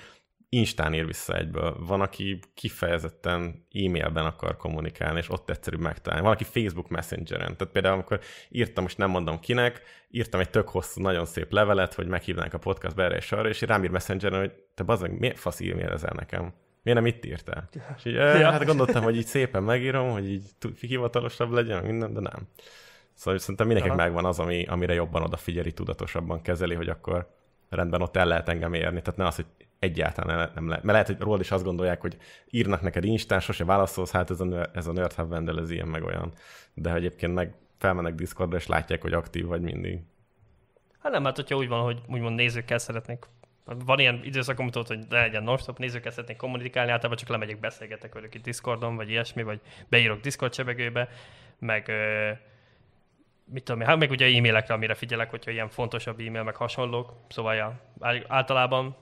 Instán ír vissza egyből, van, aki kifejezetten e-mailben akar kommunikálni, és ott egyszerűbb megtalálni. Van, aki Facebook Messengeren. Tehát például, amikor írtam, most nem mondom kinek, írtam egy tök hosszú, nagyon szép levelet, hogy meghívnánk a podcastbe erre és arra, és rám ír Messengeren, hogy te bazd meg, miért fasz e-mailezel nekem? Miért nem itt írtál? És így, ja. Ja. hát gondoltam, hogy így szépen megírom, hogy így hivatalosabb legyen, minden, de nem. Szóval szerintem mindenkinek Aha. megvan az, ami, amire jobban odafigyeli, tudatosabban kezeli, hogy akkor rendben ott el lehet engem érni. Tehát ne az, hogy egyáltalán nem lehet. Mert lehet, hogy rólad is azt gondolják, hogy írnak neked Instán, sose válaszolsz, hát ez a, ez a Nerd Hub ez ilyen meg olyan. De egyébként meg felmennek Discordra, és látják, hogy aktív vagy mindig. Hát nem, hát hogyha úgy van, hogy úgymond nézőkkel szeretnék van ilyen időszakom, tudod, hogy ne legyen non-stop, nézőkkel szeretnék kommunikálni, általában csak lemegyek, beszélgetek velük itt Discordon, vagy ilyesmi, vagy beírok Discord sebegőbe, meg ö, mit tudom hát meg ugye e-mailekre, amire figyelek, hogyha ilyen fontosabb e-mail, meg hasonlók, szóval ja, ál- általában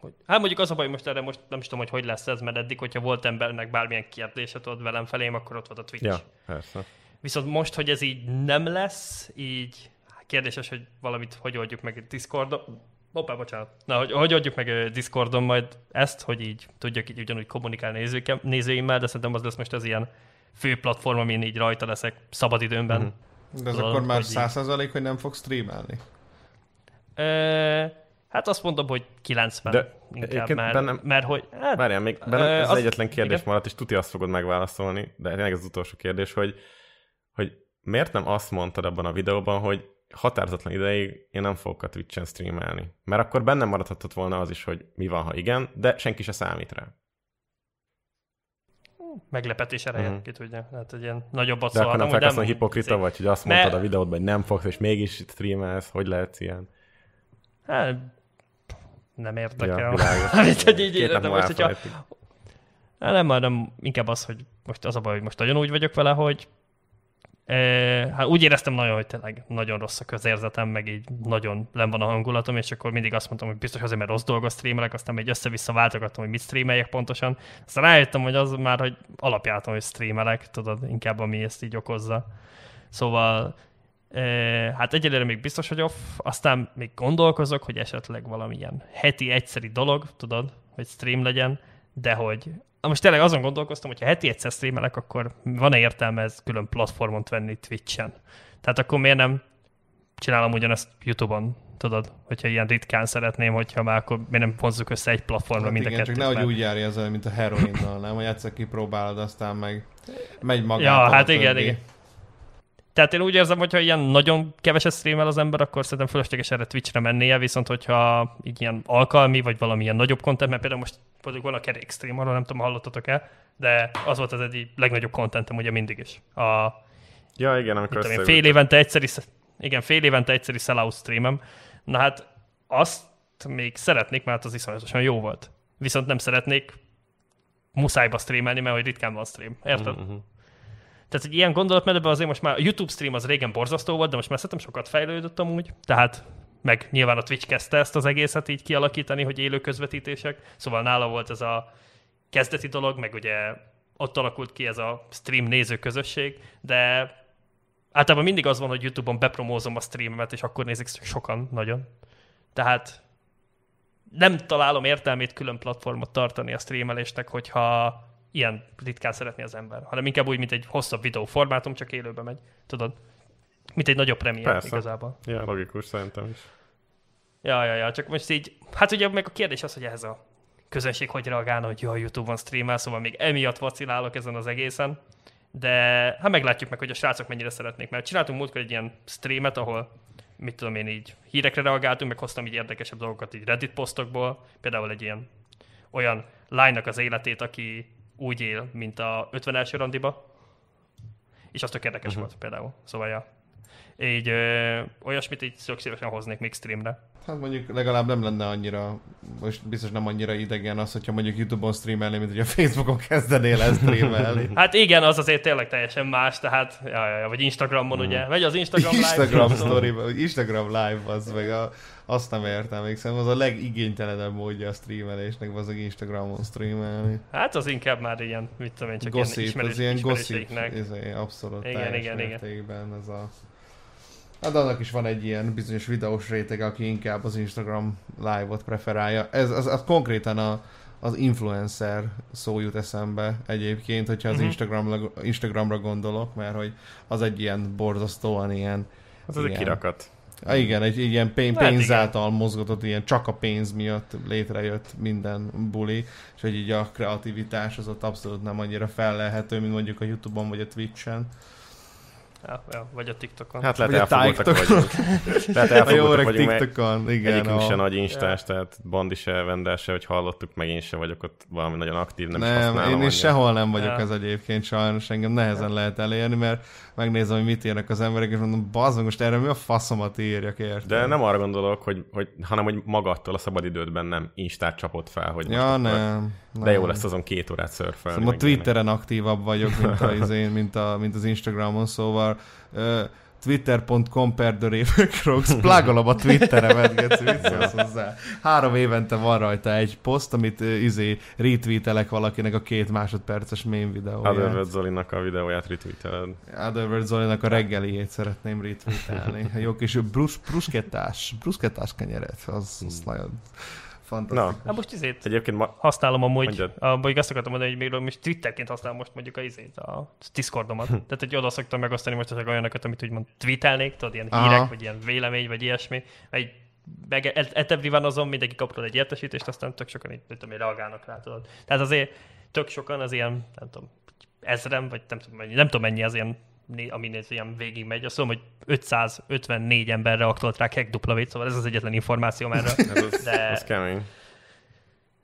hogy, hát mondjuk az a baj, most erre most nem is tudom, hogy hogy lesz ez, mert eddig, hogyha volt embernek bármilyen kérdése tudod velem felém, akkor ott volt a Twitch. Ja, persze. Viszont most, hogy ez így nem lesz, így kérdéses, hogy valamit hogy oldjuk meg Discordon. Hoppá, bocsánat. Na, hogy, hogy oldjuk meg Discordon majd ezt, hogy így tudjak így ugyanúgy kommunikálni nézőimmel, de szerintem az lesz most az ilyen fő platform, amin így rajta leszek szabadidőmben. Mhm. Mm-hmm. De ez Tudod, akkor már száz százalék, hogy nem fog streamelni. Ö, hát azt mondom, hogy 90 De inkább, mert, bennem- mert hogy... Hát, Várjál, még benne, Ö, ez az, az- egyetlen kérdés igen. maradt, és tuti azt fogod megválaszolni, de tényleg ez az utolsó kérdés, hogy, hogy miért nem azt mondtad abban a videóban, hogy határozatlan ideig én nem fogok a Twitch-en streamelni. Mert akkor bennem maradhatott volna az is, hogy mi van, ha igen, de senki se számít rá. Meglepetés ereje, Mhm. uh-huh. ki tudja. Hát egy ilyen nagyobbat De akkor nem amúgy felkelsz hipokrita vagy, hogy azt mondtad a videódban, hogy nem fogsz, és mégis streamelsz, hogy lehetsz ilyen? Hát, nem érdekel. Ja, világos. hát, hogy így, de most, hogyha. Hát nem, hanem inkább az, hogy most az a baj, hogy most nagyon úgy vagyok vele, hogy hát úgy éreztem nagyon, hogy tényleg nagyon rossz a közérzetem, meg így nagyon len van a hangulatom, és akkor mindig azt mondtam, hogy biztos azért, mert rossz dolgot streamelek, aztán még össze-vissza váltogattam, hogy mit streameljek pontosan. Aztán rájöttem, hogy az már, hogy alapjáton, hogy streamelek, tudod, inkább ami ezt így okozza. Szóval hát egyelőre még biztos, hogy off, aztán még gondolkozok, hogy esetleg valamilyen heti egyszeri dolog, tudod, hogy stream legyen, de hogy Na most tényleg azon gondolkoztam, hogy ha heti egyszer streamelek, akkor van-e értelme ez külön platformon venni Twitch-en? Tehát akkor miért nem csinálom ugyanezt YouTube-on, tudod, hogyha ilyen ritkán szeretném, hogyha már akkor miért nem vonzzuk össze egy platformra Hát mind a igen, csak kettőt, nehogy mert- úgy járj ezzel, mint a heroinnal, nem? Hogy egyszer kipróbálod, aztán meg megy Ja, magától hát a igen, többi. igen. Tehát én úgy érzem, hogy ha ilyen nagyon keveset streamel az ember, akkor szerintem fölösleges erre Twitchre mennie, viszont hogyha így ilyen alkalmi, vagy valamilyen nagyobb content, mert például most mondjuk van a kerék stream, arról nem tudom, hallottatok-e, de az volt az egyik legnagyobb contentem ugye mindig is. A, Ja, igen, amikor tudom fél évente egyszeri, sz- igen, fél évente egyszeri sellout streamem. Na hát azt még szeretnék, mert az iszonyatosan jó volt. Viszont nem szeretnék muszájba streamelni, mert hogy ritkán van stream. Érted? Mhm. Tehát egy ilyen gondolatmenetben azért most már a YouTube stream az régen borzasztó volt, de most már szerintem sokat fejlődött amúgy. Tehát meg nyilván a Twitch kezdte ezt az egészet így kialakítani, hogy élő közvetítések. Szóval nála volt ez a kezdeti dolog, meg ugye ott alakult ki ez a stream néző közösség, de általában mindig az van, hogy YouTube-on bepromózom a streamemet, és akkor nézik sokan nagyon. Tehát nem találom értelmét külön platformot tartani a streamelésnek, hogyha ilyen ritkán szeretné az ember, hanem inkább úgy, mint egy hosszabb videó formátum, csak élőben megy, tudod? Mint egy nagyobb premier Persze. igazából. Ja, logikus szerintem is. Ja, ja, ja, csak most így, hát ugye meg a kérdés az, hogy ez a közönség hogy reagálna, hogy jó, YouTube-on streamel, szóval még emiatt vacilálok ezen az egészen, de hát meglátjuk meg, hogy a srácok mennyire szeretnék, mert csináltunk múltkor egy ilyen streamet, ahol mit tudom én így hírekre reagáltunk, meg hoztam így érdekesebb dolgokat így Reddit posztokból, például egy ilyen olyan lánynak az életét, aki úgy él, mint a 50 első randiba, És az tök érdekes uh-huh. volt például. Szóval, ja. Így ö, olyasmit így szök szívesen hoznék még streamre. Hát mondjuk legalább nem lenne annyira, most biztos nem annyira idegen az, hogyha mondjuk Youtube-on streamelni, mint hogy a Facebookon kezdenél el streamelni. Hát igen, az azért tényleg teljesen más, tehát, ja, ja, ja, vagy Instagramon mm. ugye, vagy az Instagram, Instagram live. story, Instagram live az meg a, azt nem értem, még szerintem az a legigénytelenebb módja a streamelésnek, az Instagramon streamelni. Hát az inkább már ilyen, mit tudom én, csak Gossip, ilyen ismerős, az ilyen gossip, izé, abszolút Igen, igen, igen. ez a... Hát annak is van egy ilyen bizonyos videós réteg, aki inkább az Instagram live-ot preferálja. Ez az, az konkrétan a, az influencer szó jut eszembe egyébként, hogyha az Mhm. Instagram, Instagramra gondolok, mert hogy az egy ilyen borzasztóan ilyen Az az egy kirakat. Ah, igen, egy, egy ilyen pénz, Hát pénz által mozgatott, ilyen csak a pénz miatt létrejött minden buli, és hogy így a kreativitás az ott abszolút nem annyira fellelhető, mint mondjuk a Youtube-on vagy a Twitch-en. Ja, ja, vagy a TikTokon. Hát lehet Vagy a elfogultak TikTokon. vagyunk. Lehet A jó elfogultak vagyunk, mert TikTokon, igen. egyikünk a... se nagy instás, tehát Bandi se, Vendel se, hogy hallottuk, meg én se vagyok ott valami nagyon aktív, nem, is nem, használom én annyira. is sehol nem vagyok Ja. ez egyébként, sajnos engem nehezen lehet elérni, mert megnézem, hogy mit írnak az emberek, és mondom, bazd meg, most erre mi a faszomat írjak, érted? De nem arra gondolok, hogy, hogy, hanem hogy magattól a szabadidődben nem instát csapott fel, hogy most Ja, akkor- nem, nem. De jó lesz azon két órát szörfölni. Szóval a meg. Twitteren aktívabb vagyok, mint, a, mint, a, mint az Instagramon, szóval uh, twitter.com per the Ravencrocs, plágolom a Twitteremet, geci, viccelsz hozzá. Három évente van rajta egy poszt, amit uh, izé retweetelek valakinek a két másodperces meme videóját. Otherworld Zolinak a videóját retweeteled. Otherworld Zolinak a reggeliét szeretném retweetelni. A jó kis brus, bruskettás, bruskettás kenyeret, az, az nagyon fantasztikus. Hát most izét Egyébként ma... használom amúgy, Mondjad. a, vagy azt akartam mondani, hogy még most Twitterként használom most mondjuk a izét, a Discordomat. Hm. Tehát, hogy oda szoktam megosztani most ezek olyanokat, amit úgymond tweetelnék, tudod, ilyen Aha. hírek, vagy ilyen vélemény, vagy ilyesmi. Egy meg et- etebbi van azon, mindenki kap egy értesítést, aztán tök sokan így, tudom, reagálnak rá, tudod. Tehát azért tök sokan az ilyen, nem tudom, ezrem, vagy nem tudom mennyi, nem tudom mennyi az ilyen amin ez ilyen végig megy. Azt mondom, hogy 554 ember reaktolt rá kek dupla szóval ez az egyetlen információ erről. Ez, az, De- az kemény.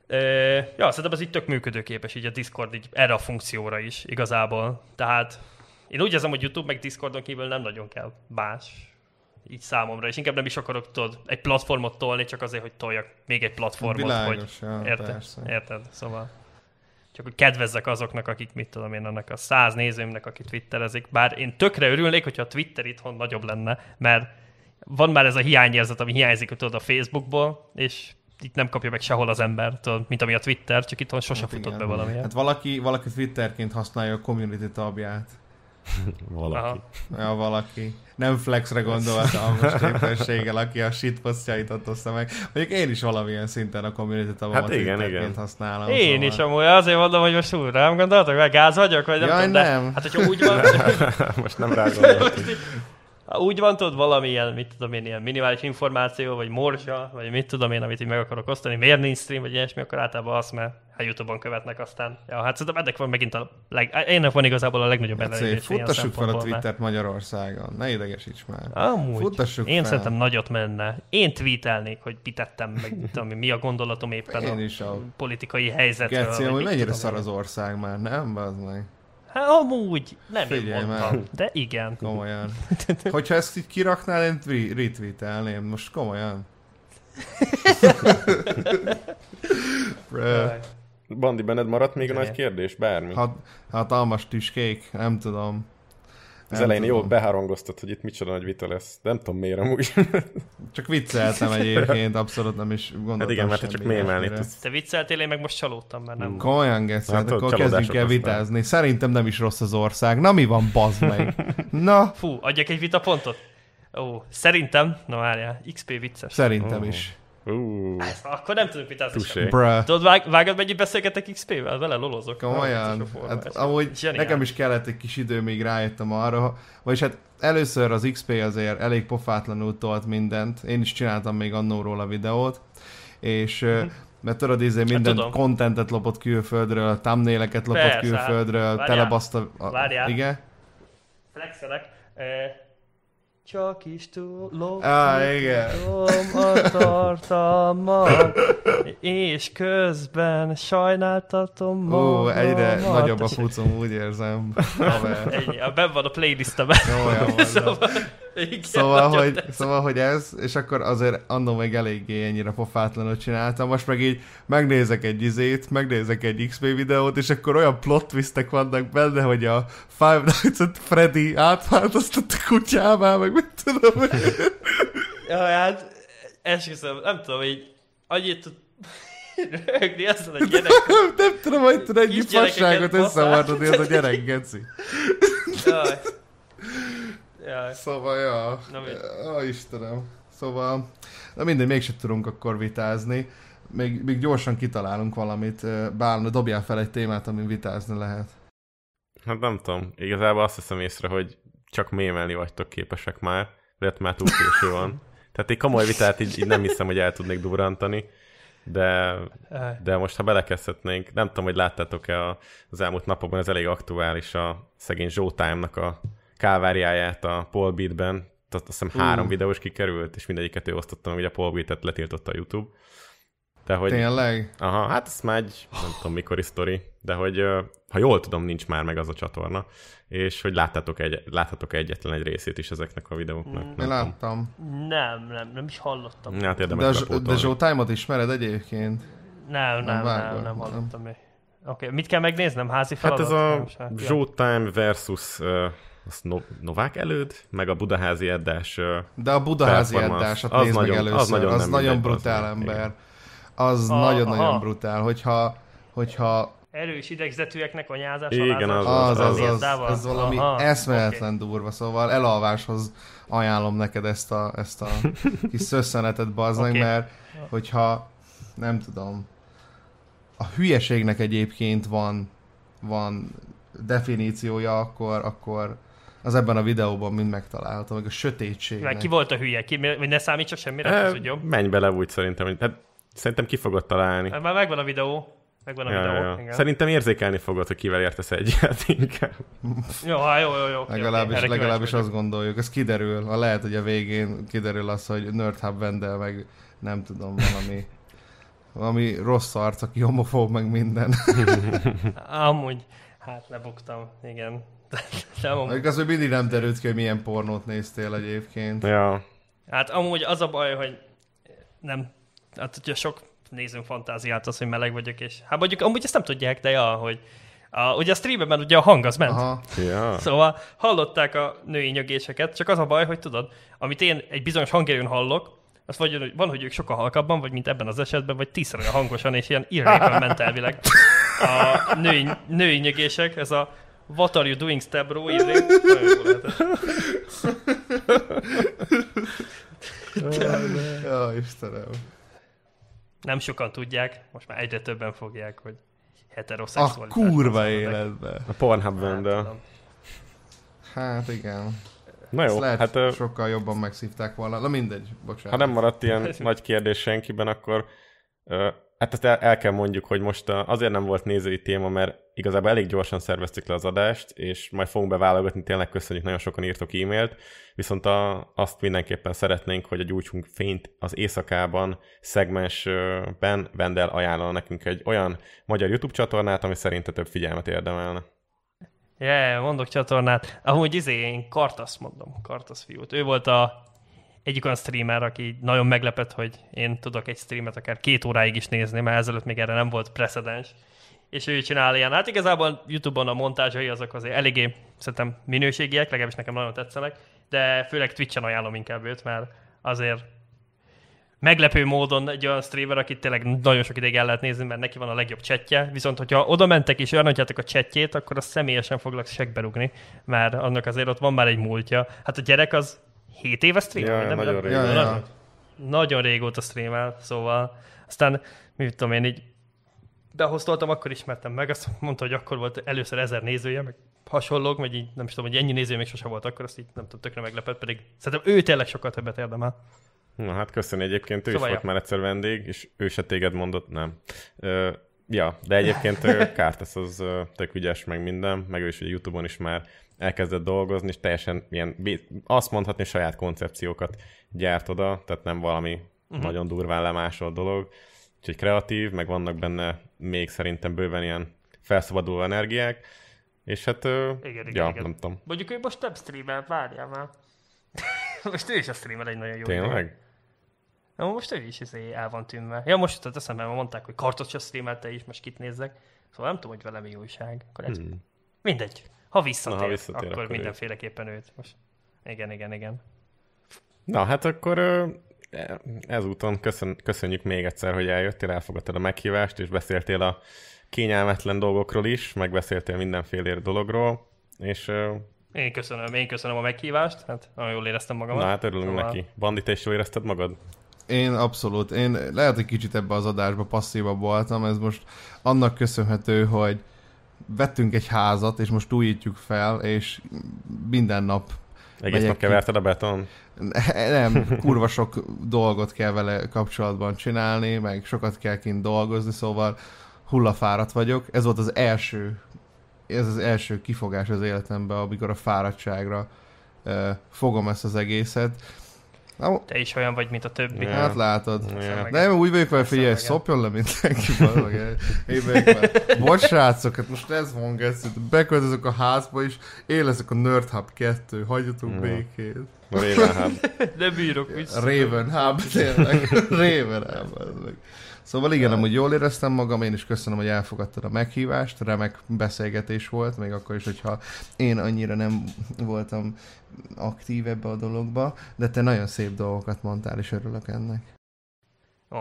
Ö, ja, szerintem ez így tök működőképes, így a Discord így erre a funkcióra is igazából. Tehát én úgy érzem, hogy YouTube meg Discordon kívül nem nagyon kell más így számomra, és inkább nem is akarok tudod, egy platformot tolni, csak azért, hogy toljak még egy platformot, Világos, hogy ja, érted, persze. érted, szóval csak hogy kedvezzek azoknak, akik mit tudom én, annak a száz nézőmnek, aki twitterezik, bár én tökre örülnék, hogyha a Twitter itthon nagyobb lenne, mert van már ez a hiányérzet, ami hiányzik tudod, a Facebookból, és itt nem kapja meg sehol az ember, tudod, mint ami a Twitter, csak itthon sose Hát futott igen. be valami. Hát valaki, valaki Twitterként használja a community tabját. Valaki. Aha. Ja, valaki. Nem flexre gondoltam most éppenséggel, aki a shitpostjait ott hozta meg. Mondjuk én is valamilyen szinten a community Hát igen, igen. használom. Én szóval. is amúgy azért mondom, hogy most úr, nem gondoltok, meg gáz vagyok, vagy nem Jaj, tudom, de nem. hát hogyha úgy van, Most nem rá gondolok. Úgy van, tudod, valamilyen, mit tudom én, ilyen minimális információ, vagy morzsa, vagy mit tudom én, amit így meg akarok osztani, miért nincs stream, vagy ilyesmi, akkor általában azt, mert ha YouTube-on követnek aztán. Ja, hát szerintem ennek van megint a leg... Ennek van igazából a legnagyobb Hát ellenőrzés ilyen futtassuk fel a Twittert Magyarországon. Ne idegesíts már. Amúgy. Futtassuk Én fel. szerintem nagyot menne. Én tweetelnék, hogy mit tettem, meg tudom, mi a gondolatom éppen Én a is a- politikai helyzetről. Geci, hogy mennyire szar az ország már, nem? Bazd meg. Hát amúgy, nem Figyelj én már. mondtam, de igen. Komolyan. Hogyha ezt így kiraknál, én retweetelném. Most komolyan. Bandi, benned maradt még a nagy kérdés? Bármi? Hat, hatalmas tüskék, nem tudom. Az Nem elején tudom. jól beharangoztad, hogy itt micsoda nagy vita lesz. De nem tudom miért amúgy. Csak vicceltem egyébként, abszolút nem is gondoltam Hát igen, mert te csak mémelni tudsz. Te vicceltél, én meg most csalódtam, mert nem. Komolyan, Geci, Hát akkor kezdjünk el vitázni. Szerintem nem is rossz az ország. Na mi van, bazd meg? Na, Fú, adjak egy vitapontot? Ó, szerintem, na várjál, XP vicces. szerintem Ó. is. Uh, Akkor nem tudunk vitázni sem. Tudod, vág, vágod, mennyit beszélgetek XP-vel? Vele lolozok. Komolyan. A Hát, amúgy zseniális. nekem is kellett egy kis idő, még rájöttem arra, vagyis hát először az XP azért elég pofátlanul tolt mindent. Én is csináltam még annó róla videót, és mm mert tudod, izé minden Mhm. tudom. contentet lopott külföldről, thumbnaileket lopott Persze, külföldről, hát, telebaszta... a- várjál. Igen? Flexelek. Eh, csak is tudok, Á, igen. tudom a tartalmat, és közben sajnáltatom Ó, magamat. egyre nagyobb a fucom, úgy érzem. Ennyi, a benn van a playlistemben. Jó, jó, jó. szóval, igen, Szóval hogy, tetszik. szóval, hogy ez, és akkor azért annó még eléggé ennyire pofátlanul csináltam, most meg így megnézek egy izét, megnézek egy XP videót, és akkor olyan plot twistek vannak benne, hogy a Five Nights at Freddy átváltoztat a kutyává, meg mit tudom. Ja, hát esküszöm, nem tudom, így annyit tud röhögni ezzel a gyerek. Nem tudom, hogy tud ennyi fasságot összevarnodni, ez a gyerek geci. Jaj. Jaj. Szóval, ja. Na? Ó, Istenem. Szóval, na mindegy, mégsem tudunk akkor vitázni. Még, még gyorsan kitalálunk valamit. Bálna, dobjál fel egy témát, amin vitázni lehet. Hát nem tudom. Igazából azt hiszem észre, hogy csak mémelni vagytok képesek már, lehet már túl késő van. Tehát egy komoly vitát így, így nem hiszem, hogy el tudnék durrantani, de, de most ha belekezdhetnénk, nem tudom, hogy láttátok-e a- az elmúlt napokban, ez elég aktuális a szegény Showtime-nak a káváriáját a Paul Beat-ben. Tehát azt hiszem három Ú. videós kikerült, és mindegyiket ő osztotta, ugye a Paul Beat-et letiltotta a YouTube. De hogy Tényleg? Aha, hát ez már egy, nem tudom mikori sztori, de hogy ha jól tudom, nincs már meg az a csatorna, és hogy láttátok egy, láthatok egyetlen egy részét is ezeknek a videóknak. Mm. Nem láttam. Nem, nem, nem is hallottam. Hát De, érdemes a, de, de Showtime-ot ismered egyébként? Nem, nem, nem, nem, nem. hallottam még. Oké, mit kell megnéznem? Házi Hát feladat? ez a. Showtime versus uh, az no- Novák előd, meg a Budaházi Eddás. De a budaházi eddásat Az nézd meg nagyon- először. az nagyon az nem nagyon mindegy, brutál az ember. Az Ah, nagyon-nagyon brutál. Hogyha, hogyha Erős idegzetűeknek anyázás, Igen, alázás, az, az, az, mérdával? ez valami Aha, eszméletlen durva, szóval elalváshoz ajánlom neked ezt a, ezt a kis szösszenetet bazdmeg, Oké. mert hogyha nem tudom, a hülyeségnek egyébként van, van definíciója, akkor, akkor az ebben a videóban mind megtalálható, meg a Mert sötétségnek. ki volt a hülye? Ki, vagy ne számítsak semmire, eh, ez úgy jobb. menj bele úgy szerintem, hogy hát szerintem ki fogod találni. Hát Már megvan a videó. Megvan a Ja, videó. ja, igen. Szerintem érzékelni fogod, hogy kivel értesz egyet inkább. Jó, jó, jó, jó. Legalábbis, erre legalábbis azt gondoljuk. Ez kiderül. Ha lehet, hogy a végén kiderül az, hogy Nerd Hub Vendel, meg nem tudom, valami, valami rossz arc, aki homofób, meg minden. Amúgy, hát lebuktam, igen. De amúgy, az, hogy mindig nem derült ki, hogy milyen pornót néztél egyébként. Ja, hát amúgy az a baj, hogy nem, hát ugye sok nézőnk fantáziát az, hogy meleg vagyok, és hát mondjuk amúgy ezt nem tudják, de ja, hogy a, ugye a streamben ugye a hang az ment. Aha. ja. Szóval hallották a női nyögéseket, csak az a baj, hogy tudod, amit én egy bizonyos hangerőn hallok, az vagy hogy van, hogy ők sokkal halkabban, vagy mint ebben az esetben, vagy tízszer olyan hangosan, és ilyen irrépen ment elvileg. A női, női nyögések, ez a What are you doing, step bro? Lehetett. Ja, Istenem. Nem sokan tudják, most már egyre többen fogják, hogy A heteroszexualitás. kurva használnak. életbe. A Pornhub Hát. Hát igen. Na Ezt jó, lehet, hát sokkal jobban megszívták volna. Na mindegy, bocsánat. ha nem maradt ilyen nagy kérdés senkiben, akkor ö, hát ezt el, el kell mondjuk, hogy most ö, azért nem volt nézői téma, mert igazából elég gyorsan szerveztük le az adást, és majd fogunk beválogatni, tényleg köszönjük, nagyon sokan írtok e-mailt, viszont a, azt mindenképpen szeretnénk, hogy a Gyújtsunk fényt az éjszakában szegmensben Vendel ajánlana nekünk egy olyan magyar YouTube csatornát, ami szerinte több figyelmet érdemelne. Yeah, mondok csatornát. Amúgy izé, én Kartasz mondom, Kartasz fiút. Ő volt a egyik olyan streamer, aki nagyon meglepett, hogy én tudok egy streamet akár két óráig is nézni, mert ezelőtt még erre nem volt precedens. És ő csinál ilyen. Hát igazából YouTube-on a montázsai azok azért eléggé szerintem minőségiek, legalábbis nekem nagyon tetszenek, de főleg Twitch-en ajánlom inkább őt, mert azért meglepő módon egy olyan streamer, akit tényleg nagyon sok ideig el lehet nézni, mert neki van a legjobb chatje, viszont hogyha oda mentek és olyan a chatjét, akkor azt személyesen foglak segbe rúgni, mert annak azért ott van már egy múltja. Hát a gyerek az 7 éve streamel, Ja, nem, nagyon nem, régóta. Ja, nagyon, ja. nagyon régóta streamel, szóval aztán, mit tudom én, így behoztoltam, akkor ismertem meg, azt mondta, hogy akkor volt először ezer nézője, meg hasonlók, vagy így nem is tudom, hogy ennyi néző még sose volt akkor, azt így nem tudom, tökre meglepett, pedig szerintem ő tényleg sokkal többet érdemel. Na hát köszönöm egyébként, ő Szóval is volt ja. már egyszer vendég, és ő se téged mondott, nem. Ö, ja, de egyébként Kártesz az tök ügyes, meg minden, meg ő is ugye Youtube-on is már elkezdett dolgozni, és teljesen ilyen, azt mondhatni, saját koncepciókat gyárt oda, tehát nem valami uh-huh. nagyon durván lemásolt dolog. Úgyhogy kreatív, meg vannak benne még szerintem bőven ilyen felszabaduló energiák, és hát, Igen, igen, ja, igen. nem tudom. Mondjuk ő most nem streamel, várjál már. most ő is a streamel egy nagyon jó. Tényleg? Na, most ő is izé el van tűnve. Ja, most jutott eszembe, mert mondták, hogy kartot se streamelte is, most kit nézzek. Szóval nem tudom, hogy vele mi újság. Akkor ez... Hmm. Mindegy. Ha visszatér, Na, ha visszatér, akkor, akkor mindenféleképpen őt. Most. Igen, igen, igen. Na, hát akkor ezúton köszön, köszönjük még egyszer, hogy eljöttél, elfogadtad a meghívást, és beszéltél a kényelmetlen dolgokról is, megbeszéltél mindenféle dologról, és Én köszönöm, én köszönöm a meghívást. Hát nagyon jól éreztem magamat. na hát örülünk Szóval- neki. Bandi, te is jól érezted magad? Én abszolút. Én lehet, hogy kicsit ebbe az adásba passzívabb voltam. Ez most annak köszönhető, hogy vettünk egy házat, és most újítjuk fel, és minden nap Egész nap ki. keverted a beton? Nem, kurva sok dolgot kell vele kapcsolatban csinálni, meg sokat kell kint dolgozni, szóval hullafáradt vagyok. Ez volt az első, ez az első kifogás az életemben, amikor a fáradtságra uh, fogom ezt az egészet. Na, Te is olyan vagy, mint a többi. Ja. Hát látod. Ja. Nem, úgy vagyok vele, figyelj, szopjon le mindenki. meg. Én. Bocs, srácok, hát most ez van, geci. Beköltözök a házba is, én leszek a Nerd Hub 2, hagyjatok Ja. békét. Ravenhub. De bírok vissza. Raven Hub, tényleg. Raven Hub. meg. Szóval igen, amúgy jól éreztem magam, én is köszönöm, hogy elfogadtad a meghívást, remek beszélgetés volt, még akkor is, hogyha én annyira nem voltam aktív ebbe a dologba, de te nagyon szép dolgokat mondtál, és örülök ennek. Ó,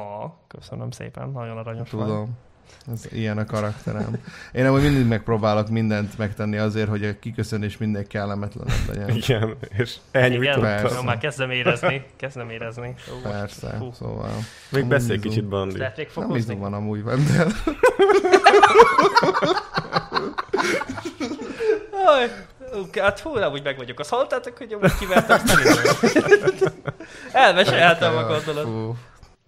köszönöm szépen, nagyon aranyos vagy. Ez ilyen a karakterem. Én amúgy mindig megpróbálok mindent megtenni azért, hogy a kiköszönés mindig kellemetlenebb legyen. Igen, és Igen. Persze. jó, már kezdem érezni, kezdem érezni. Ó, Persze, Fú. szóval. Még beszélj kicsit, Bandi. Lehet még Nem fokozni? izom van amúgy Vendel. Hát fú, nem úgy meg vagyok. Azt hallottátok, hogy amúgy kivertem Stanley-t? Elmeséltem a gondolat. Fú.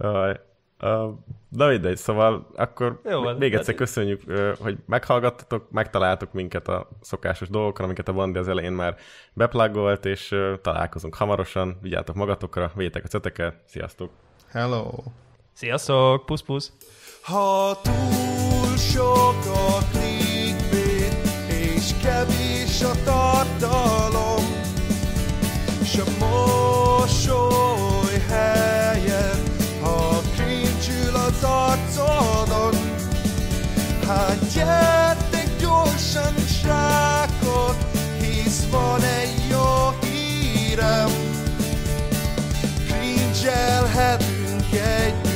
Aj, uh, na mindegy, szóval akkor Jó van. még egyszer Hát- köszönjük, hogy meghallgattatok, megtaláltok minket a szokásos dolgokon, amiket a Bandi az elején már beplugolt, és találkozunk hamarosan. Vigyázzatok magatokra, védjetek a ceteket, sziasztok! Hello. Sziasztok, pusz pusz. Ha túl sok a clickbait, és kevés a tartalom, s a mosoly Hát Hagyjátok gyorsan zsákot, hisz van egy jó hírem. Cringe-elhetünk egy